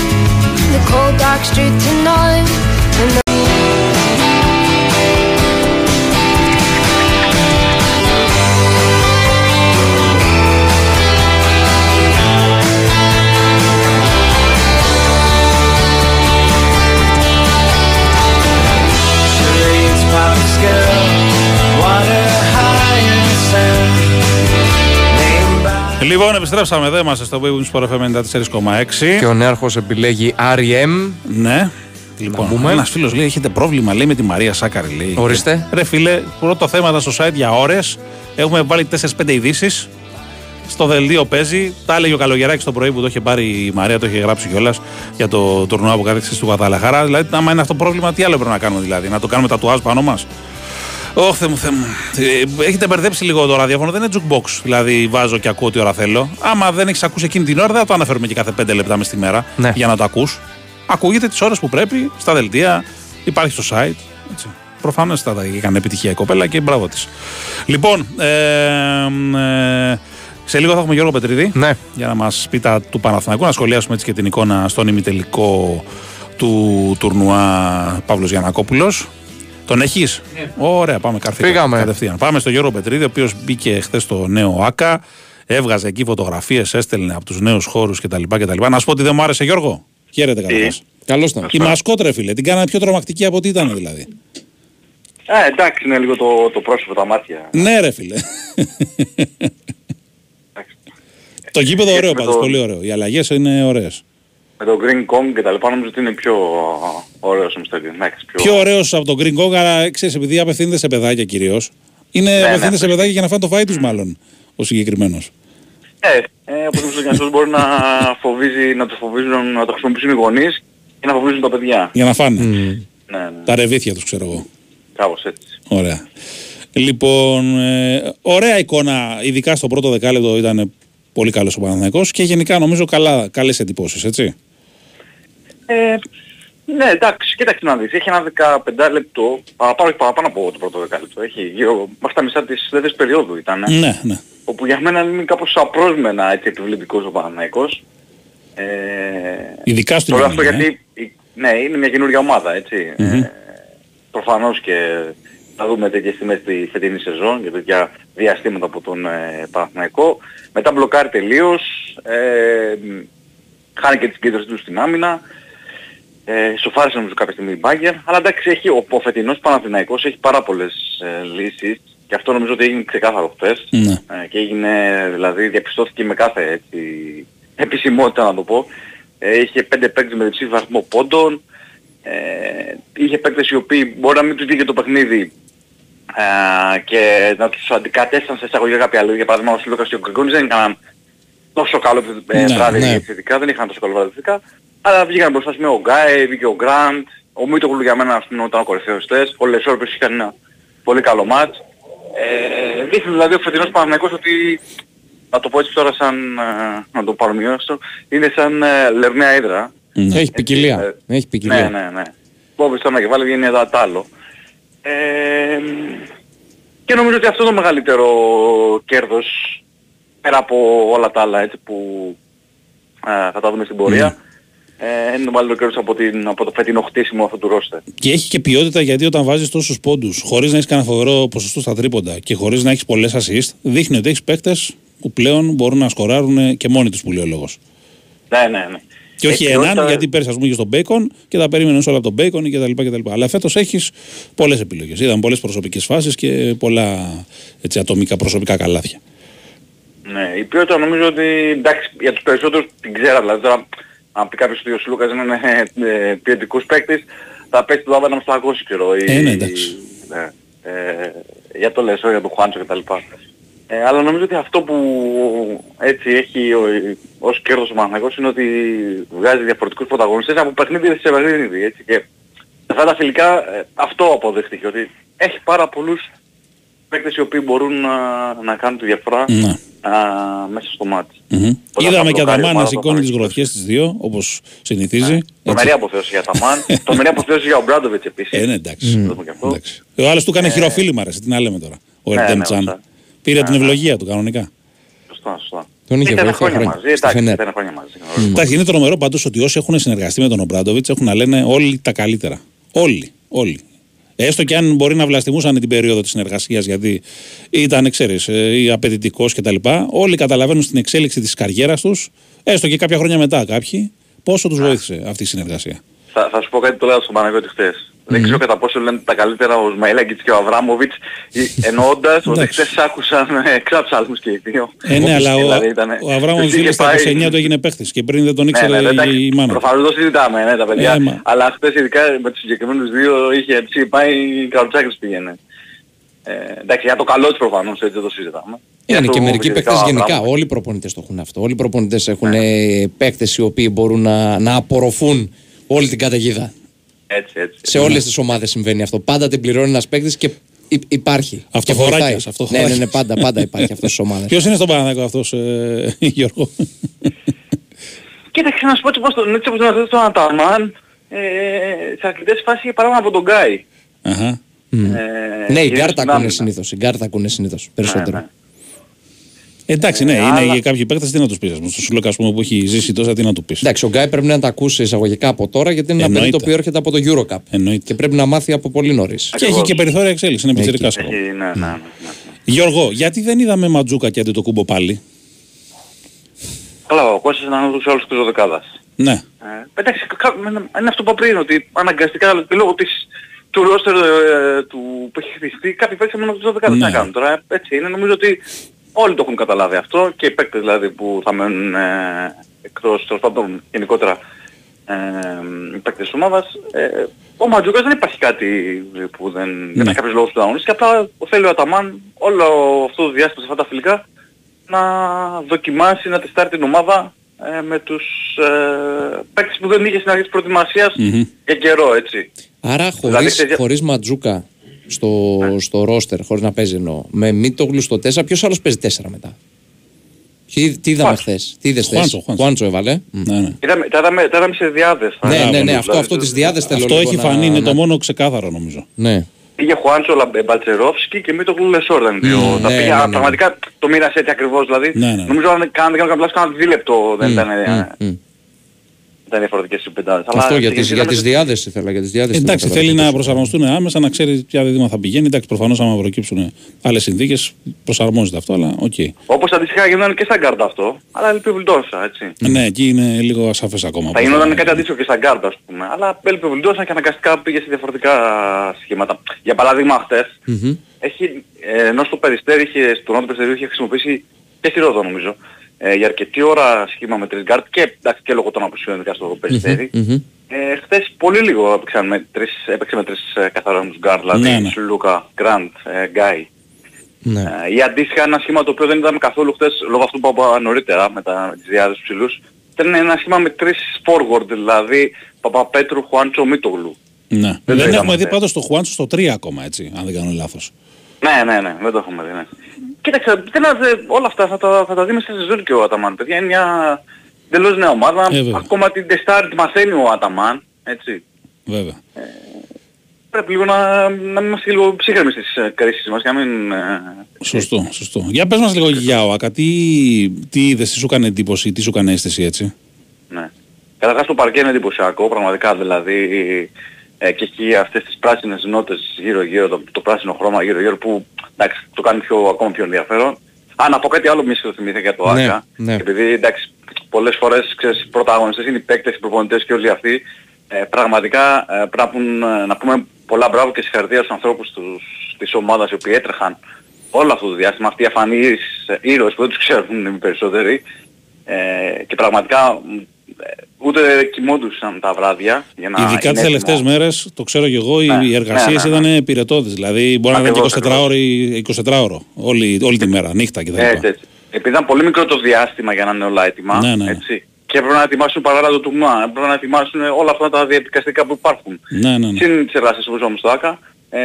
the cold dark street tonight. Λοιπόν, επιστρέψαμε εδώ. Είμαστε στο Webwings Sport FM 94,6. Και ο νέαρχος επιλέγει REM. Ναι. Λοιπόν, πούμε. ένας φίλος λέει: Έχετε πρόβλημα, λέει, με τη Μαρία Σάκαρη. Λέει. Ορίστε. Ρε φίλε, πρώτο θέματα στο site για ώρες. Έχουμε βάλει 4-5 ειδήσεις. Στο δελτίο παίζει. Τα έλεγε ο Καλογεράκης το πρωί που το είχε πάρει η Μαρία, το είχε γράψει κιόλας για το τουρνουά που κατέξε του Καταλαχάρα. Δηλαδή, άμα είναι αυτό το πρόβλημα, τι άλλο πρέπει να κάνουμε δηλαδή, να το κάνουμε τατουάζ πάνω μας; Ωχ, Θεέ μου, Θεέ μου. Ε, Έχετε μπερδέψει λίγο το ραδιόφωνο, δεν είναι jukebox. Δηλαδή, βάζω και ακούω ό,τι ώρα θέλω. Άμα δεν έχεις ακούσει εκείνη την ώρα, δεν θα το αναφέρουμε και κάθε 5 λεπτά μες στη μέρα Ναι. για να το ακούς. Ακούγεται τις ώρες που πρέπει, στα δελτία, υπάρχει στο site. Έτσι. Προφανώς θα τα έκανε επιτυχία η κοπέλα και μπράβο της. Λοιπόν, ε, ε, σε λίγο θα έχουμε Γιώργο Πετρίδη Ναι. για να μας πει τα του Παναθηναϊκού, να σχολιάσουμε έτσι και την εικόνα στον ημιτελικό του τουρνουά Παύλος Γιανακόπουλο. Τον έχεις; Ωραία, πάμε καρφί. Φύγαμε. Κατευθείαν. Πάμε στο Γιώργο Πετρίδη, ο οποίος μπήκε χθες στο νέο ΑΚΑ. Έβγαζε εκεί φωτογραφίες, έστελνε από τους νέους χώρους κτλ, κτλ. Να σου πω ότι δεν μου άρεσε, Γιώργο. Χαίρετε καταρχάς. Καλώς ήταν. Η μασκότρε, φίλε, την κάνανε πιο τρομακτική από ό,τι ήταν δηλαδή. Ε, εντάξει, είναι λίγο το, το πρόσωπο, τα μάτια. Ναι, ρε φίλε. το γήπεδο ωραίο Με πάντως, το- πολύ ωραίο. Οι αλλαγές είναι ωραίες. Με το Green Kong και τα λοιπά νομίζω ότι είναι πιο ωραίος ο Μιστέρ Εντάξει, πιο... Πιο ωραίος από τον Green Kong, αλλά ξέρεις, επειδή απευθύνεται σε παιδάκια κυρίως. Είναι ναι, απευθύνεται σε ναι. παιδάκια για να φάνε το φάι τους, μάλλον ο συγκεκριμένος. Ε, ε, όπως είπε ο Γιάννης, μπορεί να φοβίζει, να το φοβίζουν, να το χρησιμοποιήσουν οι γονείς και να φοβίζουν τα παιδιά. Για να φάνε. Ναι, ναι, Τα ρεβίθια τους, ξέρω εγώ. κάπως έτσι. Ωραία. Λοιπόν, ε, ωραία εικόνα, ειδικά στο πρώτο δεκάλεπτο ήταν πολύ καλός ο Παναθηναϊκός και γενικά νομίζω καλά, καλές εντυπώσεις, έτσι. Ε, ναι, εντάξει, κοίταξε να δεις. Έχει ένα 15 λεπτό, παραπάνω, παραπάνω από το πρώτο δεκάλεπτο. Έχει γύρω, μέχρι τα μισά της δεύτερης περίοδου ήταν. Ναι, ναι. Όπου για μένα είναι κάπως απρόσμενα έτσι επιβλητικός ο Παναθηναϊκός. Ε, Ειδικά στην Τώρα αυτό άμυνα, ε. γιατί, η- ναι, είναι μια καινούργια ομάδα, έτσι. Μμμ. Ε, προφανώς και θα δούμε τέτοιες στιγμές στη φετινή σεζόν για τέτοια διαστήματα από τον ε, Παναθηναϊκό. Μετά μπλοκάρει τελείως, ε, χάνει και την συγκέντρωση του στην άμυνα. Ε, σοφάρισε νομίζω κάποια στιγμή η Μπάγκερ. Αλλά εντάξει, έχει, ο, ο φετινός Παναθηναϊκός έχει πάρα πολλές ε, λύσεις και αυτό νομίζω ότι έγινε ξεκάθαρο χθες. Ναι. Ε, και έγινε, δηλαδή διαπιστώθηκε με κάθε έτσι, επισημότητα να το πω. Ε, είχε πέντε παίκτες με διψήφιο αριθμό πόντων. Ε, είχε παίκτες οι οποίοι μπορεί να μην τους βγήκε το παιχνίδι ε, και να τους αντικατέστησαν σε εισαγωγικά κάποια λόγια. Για παράδειγμα ο Σιλούκας και ο Γκριγκόνης δεν έκαναν τόσο καλό ε, Ναι, βράδυ ναι. επιθετικά, δεν είχαν τόσο καλό βράδυ επιθετικά. Αλλά βγήκαν μπροστά με ο Γκάι, βγήκε ο Γκραντ, ο Μίτογλου για μένα ας πούμε ήταν ο κορυφαίος χθες, ο Λεσόρ που είχε ένα πολύ καλό μάτς. Ε, δείχνει δηλαδή ο φετινός Παναθηναϊκός ότι να το πω έτσι τώρα σαν, ε, να το παρομοιώσω, είναι σαν ε, λερναία ύδρα. Ναι. Έχει ποικιλία. Ε, Έχει ποικιλία. Ναι, ναι, ναι. Κόβεις το ένα κεφάλι, βγαίνει εδώ τ' άλλο. Ε, και νομίζω ότι αυτό είναι το μεγαλύτερο κέρδος πέρα από όλα τα άλλα έτσι που ε, θα τα δούμε στην πορεία. Ε, είναι ο μεγαλύτερος από, την, από το φετινό χτίσιμο αυτού του ρόστερ. Και έχει και ποιότητα γιατί όταν βάζεις τόσους πόντους, χωρίς να έχεις κανένα φοβερό ποσοστό στα τρίποντα και χωρίς να έχεις πολλές assist, δείχνει ότι έχεις παίκτες που πλέον μπορούν να σκοράρουν και μόνοι τους που λέει ο λόγος. Ναι, ναι, ναι. Και όχι Έχει έναν, ποιότητα- γιατί πέρσι ας πούμε είχε στον Bacon και τα περίμενες όλα από τον Bacon κτλ. κτλ. Αλλά φέτος έχεις πολλές επιλογές. Είδαμε πολλές προσωπικές φάσεις και πολλά έτσι, ατομικά προσωπικά καλάθια. Ναι, η ποιότητα νομίζω ότι εντάξει για τους περισσότερους την ξέρα δηλαδή τώρα αν πει κάποιος ότι ο Σλούκας είναι ε, ποιοτικός παίκτης θα παίξει το Άβανα στο 200 ξέρω. ή- Ε, ναι, εντάξει. Ναι. Ε, για το Λεσό, για το Χουάντσο κτλ. Ε, αλλά νομίζω ότι αυτό που έτσι έχει ο, ως κέρδος ο Παναθηναϊκός είναι ότι βγάζει διαφορετικούς πρωταγωνιστές από παιχνίδι σε παιχνίδι. Έτσι, και σε αυτά τα φιλικά ε, αυτό αποδείχτηκε ότι έχει πάρα πολλούς παίκτες οι οποίοι μπορούν να, να κάνουν τη διαφορά Ναι. α, μέσα στο μάτι. Μμμ. Όταν Είδαμε θα και μπλοκάρει Αταμάν να ομάδα σηκώνει το τι γροθιέ τις δύο, όπως συνηθίζει. Έτσι. Τρομερή αποθέωση για τα Μαν. Τρομερή αποθέωση για ο Μπράντοβιτς επίσης. Ε, ναι, εντάξει. Να το πούμε και αυτό. εντάξει. Ο άλλος του έκανε χειροφίλημα, ρε, τι να λέμε τώρα. Ο Ναι, Ερντέμ ναι, Τσάν. σωστά. Πήρε την ευλογία του κανονικά. Σωστά, σωστά. Τον είχε Ήταν βοήθεια χρόνια χρόνια. μαζί. στη Εντάξει, Φενέρ. ήταν χρόνια μαζί. Εντάξει, είναι τρομερό πάντως ότι όσοι έχουν συνεργαστεί με τον Ομπράντοβιτς έχουν να λένε όλοι τα καλύτερα. Όλοι. Όλοι. Έστω και αν μπορεί να βλαστημούσαν την περίοδο της συνεργασίας γιατί ήταν, ξέρεις, απαιτητικός κτλ. Όλοι καταλαβαίνουν στην εξέλιξη της καριέρας τους, έστω και κάποια χρόνια μετά κάποιοι, πόσο τους βοήθησε αυτή η συνεργασία. Θα, θα σου πω κάτι το λέω στον Παναγιώτη χθες. Δεν ξέρω κατά πόσο λένε τα καλύτερα ο Σμαηλάκης και ο Αβράμοβιτς ε, εννοώντας ότι Εντάξει. χθες άκουσαν ε, ξαψάλμους και οι δύο. Ε, ναι, αλλά ο, Δηλαδή ήτανε- ο Αβράμοβιτς τους είχε φίλε στα πάει- 29 του έγινε παίχτης και πριν δεν τον Ναι, ήξερε ναι, η- εντάξει, η μάνα. του. Προφανώς το συζητάμε, ναι, τα παιδιά. Ε, μα. αλλά χθες ειδικά με τους συγκεκριμένους δύο είχε ψήσει πάει καροτσάκης πήγαινε. Ε, εντάξει, για το καλό της προφανώς, έτσι δεν το συζητάμε. Είναι Για και το μερικοί ειδικά παίκτες ο γενικά. Αβράμοβιτς. Όλοι οι προπονητές το έχουν αυτό. Όλοι οι προπονητές έχουν ε, παίκτες οι οποίοι μπορούν να, να απορροφούν όλη την καταιγίδα. Έτσι, έτσι. Σε όλες τις ομάδες συμβαίνει αυτό. Πάντα την πληρώνει ένας παίκτης και υ- υπάρχει. Αυτοχωράκιας, Και βοηθάει. αυτοχωράκιας. Ναι, ναι, ναι, πάντα, πάντα υπάρχει αυτός στις ομάδες. Ποιος είναι στον Παναγιώτο αυτός, ε, Γιώργο; Κοίταξε να σου πω έτσι όπως τον, έτσι όπως τον αθέτω τον Αταμάν, ε, σε αρκετές φάσεις για παράδειγμα από τον Γκάι. Αχα. Ε, Ναι, οι κυρίως γκάρ τα στην ακούνε άμυνα. συνήθως. Οι γκάρ τα ακούνε συνήθως. Περισσότερο. Ναι, ναι. Εντάξει, ναι, Ε, είναι αλλά- για κάποιοι παίκτες τι να τους πεις. Στο Σουλόκα, ας πούμε, που έχει ζήσει τόσα, τι να του πεις. Εντάξει, ο Γκάι πρέπει να τα ακούσει εισαγωγικά από τώρα γιατί είναι ένα παιδί το Εννοείται. οποίο έρχεται από το Eurocup. Εννοείται. Και πρέπει να μάθει από πολύ νωρίς. Και έχει Ακριβώς. και περιθώρια εξέλιξη, είναι πιτσερικά Έχει, ναι, ναι, ναι, ναι. Γιώργο, γιατί δεν είδαμε Ματζούκα και αντί το κούμπο πάλι; Καλά, ο Κώστας ήταν ανώδους σε όλους τους δεκάδας. Ναι. Ε, εντάξει, κα- είναι είναι αυτό που είπα πριν, ότι αναγκαστικά λόγω της, του ρόστερ ε, του που έχει χτιστεί, κάποιοι παίξαν μόνο τους 12 Ναι. τι να κάνουν τώρα. ε, Έτσι είναι, νομίζω ότι όλοι το έχουν καταλάβει αυτό και οι παίκτες δηλαδή που θα μένουν ε, εκτός, τέλος πάντων γενικότερα ε, οι παίκτες της ομάδας. Ε, ο Ματζούκας δεν υπάρχει κάτι που δεν, δεν Ναι. έχει κάποιος λόγος που δεν αγωνίσει και απλά θέλει ο Αταμάν όλο αυτό το διάστημα σε αυτά τα φιλικά να δοκιμάσει, να τεστάρει την ομάδα ε, με τους ε, παίκτες που δεν είχε στην αρχή της προετοιμασίας Μμμ. για καιρό, έτσι. Άρα Δηλαδή, χωρίς, ξέρεις- χωρίς Ματζούκα στο, στο ρόστερ, χωρίς να παίζει εννοώ, με Μίτογλου στο 4, ποιος άλλος παίζει 4 μετά; Τι, τι είδαμε Χουάντσο. χθες, τι είδες Χουάντσο, χθες; Χουάντσο. Χουάντσο έβαλε. Μμ. ναι, ναι. Είδαμε, τα είδαμε, τα είδαμε σε διάδες. Ναι, θα- ναι, ναι, δηλαδή, αυτό, αυτό τις διάδες θέλω Αυτό λίγο έχει να- φανεί, είναι να- το μόνο ξεκάθαρο νομίζω. Ναι. Πήγε Χουάντσο Λα- Μπαλτσερόφσκι και Μίτογλου Λεσόρ ήταν οι δύο. Mm, τα ναι, πήγε, ναι, ναι, ναι. πραγματικά το μοίρασε έτσι ακριβώς δηλαδή. Ναι, ναι. Νομίζω αν κάνανε δεν κάνω κάνα δίλεπτο δεν Μμ, ήταν, ε, μμ, μμ. Ήταν διαφορετικές οι πεντάδες. Αυτό Αλλά για σε τις, γενική για ήταν- τις διάδες ήθελα, για τις διάδες Εντάξει, ήθελα θέλει να ρωτήσω. προσαρμοστούν άμεσα, να ξέρει ποια δίδυμα θα πηγαίνει. Εντάξει, προφανώς άμα προκύψουν άλλες συνθήκες, προσαρμόζεται αυτό, αλλά οκ. Όπως αντίστοιχα γινόταν και στα γκάρτα αυτό, αλλά έλειπε Βιλντόσα, έτσι. Ναι, εκεί είναι λίγο ασαφέ ακόμα. Θα πώς γινόταν κάτι αντίστοιχο και στα γκαρντ, ας πούμε. Αλλά έλειπε Βιλντόσα και αναγκαστικά πήγε σε διαφορετικά σχήματα. Για παράδειγμα χτες, Μμμ. έχει, ε, ενώ στο Περιστέρι είχε, στο νότο Περιστέρι είχε χρησιμοποιήσει και στη Ρόδο νομίζω, ε, για αρκετή ώρα σχήμα με τρεις γκαρντ και, εντάξει, και λόγω των απουσιών ειδικά στο Περιστέρι. Μμμ. Ε, χθες πολύ λίγο έπαιξαν με τρεις, έπαιξε με τρεις ε, καθαρούς γκαρντ, δηλαδή Ναι, ναι. Σλούκα, Γκραντ, ε, Γκάι. Ναι. Ε, ή αντίστοιχα ένα σχήμα το οποίο δεν είδαμε καθόλου χθες λόγω αυτού που είπα νωρίτερα με, τα, με τις δυάδες ψηλούς. Ήταν ένα σχήμα με τρεις forward, δηλαδή Παπαπέτρου, Χουάντσο, Μίτογλου. Ναι. Δεν Δεν, το έχουμε είδαμε, δει ναι. πάντως το Χουάντσο στο 3 ακόμα, έτσι, αν δεν κάνω λάθος. Ναι, ναι, ναι, δεν το έχουμε δει, ναι. Κοίταξε, δεν να- δε- όλα αυτά θα τα, θα τα δει μέσα στη ζωή και ο Αταμάν. Παιδιά είναι μια εντελώς νέα ομάδα. Ε, βέβαια. Ακόμα την τεστάρι τη μαθαίνει ο Αταμάν. Έτσι. Βέβαια. Πρέπει λίγο να, να είμαστε λίγο ψύχρεμοι στις ε, κρίσεις μας και να μην... ε, Σωστό, σωστό. Για πες μας λίγο για ΟΑΚΑ, τι, τι είδες, τι σου έκανε εντύπωση, τι σου έκανε αίσθηση έτσι; Ναι. Καταρχάς το παρκέ είναι εντυπωσιακό, πραγματικά δηλαδή ε, και έχει αυτές τις πράσινες νότες γύρω γύρω, το, το πράσινο χρώμα γύρω γύρω που εντάξει, το κάνει πιο, ακόμα πιο ενδιαφέρον. Α, να πω κάτι άλλο μη το θυμήθηκα για το Ναι, ΆΚΑ. ναι. Επειδή εντάξει, πολλές φορές ξέρεις, οι πρωταγωνιστές είναι οι παίκτες, οι προπονητές και όλοι αυτοί. Ε, πραγματικά ε, πρέπει να, πουν, ε, να πούμε πολλά μπράβο και συγχαρητήρια στους ανθρώπους τους, της ομάδας οι οποίοι έτρεχαν όλο αυτό το διάστημα, αυτοί οι αφανείς ε, ήρωες που δεν τους ξέρουν οι περισσότεροι. Ε, και πραγματικά μ, ε, ούτε κοιμόντουσαν τα βράδια για να Ειδικά είναι τι τελευταίες έτοιμο. μέρες, το ξέρω και εγώ, οι- οι εργασίες ναι, ναι. ήταν πυρετώδει. Δηλαδή μπορεί να ήταν Ακριβώς, και 24 ώρο ή 24 ώρο όλη, όλη τη μέρα, νύχτα κτλ. Έτσι, έτσι. Επειδή ήταν πολύ μικρό το διάστημα για να είναι όλα έτοιμα, Ναι, ναι, ναι. έτσι. Και έπρεπε να ετοιμάσουν παράλληλα το τουρνουά, έπρεπε να ετοιμάσουν όλα αυτά τα διαδικαστικά που υπάρχουν. Ναι, ναι, ναι. Συν τις εργασίες που ζούμε στο ΆΚΑ, ε,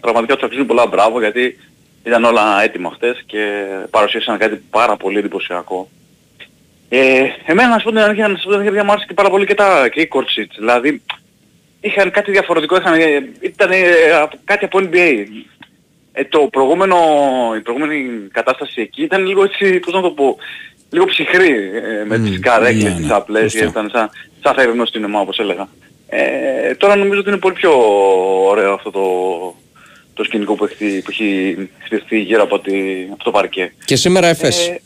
πραγματικά τους αξίζουν πολλά μπράβο γιατί ήταν όλα έτοιμα χτες και παρουσίασαν κάτι πάρα πολύ εντυπωσιακό. Ε, εμένα να σου πω την αλήθεια, να σου πω την αλήθεια, μου άρεσε και πάρα πολύ και, τα, και οι κορτσίτς. Δηλαδή, είχαν κάτι διαφορετικό, είχαν, ε, ήταν ε, από- κάτι από NBA. Ε, το προηγούμενο, η προηγούμενη κατάσταση εκεί ήταν λίγο έτσι, πώς να το πω, λίγο ψυχρή, ε, με τις καρέκλες, ναι, τις ναι, απλές, σωστό. ήταν σαν, σαν θερινό σινεμά όπως έλεγα. Ε, τώρα νομίζω ότι είναι πολύ πιο ωραίο αυτό το, το σκηνικό που έχει, που έχει χτιστεί γύρω από, τη, από το παρκέ. Και σήμερα εφές. Ε,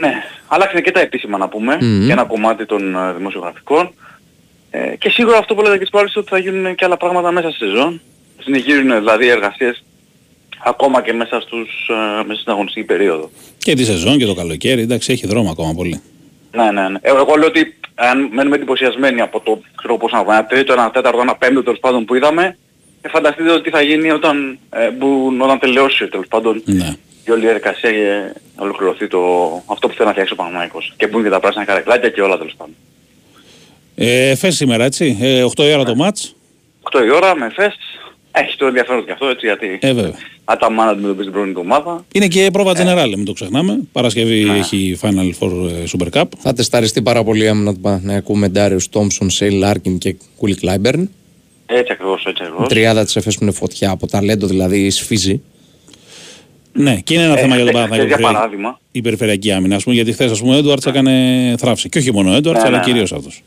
ναι, αλλάξανε και τα επίσημα να πούμε, Μμμ. και ένα κομμάτι των ε, δημοσιογραφικών. Ε, και σίγουρα αυτό που λέγα και τις προάλλες ότι θα γίνουν και άλλα πράγματα μέσα στη σεζόν. Συνεχίζουν δηλαδή οι εργασίες ακόμα και μέσα, στους, ε, μέσα στην αγωνιστική περίοδο. Και τη σεζόν και το καλοκαίρι, εντάξει, έχει δρόμο ακόμα πολύ. Ναι, ναι, ναι. Ε, Εγώ λέω ότι αν μένουμε εντυπωσιασμένοι από το ξέρω πώς να πω, ένα τρίτο, ένα τέταρτο, ένα πέμπτο τέλος πάντων που είδαμε, ε, φανταστείτε ότι τι θα γίνει όταν, ε, μπουν- όταν τελειώσει τέλος πάντων Ναι. Η όλη η διαδικασία και ολοκληρωθεί το, αυτό που θέλει να φτιάξει ο Παναμαϊκός. Και μπουν και τα πράσινα καρεκλάκια και όλα τέλος πάντων. Ε, Εφές σήμερα, έτσι. Ε, 8 η ώρα το μάτς. 8 η ώρα με φεστ. Έχει το ενδιαφέρον και αυτό έτσι γιατί Ε, βέβαια. αταμά να αντιμετωπίζει την πρώτη ομάδα. Είναι και πρόβα General, μην το ξεχνάμε. Παρασκευή έχει Final Four ε, Super Cup. Θα τεσταριστεί πάρα πολύ η άμυνα του Παναθηναϊκού με Ντάριος Τόμψον, Σέιν Λάρκιν και Γουίλ Κλάιμπερν. Έτσι ακριβώς, έτσι Η ακριβώς. τριάδα της ΕΦΕΣ που είναι φωτιά από ταλέντο δηλαδή σφύζει. Ναι, και είναι ένα Ε, θέμα για τον ε, Παναθηναϊκό. για που χρειάζεται παράδειγμα. Η περιφερειακή άμυνα, ας πούμε, γιατί χθες, ας πούμε, ο Έντουαρτς έκανε θραύση. Και όχι μόνο ο Έντουαρτς, Ναι, αλλά ναι, ναι. κυρίως αυτός.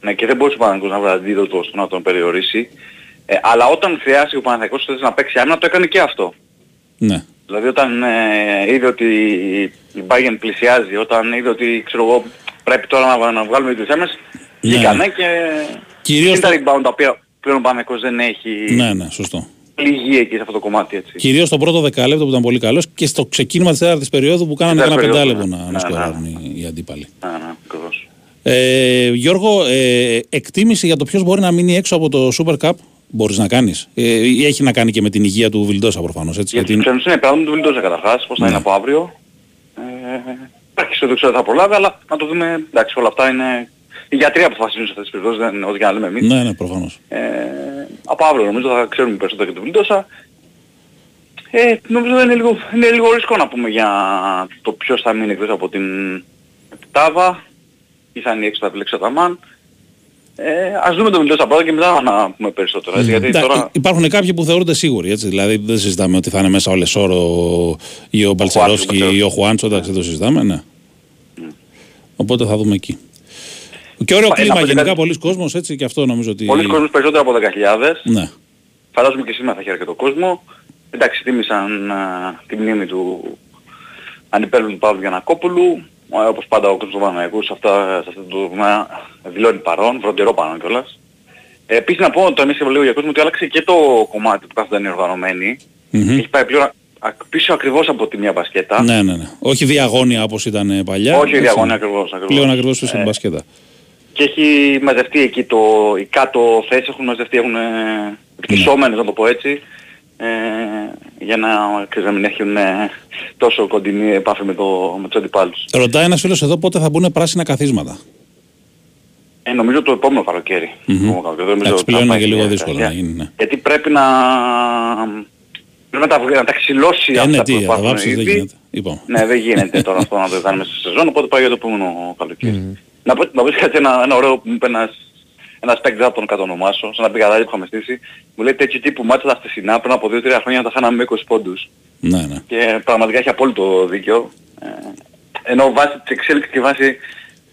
Ναι, και δεν μπορούσε ο Παναθηναϊκός να βρει αντίδοτο στο να τον περιορίσει. Ε, αλλά όταν χρειάστηκε ο Παναθηναϊκός χθες να παίξει άμυνα, το έκανε και αυτό. Ναι. Δηλαδή όταν ε, είδε ότι η Bayern πλησιάζει, όταν είδε ότι ξέρω εγώ, πρέπει τώρα να, να βγάλουμε τις άμυνες, Ναι. βγήκανε και Κυρίως είναι τα rebound τα οποία πλέον ο Παναθηναϊκός δεν έχει Ναι, ναι, σωστό. Πληγεί εκεί σε αυτό το κομμάτι έτσι. Κυρίως το πρώτο δεκάλεπτο που ήταν πολύ καλός και στο ξεκίνημα της τέταρτης περίοδου που κάνανε Τέταρτη ένα περίοδο, πεντάλεπτο ναι. να, Ναι, να ναι. σκοράρουν οι, οι αντίπαλοι. Ναι, ναι, ακριβώς. Ε, Γιώργο, ε, εκτίμηση για το ποιος μπορεί να μείνει έξω από το Super Cup; Μπορείς να κάνεις. Ε, ή έχει να κάνει και με την υγεία του Βιλντόσα προφανώς, έτσι. Για τους ξένους είναι πράγμα του Βιλντόζα καταρχάς, πώς θα Ναι. είναι από αύριο. Ε, εντάξει, δεν ξέρω αν θα προλάβει, αλλά να το δούμε, εντάξει, όλα αυτά είναι... Οι γιατροί αποφασίζουν σε αυτές τις περιπτώσεις, δεν είναι ό,τι και να λέμε εμείς. Ναι, ναι, προφανώς. Ε, από αύριο νομίζω θα ξέρουμε περισσότερο για τον Βιλντόσα. Ε, νομίζω δεν είναι λίγο, είναι λίγο ρίσκο να πούμε για το ποιος θα μείνει εκτός από την Τάβα ή θα είναι έξω θα επιλέξει ο Αταμάν. Ε, ας δούμε τον Βιλντόσα πρώτα και μετά να πούμε περισσότερο. Έτσι, γιατί Εντάξει, τώρα... Υπάρχουν κάποιοι που θεωρούνται σίγουροι, έτσι. Δηλαδή δεν συζητάμε ότι θα είναι μέσα ο Λεσόρ ή ο Μπαλτσερόφσκι ή ο Χουάντσο, εντάξει, δεν το συζητάμε, ναι. Οπότε θα δούμε εκεί. Και ωραίο Ε, να κλίμα πω και γενικά, κάτι. πολλοί κόσμος, έτσι, και αυτό νομίζω ότι... Πολλοί κόσμος περισσότερο από 10.000. Ναι. Φαντάζομαι και σήμερα θα έχει αρκετό κόσμο. Εντάξει, τίμησαν α, τη μνήμη του ανυπέρβλου του Παύλου Γιανακόπουλου. Ε, όπως πάντα ο κόσμος του Παναγιακού σε, αυτά, σε αυτό το τομέα δηλώνει παρόν, βροντερό παρόν κιόλας. Ε, επίσης να πω, το εμείς και λίγο για κόσμο, ότι άλλαξε και το κομμάτι που κάθονταν οι οργανωμένοι. Μμμ. Έχει πάει πλέον α- πίσω ακριβώς από τη μία μπασκέτα. Ναι, ναι, ναι. Όχι διαγώνια όπως ήταν ε, παλιά. Όχι έτσι. διαγώνια ακριβώς. ακριβώς. Πλέον ακριβώς πίσω στην Ε, μπασκέτα. Και έχει μαζευτεί εκεί το, οι κάτω θέσεις έχουν μαζευτεί, έχουν ε, εκτισσόμενες να το πω έτσι, ε, για να, ξέρεις, να μην έχουν ε, τόσο κοντινή επάφη με, το, με τους αντιπάλους. Ρωτάει ένας φίλος εδώ πότε θα μπουν πράσινα καθίσματα. Ε, νομίζω το επόμενο καλοκαίρι. Μμμ. Το επόμενο καλοκαίρι. Νομίζω Εντάξει, ότι θα πλέον είναι πάει και λίγο η δύσκολο να διαδικασία. γίνει, ναι. Γιατί πρέπει να, πρέπει να, τα, βγει- να τα ξυλώσει Ε, αυτά ναι, που τι, θα υπάρχουν βάψεις, δεν ήδη. γίνεται. Λοιπόν. Ναι, δεν γίνεται τώρα αυτό να το κάνουμε στη σεζόν, οπότε πάει για το επόμενο καλοκαίρι. Να πω, να πω κάτι ένα, ένα ωραίο που μου είπε ένας, ένας παίκτης από τον κατονομάσω, σε ένα πηγαδάκι που είχαμε στήσει, μου λέει τέτοιου τύπου μάτσα τα χτεσινά πριν από 2-3 χρόνια τα χάναμε με 20 πόντους. Ναι, ναι. Και πραγματικά έχει απόλυτο δίκιο. Ε, ενώ βάσει της εξέλιξης και βάσει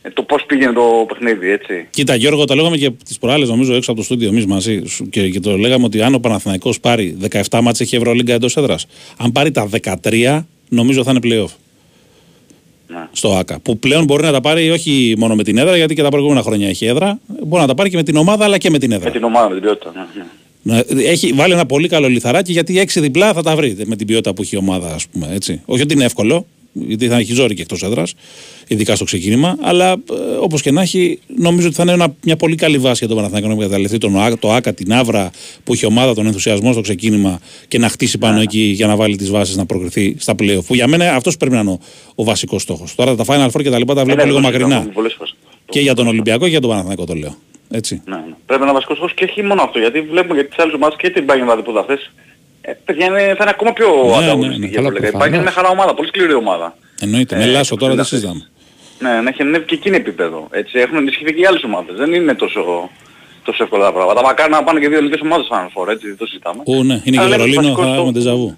ε, το πώς πήγαινε το παιχνίδι, έτσι. Κοίτα Γιώργο, το λέγαμε και τις προάλλες νομίζω έξω από το στούντιο εμείς μαζί σου και, και το λέγαμε ότι αν ο Παναθηναϊκός πάρει 17 μάτς έχει Ευρωλίγκα εντός έδρας. Αν πάρει τα 13 νομίζω θα είναι playoff. Ναι. Στο ΆΚΑ. Που πλέον μπορεί να τα πάρει όχι μόνο με την έδρα, γιατί και τα προηγούμενα χρόνια έχει έδρα. Μπορεί να τα πάρει και με την ομάδα αλλά και με την έδρα. Με την ομάδα, με την ποιότητα. Ναι, ναι. Να- Έχει βάλει ένα πολύ καλό λιθαράκι γιατί έξι διπλά θα τα βρείτε με την ποιότητα που έχει η ομάδα, ας πούμε. Έτσι. Όχι ότι είναι εύκολο, γιατί θα έχει ζόρι και εκτός έδρας, ειδικά στο ξεκίνημα. Αλλά ε, όπως και να έχει, νομίζω ότι θα είναι ένα, μια πολύ καλή βάση για τον Παναθηναϊκό να εκμεταλλευτεί τον, ΟΑ- το ΑΚΑ, την ΑΒΡΑ που έχει η ομάδα, τον ενθουσιασμό στο ξεκίνημα και να χτίσει πάνω εκεί για να βάλει τις βάσεις να προκριθεί στα playoff. Που για μένα αυτός πρέπει να είναι ο, ο βασικός στόχος. Τώρα τα Final Four και τα λοιπά τα βλέπω Ναι, λίγο ναι, το μακρινά. συζητάμε πολλές φορές. Και για τον Ολυμπιακό και για τον Παναθηναϊκό το λέω. Έτσι. Ναι, ναι. Πρέπει να είναι βασικός στόχος και όχι μόνο αυτό, γιατί βλέπουμε και τις άλλες ομάδες και την Bayern που χθες. Ε, παιδιά είναι, θα είναι ακόμα πιο Ναι, ανταγωνιστική. ναι, για καλά, το λέγα. Η προφανώς. Bayern είναι μια χαρά ομάδα, πολύ σκληρή ομάδα. Εννοείται. Ε, με Λάσο τώρα δεν αυτές. συζητάμε. Ναι, να έχει ανέβει και εκείνη επίπεδο. Έτσι, έχουν ενισχυθεί και οι άλλες ομάδες. Δεν είναι τόσο, τόσο εύκολα τα πράγματα. Μακάρι να πάνε και δύο ελληνικές ομάδες Final Four, έτσι, δεν το συζητάμε. Ού, ναι, είναι και Αλλά Βερολίνο, βασικός θα στόχος- έχουμε τεζαβού.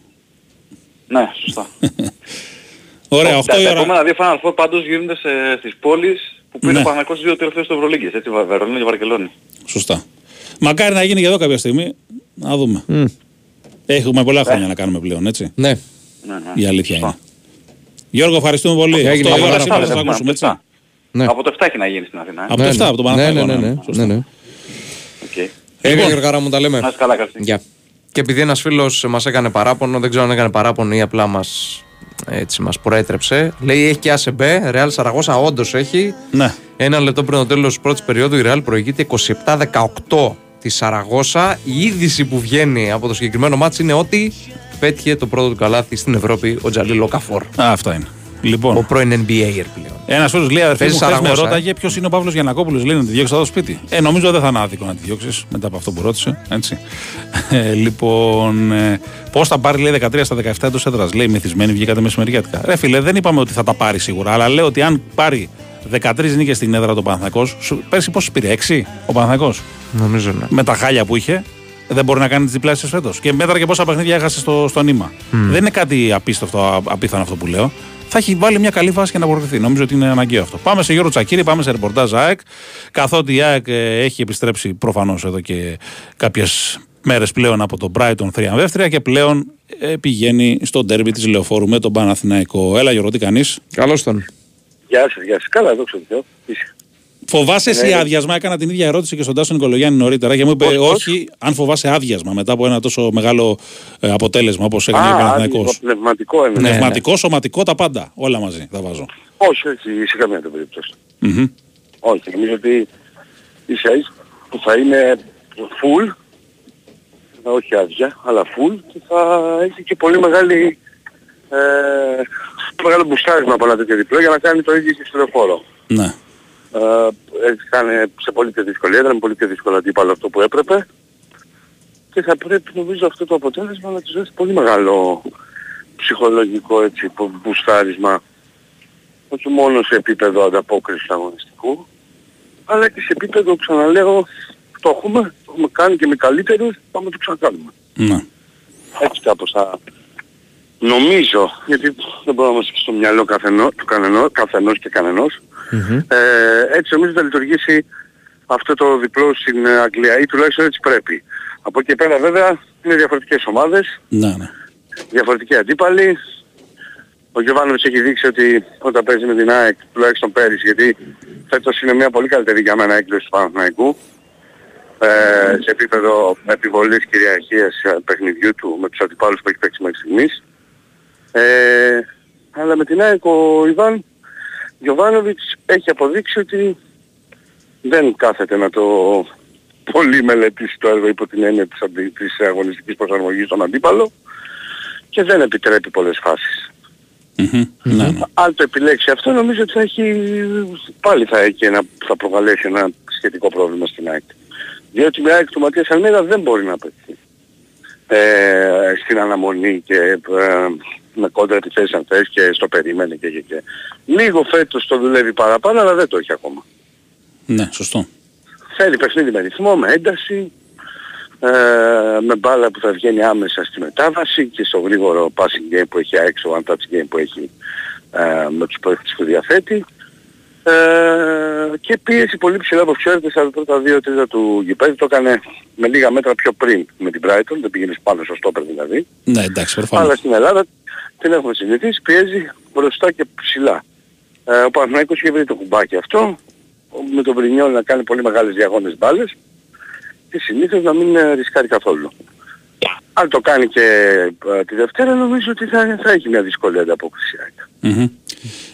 Ναι, σωστά. Ωραία, Τα- 8 τα η ώρα. επόμενα δύο Final Four πάντως γίνονται σε, στις πόλεις που πήρε Ναι. ο Παναγικός δύο τελευταίες στο Ευρωλίγκες, έτσι, Βα- Βερολίνο και Βαρκελόνη. Σωστά. Μακάρι να γίνει και εδώ κάποια στιγμή. Να δούμε. Έχουμε πολλά χρόνια να κάνουμε πλέον, έτσι. Ναι. Ναι, ναι. Η αλήθεια είναι. Γιώργο, ευχαριστούμε πολύ. Έγινε, 8 η ώρα πάρα σήμερα πολύ. θα σας ακούσουμε, έτσι. Ναι. Από το 7 έχει να γίνει στην Αθήνα. ε; Από το 7, από τον Ναι, ναι, Παναθηναϊκό. ναι, ναι, ναι, σωστά. ναι, ναι. Οκ. Έγινε Γιώργαρα μου τα λέμε. Να είστε καλά, καλή Γεια. Και επειδή ένας φίλος μας έκανε παράπονο, δεν ξέρω αν έκανε παράπονο ή απλά μας, έτσι, μας προέτρεψε. Λέει έχει και ACB, Ρεάλ Σαραγόσα όντως έχει. Ναι. Ένα λεπτό πριν το τέλος της πρώτης περίοδου η Ρεάλ προηγείται 27-18 τη Σαραγώσα. Η είδηση που βγαίνει από το συγκεκριμένο μάτς είναι ότι πέτυχε το πρώτο του καλάθι στην Ευρώπη ο Τζαλίλ Οκαφόρ. Α, αυτά είναι. Λοιπόν, Ο πρώην NBA πλέον. ένας φίλος λέει: Αδερφή μου, Παίζει χθες με Σαραγώσα, ε. ρώταγε ποιος είναι ο Παύλος Γιανακόπουλος. Λέει να τη διώξει εδώ στο σπίτι. Ε, νομίζω δεν θα είναι άδικο να τη διώξεις μετά από αυτό που ρώτησε. Έτσι. Ε, λοιπόν, ε, πώς θα πάρει λέει 13 στα 17 εντός έδρας. Λέει μυθισμένη, βγήκατε μεσημεριάτικα. Ρε φίλε, δεν είπαμε ότι θα τα πάρει σίγουρα, αλλά λέω ότι αν πάρει 13 νίκες στην έδρα το Παναθακό, πέρσι πόσο πήρε, 6 ο Παναθακό. Νομίζω ναι. Με τα χάλια που είχε, δεν μπορεί να κάνει τις διπλάσεις φέτος. Και μέτρα και πόσα παιχνίδια έχασε στο, στο νήμα. Δεν είναι κάτι απίστευτο, α- απίθανο αυτό που λέω. Θα έχει βάλει μια καλή βάση για να προκριθεί. Νομίζω ότι είναι αναγκαίο αυτό. Πάμε σε Γιώργο Τσακύρη, πάμε σε ρεπορτάζ ΑΕΚ. Καθότι η ΑΕΚ ε, έχει επιστρέψει προφανώς εδώ και κάποιες μέρες πλέον από το Brighton θριαμβεύτρια και πλέον ε, πηγαίνει στο ντέρμπι της Λεωφόρου με τον Παναθηναϊκό. Έλα Γιώργο, τι κάνεις; Καλώς τον. Γεια σας, γεια σας. Καλά, δόξα τω Θεώ. Είσαι. Φοβάσαι εσύ Ναι. άδειασμα, έκανα την ίδια ερώτηση και στον Τάσο Νικολογιάννη νωρίτερα και μου είπε Πώς, πώς; όχι, αν φοβάσαι άδειασμα μετά από ένα τόσο μεγάλο ε, αποτέλεσμα όπως έκανε ο Α, Παναθηναϊκός. άδειο, πνευματικό εννοώ. Ναι. Πνευματικό, σωματικό, τα πάντα. Όλα μαζί θα βάζω. Όχι, όχι, σε καμία περίπτωση. Μμμ. Όχι, νομίζω ότι ίσα ίσα που θα είναι full, όχι άδεια, αλλά full και θα έχει και πολύ μεγάλη, ε, μεγάλο μπουστάρισμα από ένα τέτοιο διπλό για να κάνει το ίδιο και στο λεωφόρο. Ναι. Ε, έτσι θα είναι σε πολύ πιο δύσκολη έδρα, με πολύ πιο δύσκολο αντίπαλο αυτό που έπρεπε και θα πρέπει νομίζω αυτό το αποτέλεσμα να τους δώσει πολύ μεγάλο ψυχολογικό έτσι, που- μπουστάρισμα όχι μόνο σε επίπεδο ανταπόκρισης αγωνιστικού αλλά και σε επίπεδο, ξαναλέω, το έχουμε, το έχουμε κάνει και με καλύτερους, πάμε να το ξανακάνουμε. ναι. Έτσι κάπως θα νομίζω, γιατί δεν μπορώ να είμαστε και στο μυαλό καθενό, του κανενό, καθενός και κανενός, ε, έτσι νομίζω θα λειτουργήσει αυτό το διπλό στην ε, Αγγλία ή τουλάχιστον έτσι πρέπει. Από εκεί και πέρα βέβαια είναι διαφορετικές ομάδες, Ναι, ναι. διαφορετικοί αντίπαλοι. Ο Γιωβάνοβιτς έχει δείξει ότι όταν παίζει με την ΑΕΚ, τουλάχιστον πέρυσι, γιατί φέτος είναι μια πολύ καλύτερη για μένα έκδοση του Παναθηναϊκού, ε, σε επίπεδο επιβολής κυριαρχίας ε, παιχνιδιού του με τους αντιπάλους που έχει παίξει μέχρι στιγμής. Ε, αλλά με την ΑΕΚ ο Ιβάν Γιωβάνοβιτς έχει αποδείξει ότι δεν κάθεται να το πολύ μελετήσει το έργο υπό την έννοια της, αντι- της αγωνιστικής προσαρμογής στον αντίπαλο και δεν επιτρέπει πολλές φάσεις. Μμμ. Ναι, ναι. Αν το επιλέξει αυτό νομίζω ότι θα έχει, πάλι θα, έχει ένα, θα προκαλέσει ένα σχετικό πρόβλημα στην ΑΕΚ. Διότι με ΑΕΚ του Ματίας Αλμέδα δεν μπορεί να πετύχει ε, στην αναμονή και ε, με κόντρα επιθέσεις αν θες και στο περίμενε και, και, και. Λίγο φέτος το δουλεύει παραπάνω αλλά δεν το έχει ακόμα. ναι, σωστό. Θέλει παιχνίδι με ρυθμό, με ένταση, ε, με μπάλα που θα βγαίνει άμεσα στη μετάβαση και στο γρήγορο passing game που έχει έξω, one touch game που έχει ε, με τους παίκτες που διαθέτει. Ε, και πίεση πολύ ψηλά όπως ξέρετε στα πρώτα δύο τρίτα του γηπέδου το έκανε με λίγα μέτρα πιο πριν με την Brighton, δεν πήγαινε πάνω στο στόπερ δηλαδή. Ναι, εντάξει, προφανώς. Αλλά στην Ελλάδα την έχουμε συνηθίσει, πιέζει μπροστά και ψηλά. Ε, ο Παναθηναϊκός είχε βρει το κουμπάκι αυτό, ο- με τον Βρινιόλ να κάνει πολύ μεγάλες διαγώνες μπάλες και συνήθως να μην ε, ρισκάρει καθόλου. Αν το κάνει και ε, τη Δευτέρα νομίζω ότι θα, θα έχει μια δυσκολία ανταπόκριση. η ΑΕΚ. Μμμ.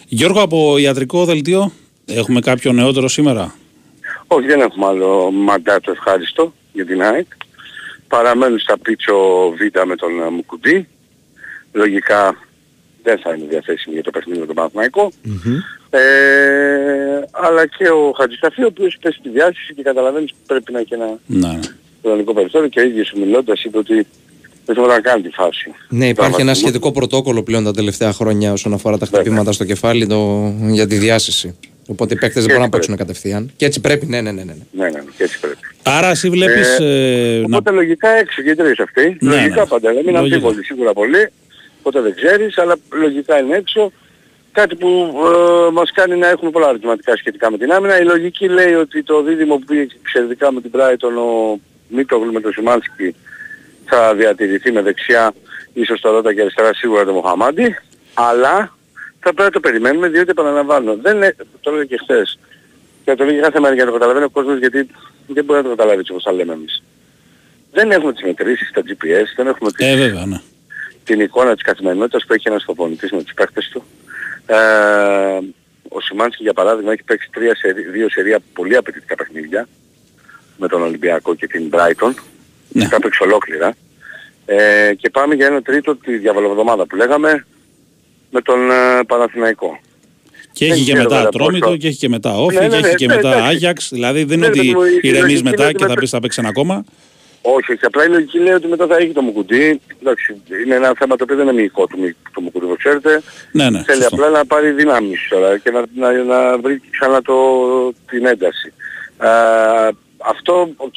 Γιώργο, από ιατρικό δελτίο, έχουμε κάποιο νεότερο σήμερα; Όχι, δεν έχουμε άλλο μαντάτο ευχάριστο για την ΑΕΚ. Παραμένουν στα πίτσο Β με τον ε, Μουκουντή. Λογικά δεν θα είναι διαθέσιμη για το παιχνίδι με τον Παναθηναϊκό. Ε, αλλά και ο Χατζησταφή, ο οποίος πέσει στη διάστηση και καταλαβαίνεις ότι πρέπει να έχει ένα Ναι. χρονικό περιθώριο και ο ίδιος μιλώντας είπε ότι δεν θέλω να κάνει τη φάση. Ναι, υπάρχει ένα Τραυματισμού. σχετικό πρωτόκολλο πλέον τα τελευταία χρόνια όσον αφορά τα χτυπήματα στο κεφάλι το, για τη διάσηση. Οπότε οι παίκτες δεν μπορούν να παίξουν κατευθείαν. Και έτσι πρέπει, ναι, ναι, ναι. ναι. Ναι, ναι, και έτσι πρέπει. Άρα εσύ βλέπεις... ε, να... Οπότε λογικά έξω και οι τρεις αυτοί. Ναι, λογικά ναι. πάντα. Μην Λογικά. αμφίβολοι σίγουρα πολύ. Οπότε δεν ξέρεις, αλλά λογικά είναι έξω. Κάτι που ε, μας κάνει να έχουμε πολλά ερωτηματικά σχετικά με την άμυνα. Η λογική λέει ότι το δίδυμο που πήγε εξαιρετικά με την Brighton ο Μίτογλου με τον Σιμάνσκι θα διατηρηθεί με δεξιά ίσως το Ρώτα και αριστερά σίγουρα το Μοχαμάντι. Αλλά θα πρέπει να το περιμένουμε διότι επαναλαμβάνω. Δεν είναι, το έλεγα και χθες. Και το λέγει κάθε μέρα για να το καταλαβαίνει ο κόσμος γιατί δεν μπορεί να το καταλάβει έτσι όπως τα λέμε εμείς. Δεν έχουμε τις μετρήσεις στα GPS, δεν έχουμε τις, Ε, βέβαια, ναι. την εικόνα της καθημερινότητας που έχει ένας προπονητής με τους παίκτες του. Ε, ο Σιμάνσκι για παράδειγμα έχει παίξει τρία σερί, δύο σερία πολύ απαιτητικά παιχνίδια με τον Ολυμπιακό και την Brighton. Ναι. Τα έπαιξε ολόκληρα. Ε, και πάμε για ένα τρίτο τη διαβολοβδομάδα που λέγαμε με τον ε, Παναθηναϊκό. Και Δεν έχει και ξέρω μετά κατά Ατρόμητο πόσο- και έχει και μετά Όφη Ναι, ναι, και ναι, έχει και ναι, μετά εντάξει. Άγιαξ. Δηλαδή δεν είναι Ναι, ότι ναι, η ηρεμείς λογική μετά είναι και ότι θα με- πεις θα παίξει ένα ακόμα. Όχι, όχι. Απλά η λογική λέει ότι μετά θα έχει το Μουκουντή. Εντάξει, είναι ένα θέμα το οποίο δεν είναι μυϊκό του, Μι- του Μουκουντή, όπως ξέρετε. Ναι, ναι, Θέλει σωστό. απλά να πάρει δυνάμεις τώρα και να, να, να βρει ξανά το, την ένταση. Α, αυτό, οκ,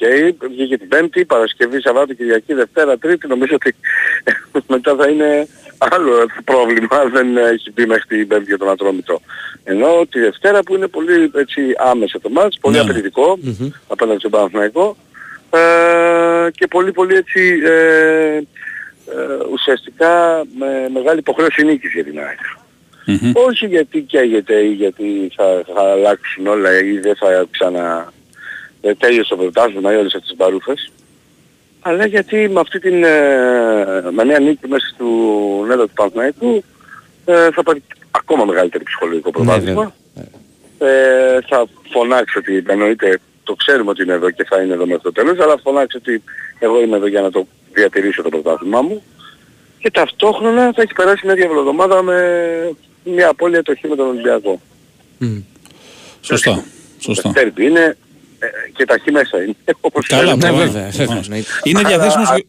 βγήκε την Πέμπτη, Παρασκευή, Σαββάτο, Κυριακή, Δευτέρα, Τρίτη. Νομίζω ότι μετά θα είναι άλλο πρόβλημα. Δεν έχει μπει μέχρι την Πέμπτη για τον Ατρόμητο. Ενώ τη Δευτέρα που είναι πολύ έτσι άμεσα το ματς, πολύ Ναι. απαιτητικό απέναντι στον Παναθηναϊκό ε, και πολύ πολύ έτσι ε, ε, ουσιαστικά με μεγάλη υποχρέωση νίκης για την ΑΕΚ. Μμμ. Όχι γιατί καίγεται ή γιατί θα, θα αλλάξουν όλα ή δεν θα ξανα... ε, τέλειωσε το πρωτάθλημα ή όλες αυτές τις μπαρούφες. Αλλά γιατί με αυτή την ε, με μια νίκη μέσα του νέτα του Παναθηναϊκού ε, θα πάρει ακόμα μεγαλύτερη ψυχολογικό προβάδισμα. ε, θα φωνάξει ότι εννοείται το ξέρουμε ότι είναι εδώ και θα είναι εδώ μέχρι το τέλος, αλλά θα φωνάξει ότι εγώ είμαι εδώ για να το διατηρήσω το πρωτάθλημά μου. Και ταυτόχρονα θα έχει περάσει μια διαβολοδομάδα με μια απώλεια το χ με τον Ολυμπιακό. Σωστά. Σωστά. Τέρπι είναι ε, και τα χ μέσα είναι. Όπως Καλά, ξέρετε. προφανώς, βέβαια, προφανώς. βέβαια, Είναι Αλλά- διαθέσιμος... και-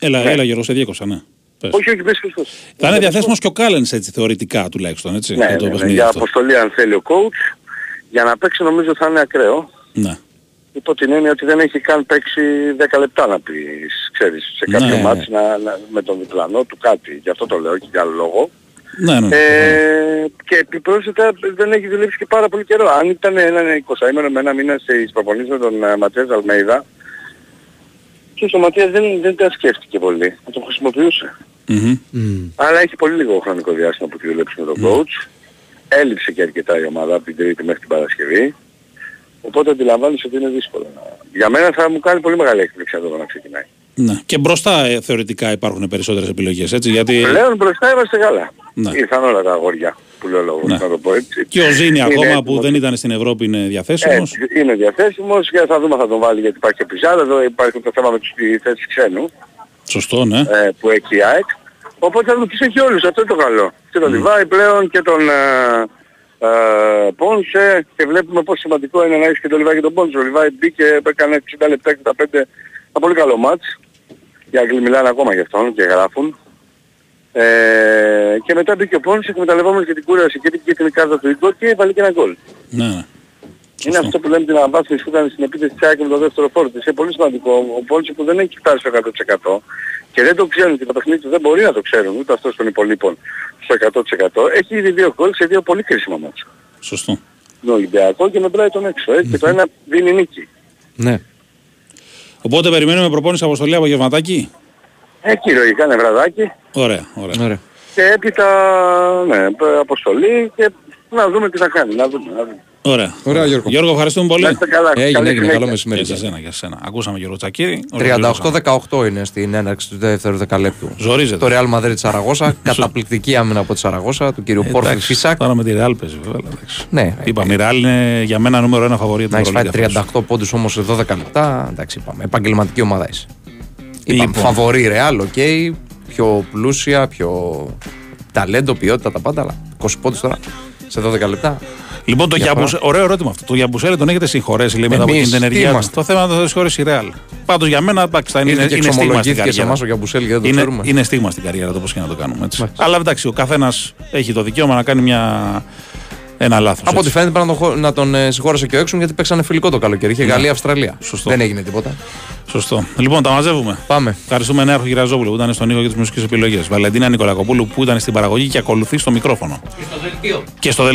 Έλα, Ναι. έλα Γιώργο, σε διέκοψα, ναι. Πες. Όχι, όχι, μπες Χριστός. Θα είναι διαθέσιμος και ο Κάλενς έτσι θεωρητικά τουλάχιστον, έτσι, Ναι, για το ναι, ναι, παιχνίδι για αυτό. αποστολή αν θέλει ο coach. Για να παίξει νομίζω θα είναι ακραίο. Ναι. Υπό την έννοια ότι δεν έχει καν παίξει 10 λεπτά να πεις, ξέρεις, σε κάποιο Ναι, μάτς να, να- με τον διπλανό του κάτι. Γι' αυτό το λέω και για άλλο λόγο. Ναι, ναι. Ε, και επιπρόσθετα δεν έχει δουλέψει και πάρα πολύ καιρό. Αν ήταν ένα 20 ημέρο με ένα μήνα σε προπονήσεις με τον ε, Ματίας Αλμέιδα, και ο Ματίας δεν, δεν τα σκέφτηκε πολύ. Θα τον χρησιμοποιούσε. Μμμ. Αλλά έχει πολύ λίγο χρονικό διάστημα που τη δουλέψει με τον coach. Έλειψε και αρκετά η ομάδα από την Τρίτη μέχρι την Παρασκευή. Οπότε αντιλαμβάνεσαι ότι είναι δύσκολο. να- Για μένα θα μου κάνει πολύ μεγάλη έκπληξη εδώ να ξεκινάει. Ναι. Και μπροστά ε, θεωρητικά υπάρχουν περισσότερες επιλογές, έτσι, γιατί... Πλέον μπροστά είμαστε καλά. Ναι. Ήρθαν όλα τα αγόρια που λέω λόγο, Ναι. να το πω έτσι. Και ο Ζήνη Είναι ακόμα έτοιμος. που δεν ήταν στην Ευρώπη είναι διαθέσιμος. Έτσι, είναι διαθέσιμος και θα δούμε θα τον βάλει γιατί υπάρχει και πιζάρα. Εδώ υπάρχει το θέμα με τις θέσεις ξένου Σωστό, ναι. ε, που έχει η ΑΕΚ. Οπότε θα τους έχει όλους, αυτό είναι το καλό. Και τον Λιβάη πλέον και τον ε, ε, Πόνσε και βλέπουμε πόσο σημαντικό είναι να έχεις και τον Λιβάη και τον Πόνσε. Ο Λιβάη μπήκε, έκανε 60 λεπτά, 65, ένα πολύ καλό μάτς. Οι Άγγλοι μιλάνε ακόμα γι' αυτόν και γράφουν. Ε, και μετά μπήκε ο Πόνσε εκμεταλλευόμενος και την κούραση και την, και την κάρτα του Ιγκο και έβαλε και ένα γκολ. ναι. ναι. Είναι αυτό που λέμε την αναβάθμιση που ήταν στην επίθεση της ΑΕΚ με το δεύτερο φόρο της. Είναι πολύ σημαντικό. Ο Πόλσο που δεν έχει φτάσει στο 100% και δεν το ξέρουν και το παιχνίδι του δεν μπορεί να το ξέρουν ούτε αυτός των υπολείπων στο 100% έχει ήδη δύο γκολ σε δύο πολύ κρίσιμα μάτια. Σωστό. τον Ολυμπιακό και με Brighton έξω. Έτσι, και το ένα δίνει νίκη. Ναι. Οπότε περιμένουμε προπόνηση αποστολή απογευματάκι. Εκεί λογικά είναι βραδάκι. Ωραία, ωραία. Ωραία. Και έπειτα, ναι, αποστολή και να δούμε τι θα κάνει. Να δούμε, να δούμε. Ωραία. Ωραία, Γιώργο. Γιώργο, ευχαριστούμε πολύ. Να είστε καλά. Έγινε, Καλή έγινε. συνέχεια. Καλό μεσημέρι. Και σε σένα, και σε σένα. Ακούσαμε Γιώργο Τσακύρη. 38-18 είναι στην έναρξη του δεύτερου δεκαλέπτου. Ζορίζεται. Το Real Madrid Σαραγόσα. Καταπληκτική άμυνα από τη Σαραγόσα του κύριου Πορφίρι Εντάξει, Φισάκ. Τώρα με τη Real παίζει βέβαια. εντάξει. Ναι, Είπαμε, η Real είναι για μένα νούμερο ένα φαβορί να έχει φάει Ευρωλίγκα φέτος. 38 πόντους όμως σε 12 λεπτά. Εντάξει, είπαμε. Επαγγελματική ομάδα είσαι. Είπαμε, Λοιπόν. φαβορί Real, ok. Πιο πλούσια, πιο ταλέντο, ποιότητα, τα πάντα. Αλλά 20 πόντους τώρα σε 12 λεπτά. Λοιπόν, το Διαφορά. Γιαμπουσέλε, ωραίο ερώτημα αυτό. Το Γιαμπουσέλε τον έχετε συγχωρέσει λέει, μετά από Εμείς την τι ενέργειά του. είμαστε; Το θέμα είναι να το συγχωρέσει η Real. Πάντως για μένα εντάξει, θα είναι, Ήρθε είναι, και είναι στίγμα στην εξομολογήθηκε σε καριέρα. εμάς ο Γιαμπουσέλη, γιατί δεν το είναι, ξέρουμε. είναι στίγμα στην καριέρα το πώ και να το κάνουμε. Έτσι. Αλλά εντάξει, ο καθένας έχει το δικαίωμα να κάνει μια, ένα λάθος. Από ό,τι φαίνεται πρέπει να τον, χω- να τον ε, συγχώρεσε και ο έξω γιατί παίξανε φιλικό το καλοκαίρι. Είχε Ναι. Γαλλία-Αυστραλία. Σωστό. Δεν έγινε τίποτα. Σωστό. Λοιπόν, τα μαζεύουμε. Πάμε. Ευχαριστούμε Νέαρχο Γυραζόπουλο που ήταν στον ήχο και τις μουσικές επιλογές. Βαλεντίνα Νικολακοπούλου που ήταν στην παραγωγή και ακολουθεί στο μικρόφωνο. Και στο δελτίο.